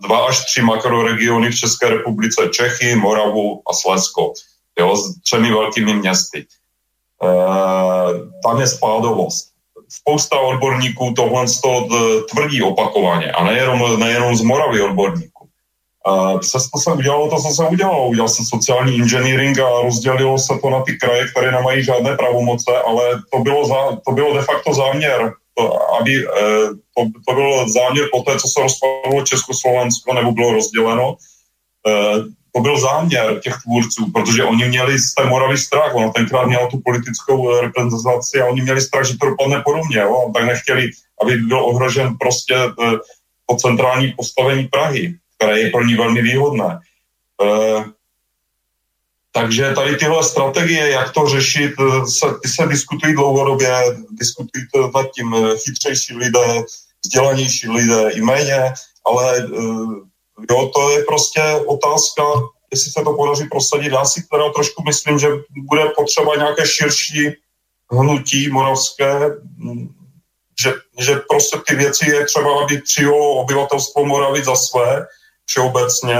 dva až tři makroregiony v České republice, Čechy, Moravu a Slezsko, jo, s třemi velkými městy. Tam je spádovost spousta odborníků tohle tvrdí opakovaně a nejenom, nejenom z Moravy odborníků. A přesto se udělalo to, co se udělalo. Udělal se sociální engineering a rozdělilo se to na ty kraje, které nemají žádné pravomoce, ale to bylo, za, to bylo de facto záměr, to, aby, eh, to, to byl záměr po té, co se rozpadlo Československo nebo bylo rozděleno. Eh, to byl záměr těch tvůrců, protože oni měli z té Moravy strach, ono tenkrát měla tu politickou reprezentaci a oni měli strach, že to dopadne podobně, jo? tak nechtěli, aby byl ohrožen prostě to eh, centrální postavení Prahy které je pro ní velmi výhodné. E, takže tady tyhle strategie, jak to řešit, se, ty se diskutují dlouhodobě, diskutují to nad tím chytřejší lidé, vzdělanější lidé i méně, ale jo, to je prostě otázka, jestli se to podaří prosadit. Já si teda trošku myslím, že bude potřeba nějaké širší hnutí moravské, že, že prostě ty věci je třeba, aby přijalo obyvatelstvo Moravy za své, všeobecně.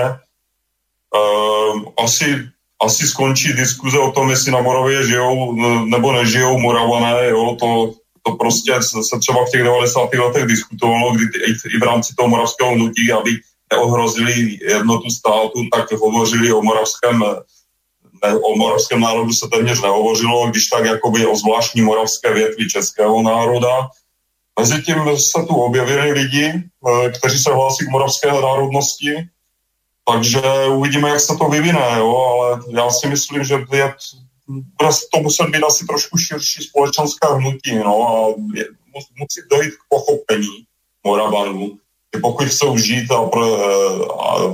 Uh, asi, asi skončí diskuze o tom, jestli na Moravě žijou nebo nežijou Moravané, jo, to, to prostě se třeba v těch 90. letech diskutovalo, kdy i v rámci toho moravského hnutí, aby neohrozili jednotu státu, tak hovořili o moravském ne, o moravském národu se téměř nehovořilo, když tak jakoby o zvláštní moravské větvi českého národa. Mezitím se tu objevili lidi, eh, kteří se hlásí k moravské národnosti, takže uvidíme, jak se to vyvine, jo, ale já si myslím, že je, bude to muset být asi trošku širší společenská hnutí, no, a musí dojít k pochopení Moravanů, že pokud chcou žít a, pro, eh, a,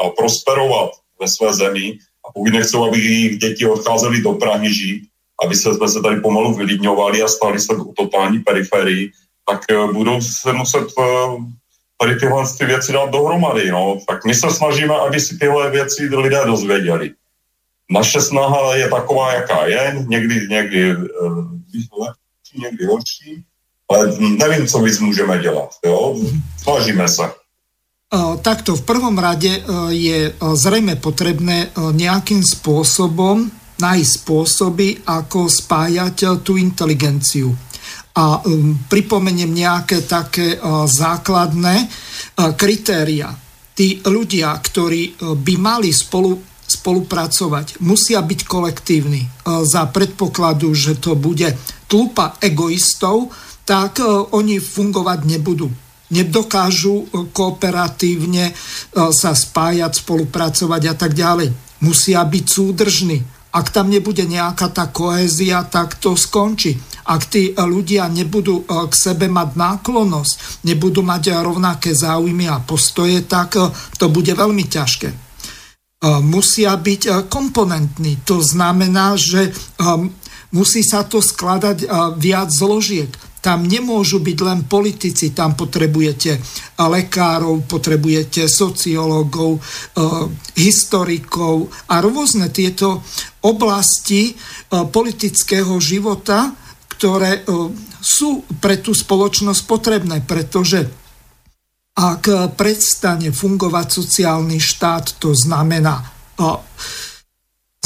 a prosperovat ve své zemi, a pokud nechcou, aby jejich děti odcházely do Prahy žít, aby se, jsme se tady pomalu vylidňovali a stali se totální periferii, tak eh, budou se muset eh, tady tyhle ty věci dát dohromady. No. Tak my se snažíme, aby si tyhle věci lidé dozvěděli. Naše snaha je taková, jaká je, někdy, někdy někdy horší, ale nevím, co víc můžeme dělat. Jo? Snažíme se. Takto v prvom rade je zrejme potrebné nejakým spôsobom nájsť spôsoby, ako spájať tú inteligenciu. A um, pripomeniem nejaké také základné kritéria. Tí ľudia, ktorí by mali spolu spolupracovať, musia byť kolektívni. Za predpokladu, že to bude tlupa egoistov, tak oni fungovať nebudú. Nedokážu kooperatívne sa spájať, spolupracovať a tak ďalej. Musia byť súdržní. Ak tam nebude nejaká tá kohézia, tak to skončí. Ak tí ľudia nebudú k sebe mať náklonosť, nebudú mať rovnaké záujmy a postoje, tak to bude veľmi ťažké musia byť komponentní. To znamená, že musí sa to skladať viac zložiek. Tam nemôžu byť len politici, tam potrebujete lekárov, potrebujete sociológov, historikov a rôzne tieto oblasti politického života, ktoré sú pre tú spoločnosť potrebné, pretože ak prestane fungovať sociálny štát, to znamená,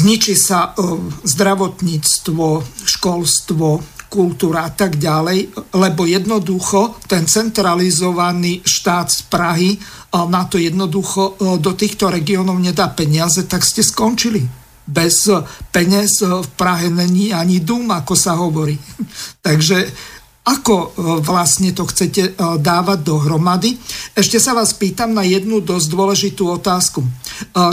zničí sa zdravotníctvo, školstvo, kultúra a tak ďalej, lebo jednoducho ten centralizovaný štát z Prahy na to jednoducho do týchto regiónov nedá peniaze, tak ste skončili. Bez peniaz v Prahe není ani dům, ako sa hovorí. <laughs> Takže ako e, vlastne to chcete e, dávať dohromady? Ešte sa vás pýtam na jednu dosť dôležitú otázku. E,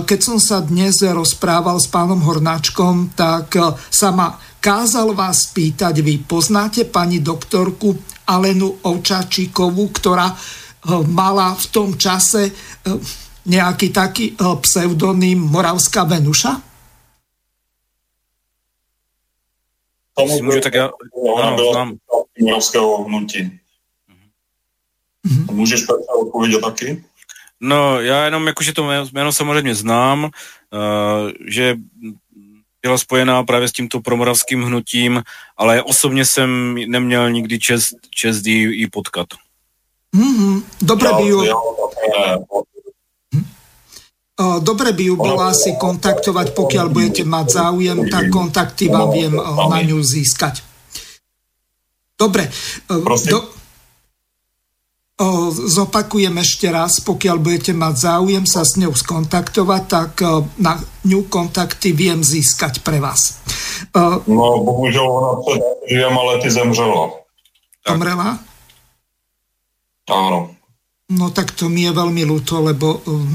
keď som sa dnes rozprával s pánom Hornáčkom, tak sa ma kázal vás pýtať, vy poznáte pani doktorku Alenu Ovčáčíkovú, ktorá mala v tom čase nejaký taký pseudonym Moravská Venuša? Tomu můžu, tak já, ano, znám. Moravského hnutí. Mm-hmm. Můžeš odpovědět taky? No, já jenom jakože to jméno samozřejmě znám, uh, že byla spojená právě s tímto promoravským hnutím, ale osobně jsem neměl nikdy čest, čest jí, jí potkat. Mm-hmm. Dobré by ju... Dobre by ju bolo asi kontaktovať, pokiaľ budete mať záujem, tak kontakty vám viem na ňu získať. Dobre. Do, zopakujem ešte raz, pokiaľ budete mať záujem sa s ňou skontaktovať, tak na ňu kontakty viem získať pre vás. No, bohužel ona před dvěma lety zemřela. Zemřela? Áno. No tak to mi je veľmi ľúto, lebo um,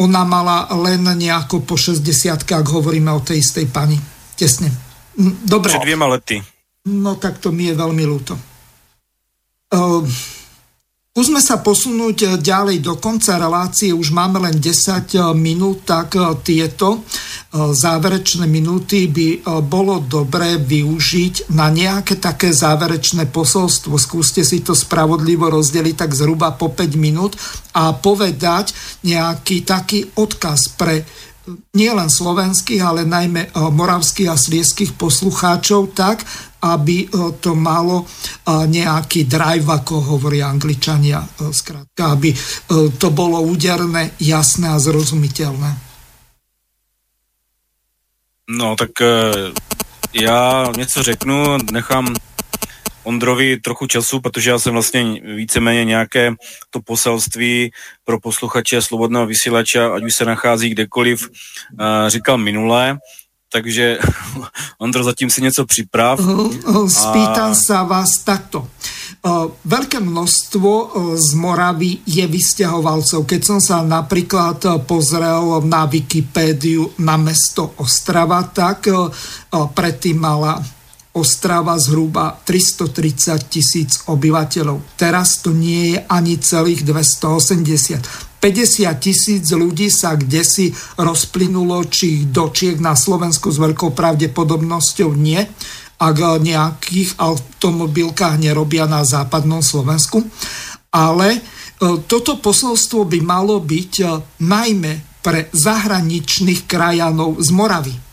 ona mala len nejako po 60 ak hovoríme o tej istej pani. Tesne. Dobre. Před dvěma lety. No tak to mi je veľmi ľúto. Uh, Skúsme sa posunúť eh, ďalej do konca relácie, už máme len 10 eh, minút, tak tieto záverečné minúty by bolo dobré využiť na nejaké také záverečné posolstvo. Skúste si to spravodlivo rozdeliť tak zhruba po 5 minút a povedať nejaký taký odkaz pre nielen slovenských, ale najmä moravských a slieských poslucháčov tak, aby to malo nejaký drive, ako hovoria angličania, zkrátka, aby to bolo úderné, jasné a zrozumiteľné. No, tak já něco řeknu, nechám Ondrovi trochu času, protože já jsem vlastně víceméně nějaké to poselství pro posluchače Slobodného vysílače, ať už se nachází kdekoliv, říkal minulé, takže <laughs> Ondro, zatím si něco připrav. Spýtam a... sa vás takto. Veľké množstvo z Moravy je vysťahovalcov. Keď som sa napríklad pozrel na Wikipédiu na mesto Ostrava, tak predtým mala Ostrava zhruba 330 tisíc obyvateľov. Teraz to nie je ani celých 280. 50 tisíc ľudí sa kde si rozplynulo, či do Čiek na Slovensku s veľkou pravdepodobnosťou nie, ak nejakých automobilkách nerobia na západnom Slovensku. Ale e, toto posolstvo by malo byť e, najmä pre zahraničných krajanov z Moravy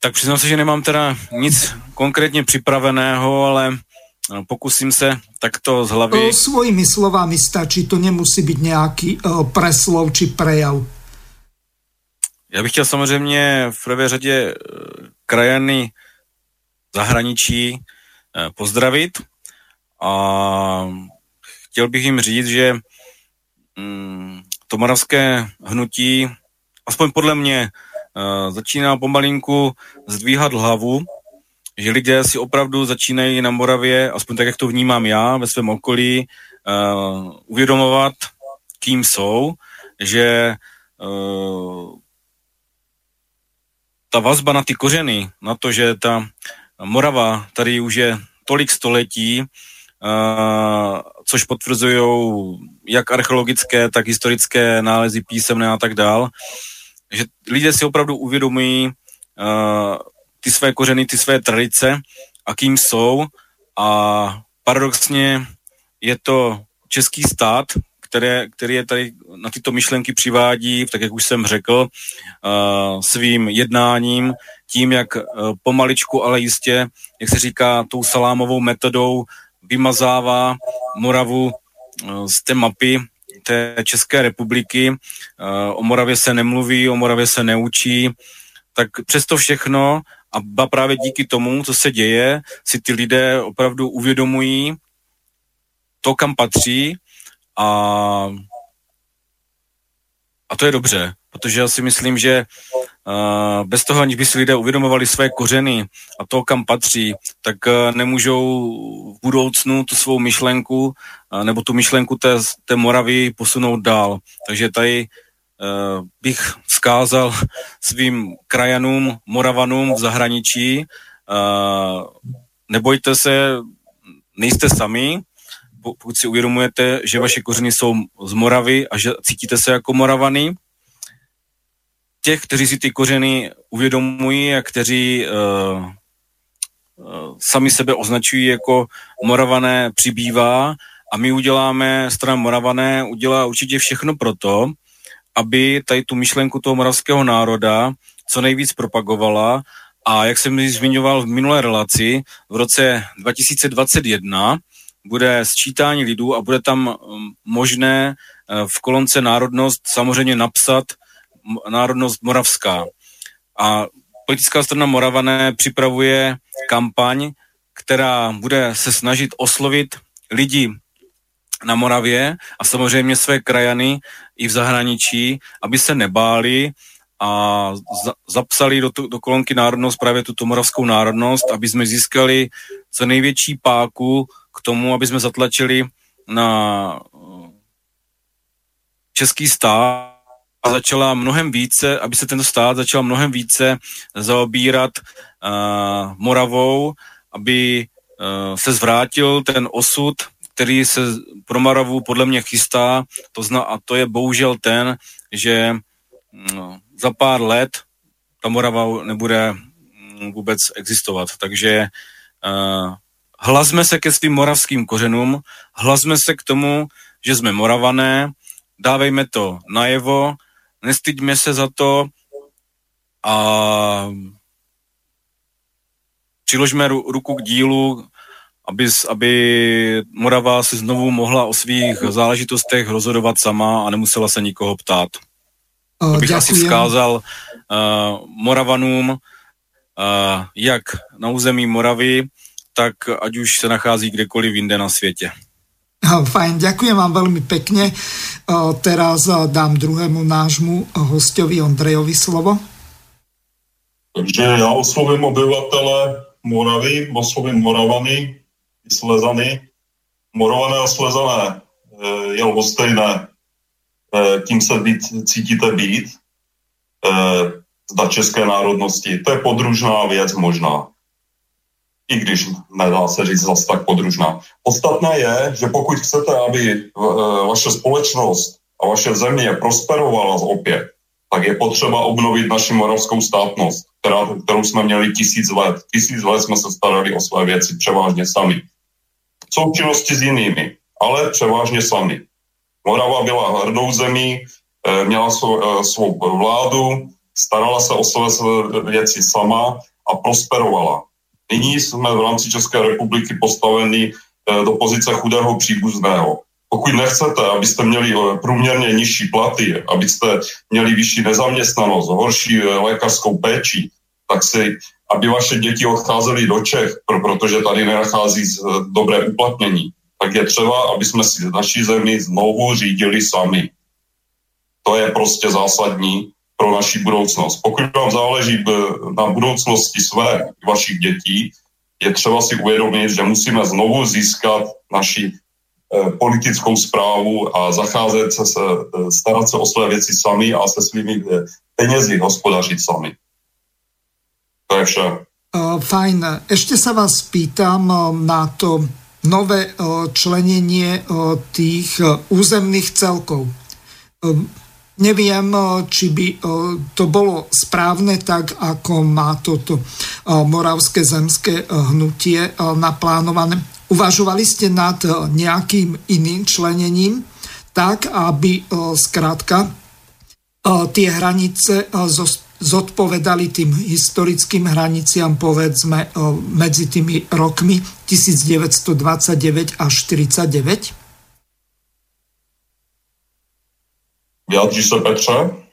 Tak přiznám se, že nemám teda nic konkrétně připraveného, ale no, pokusím se takto z hlavy. Svojimi slovami stačí, to nemusí být nějaký uh, preslov či prejav. Já bych chtěl samozřejmě v prvé řadě krajany zahraničí pozdravit a chtěl bych jim říct, že um, to moravské hnutí, aspoň podle mě, začíná pomalinku zdvíhat hlavu, že lidé si opravdu začínají na Moravě, aspoň tak, jak to vnímám já ve svém okolí, uvědomovat, kým jsou, že ta vazba na ty kořeny, na to, že ta Morava tady už je tolik století, uh, což potvrzují jak archeologické, tak historické nálezy písemné a tak dál, že lidé si opravdu uvědomují uh, ty své kořeny, ty své tradice a kým jsou. A paradoxně je to český stát, které, který je tady na tyto myšlenky přivádí, tak jak už jsem řekl, uh, svým jednáním, tím, jak uh, pomaličku, ale jistě, jak se říká, tou salámovou metodou vymazává Moravu uh, z té mapy té České republiky. O Moravě se nemluví, o Moravě se neučí, tak přesto všechno a právě díky tomu, co se děje, si ty lidé opravdu uvědomují to, kam patří a, a to je dobře, protože já si myslím, že bez toho, aniž by si lidé uvědomovali své kořeny a to, kam patří, tak nemůžou v budoucnu tu svou myšlenku nebo tu myšlenku té, té Moravy posunout dál. Takže tady bych vzkázal svým krajanům, Moravanům v zahraničí, nebojte se, nejste sami, pokud si uvědomujete, že vaše kořeny jsou z Moravy a že cítíte se jako Moravany, těch, kteří si ty kořeny uvědomují a kteří uh, uh, sami sebe označují jako Moravané, přibývá a my uděláme, strana Moravané udělá určitě všechno pro to, aby tady tu myšlenku toho moravského národa co nejvíc propagovala. A jak jsem zmiňoval v minulé relaci, v roce 2021 bude sčítání lidů a bude tam um, možné uh, v kolonce národnost samozřejmě napsat národnost moravská. A politická strana Moravané připravuje kampaň, která bude se snažit oslovit lidi na Moravě a samozřejmě své krajany i v zahraničí, aby se nebáli a za, zapsali do, do kolonky národnost právě tuto moravskou národnost, aby jsme získali co největší páku k tomu, aby jsme zatlačili na eh, český stát a začala mnohem více, aby se tento stát začal mnohem více zaobírat uh, Moravou, aby uh, se zvrátil ten osud, který se pro Moravu podle mě chystá, to zna, a to je bohužel ten, že no, za pár let ta Morava nebude mm, vůbec existovat. Takže uh, hlasme se ke svým moravským kořenům, hlasme se k tomu, že jsme moravané, dávejme to najevo, nestyďme se za to a přiložme ruku k dílu, aby, aby Morava si znovu mohla o svých záležitostech rozhodovat sama a nemusela se nikoho ptát. To bych asi vzkázal uh, Moravanům, uh, jak na území Moravy, tak ať už se nachází kdekoliv jinde na světě. Fajn, ďakujem vám veľmi pekne. Teraz dám druhému nášmu hostovi Ondrejovi slovo. Takže já oslovím obyvatele Moravy, oslovím Moravany, Slezany. Morované a Slezané eh, je lhostejné. Eh, tím se být, cítíte být. Eh, zda české národnosti. To je podružná věc možná i když nedá se říct zase tak podružná. Podstatné je, že pokud chcete, aby e, vaše společnost a vaše země prosperovala opět, tak je potřeba obnovit naši moravskou státnost, která, kterou jsme měli tisíc let. Tisíc let jsme se starali o své věci převážně sami. V součinnosti s jinými, ale převážně sami. Morava byla hrdou zemí, e, měla svou, e, svou vládu, starala se o své věci sama a prosperovala. Nyní jsme v rámci České republiky postaveni eh, do pozice chudého příbuzného. Pokud nechcete, abyste měli eh, průměrně nižší platy, abyste měli vyšší nezaměstnanost, horší eh, lékařskou péči, tak si, aby vaše děti odcházely do Čech, protože tady nenachází dobré uplatnění, tak je třeba, aby jsme si naší zemi znovu řídili sami. To je prostě zásadní pro naši budoucnost. Pokud vám záleží na budoucnosti své vašich dětí, je třeba si uvědomit, že musíme znovu získat naši eh, politickou zprávu a zacházet se, eh, starat se o své věci sami a se svými eh, penězi hospodařit sami. To je vše. Fajn. Ešte sa vás pýtam na to nové členenie tých územných celkov. Neviem, či by to bolo správne tak, ako má toto moravské zemské hnutie naplánované. Uvažovali ste nad nejakým iným členením, tak, aby zkrátka tie hranice zodpovedali tým historickým hraniciam, povedzme, medzi tými rokmi 1929 až 49? Vyjádříš se, Petře?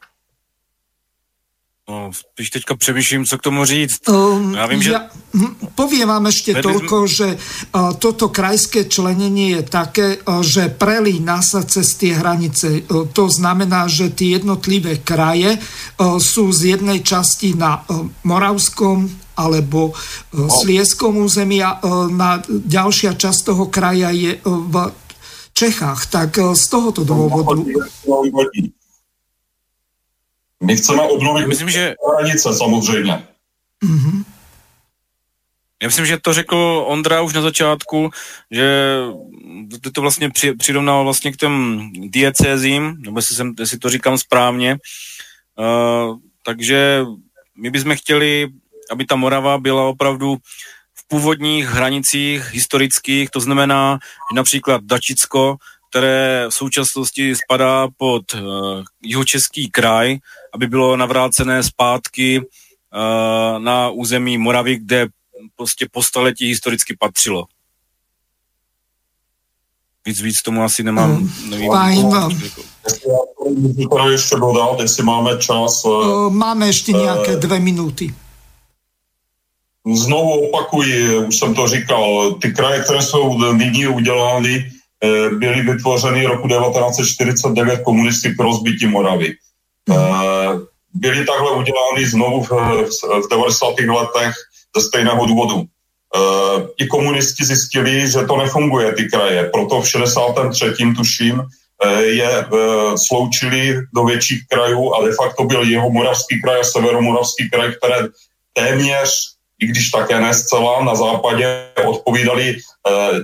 No, když teďka přemýšlím, co k tomu říct. Um, Já vím, že... Ja, hm, poviem vám ešte Vedli toľko, že uh, toto krajské členenie je také, uh, že prelína sa cez tie hranice. Uh, to znamená, že tie jednotlivé kraje uh, sú z jednej časti na uh, Moravskom alebo uh, Slieskom území a uh, na ďalšia časť toho kraja je uh, v Čechách. Tak eh, z tohoto dôvodu... My chceme obnovit myslím, že... hranice samozřejmě. Mm-hmm. Já myslím, že to řekl Ondra už na začátku, že ty to vlastně při, přirovnal vlastně k těm diecézím, nebo jestli, jsem, jestli to říkám správně. Uh, takže my bychom chtěli, aby ta Morava byla opravdu původních hranicích historických, to znamená, že například Dačicko, které v současnosti spadá pod uh, jihočeský kraj, aby bylo navrácené zpátky uh, na území Moravy, kde prostě po staletí historicky patřilo. Víc, víc tomu asi nemám. Mm, nevím, fajn. ještě dodal, jestli máme čas. Uh, máme ještě nějaké dvě minuty. Znovu opakuji, už jsem to říkal, ty kraje, které jsou nyní udělány, eh, byly vytvořeny roku 1949 komunisty pro rozbití Moravy. Eh, byly takhle udělány znovu v, v 90. letech ze stejného důvodu. Eh, I komunisti zjistili, že to nefunguje, ty kraje, proto v 63. tuším je sloučili do větších krajů a de facto byl jeho moravský kraj a severomoravský kraj, které téměř i když také ne zcela, na západě odpovídali e,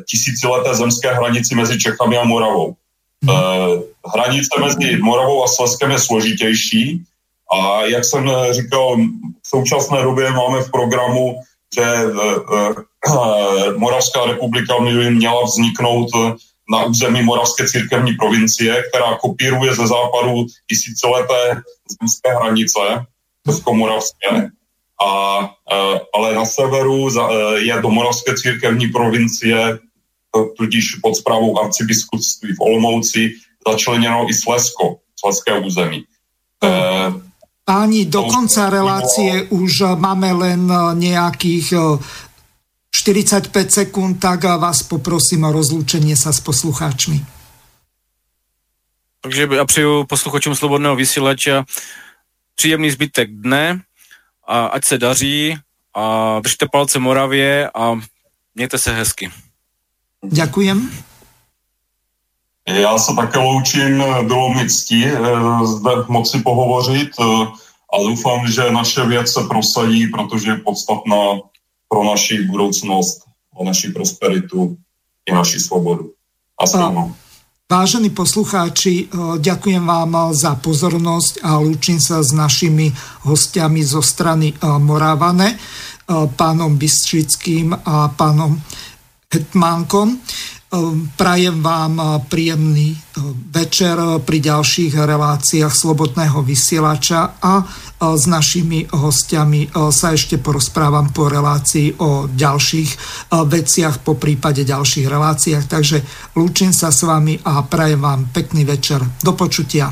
tisícileté zemské hranici mezi Čechami a Moravou. E, hranice mezi Moravou a Sleskem je složitější a jak jsem říkal, v současné době máme v programu, že Moravská republika by měla vzniknout na území Moravské církevní provincie, která kopíruje ze západu tisícileté zemské hranice, českomoravské a, ale na severu e, je do Moravské církevní provincie, tudíž pod zprávou arcibiskupství v Olomouci, začleněno i Slesko, Sleské území. E, Páni, do konca relácie už máme len nejakých 45 e, sekúnd, tak vás poprosím o rozlúčenie sa s poslucháčmi. Takže ja přeju posluchačům Slobodného vysílača příjemný zbytek dne a ať se daří a držte palce Moravě a mějte se hezky. Děkujem. Já se také loučím, bylo mi ctí eh, zde moci pohovořit eh, a doufám, že naše věc se prosadí, protože je podstatná pro naši budoucnost, a naši prosperitu i naši svobodu. A A... Vážení poslucháči, eh, ďakujem vám za pozornosť a lúčim sa s našimi hostiami zo strany eh, Moravane, eh, pánom Bystřickým a pánom Hetmánkom. Ehm, prajem vám eh, príjemný eh, večer eh, pri ďalších reláciách Slobodného vysielača a s našimi hostiami sa ešte porozprávam po relácii o ďalších veciach, po prípade ďalších reláciách. Takže lúčim sa s vami a prajem vám pekný večer. Do počutia.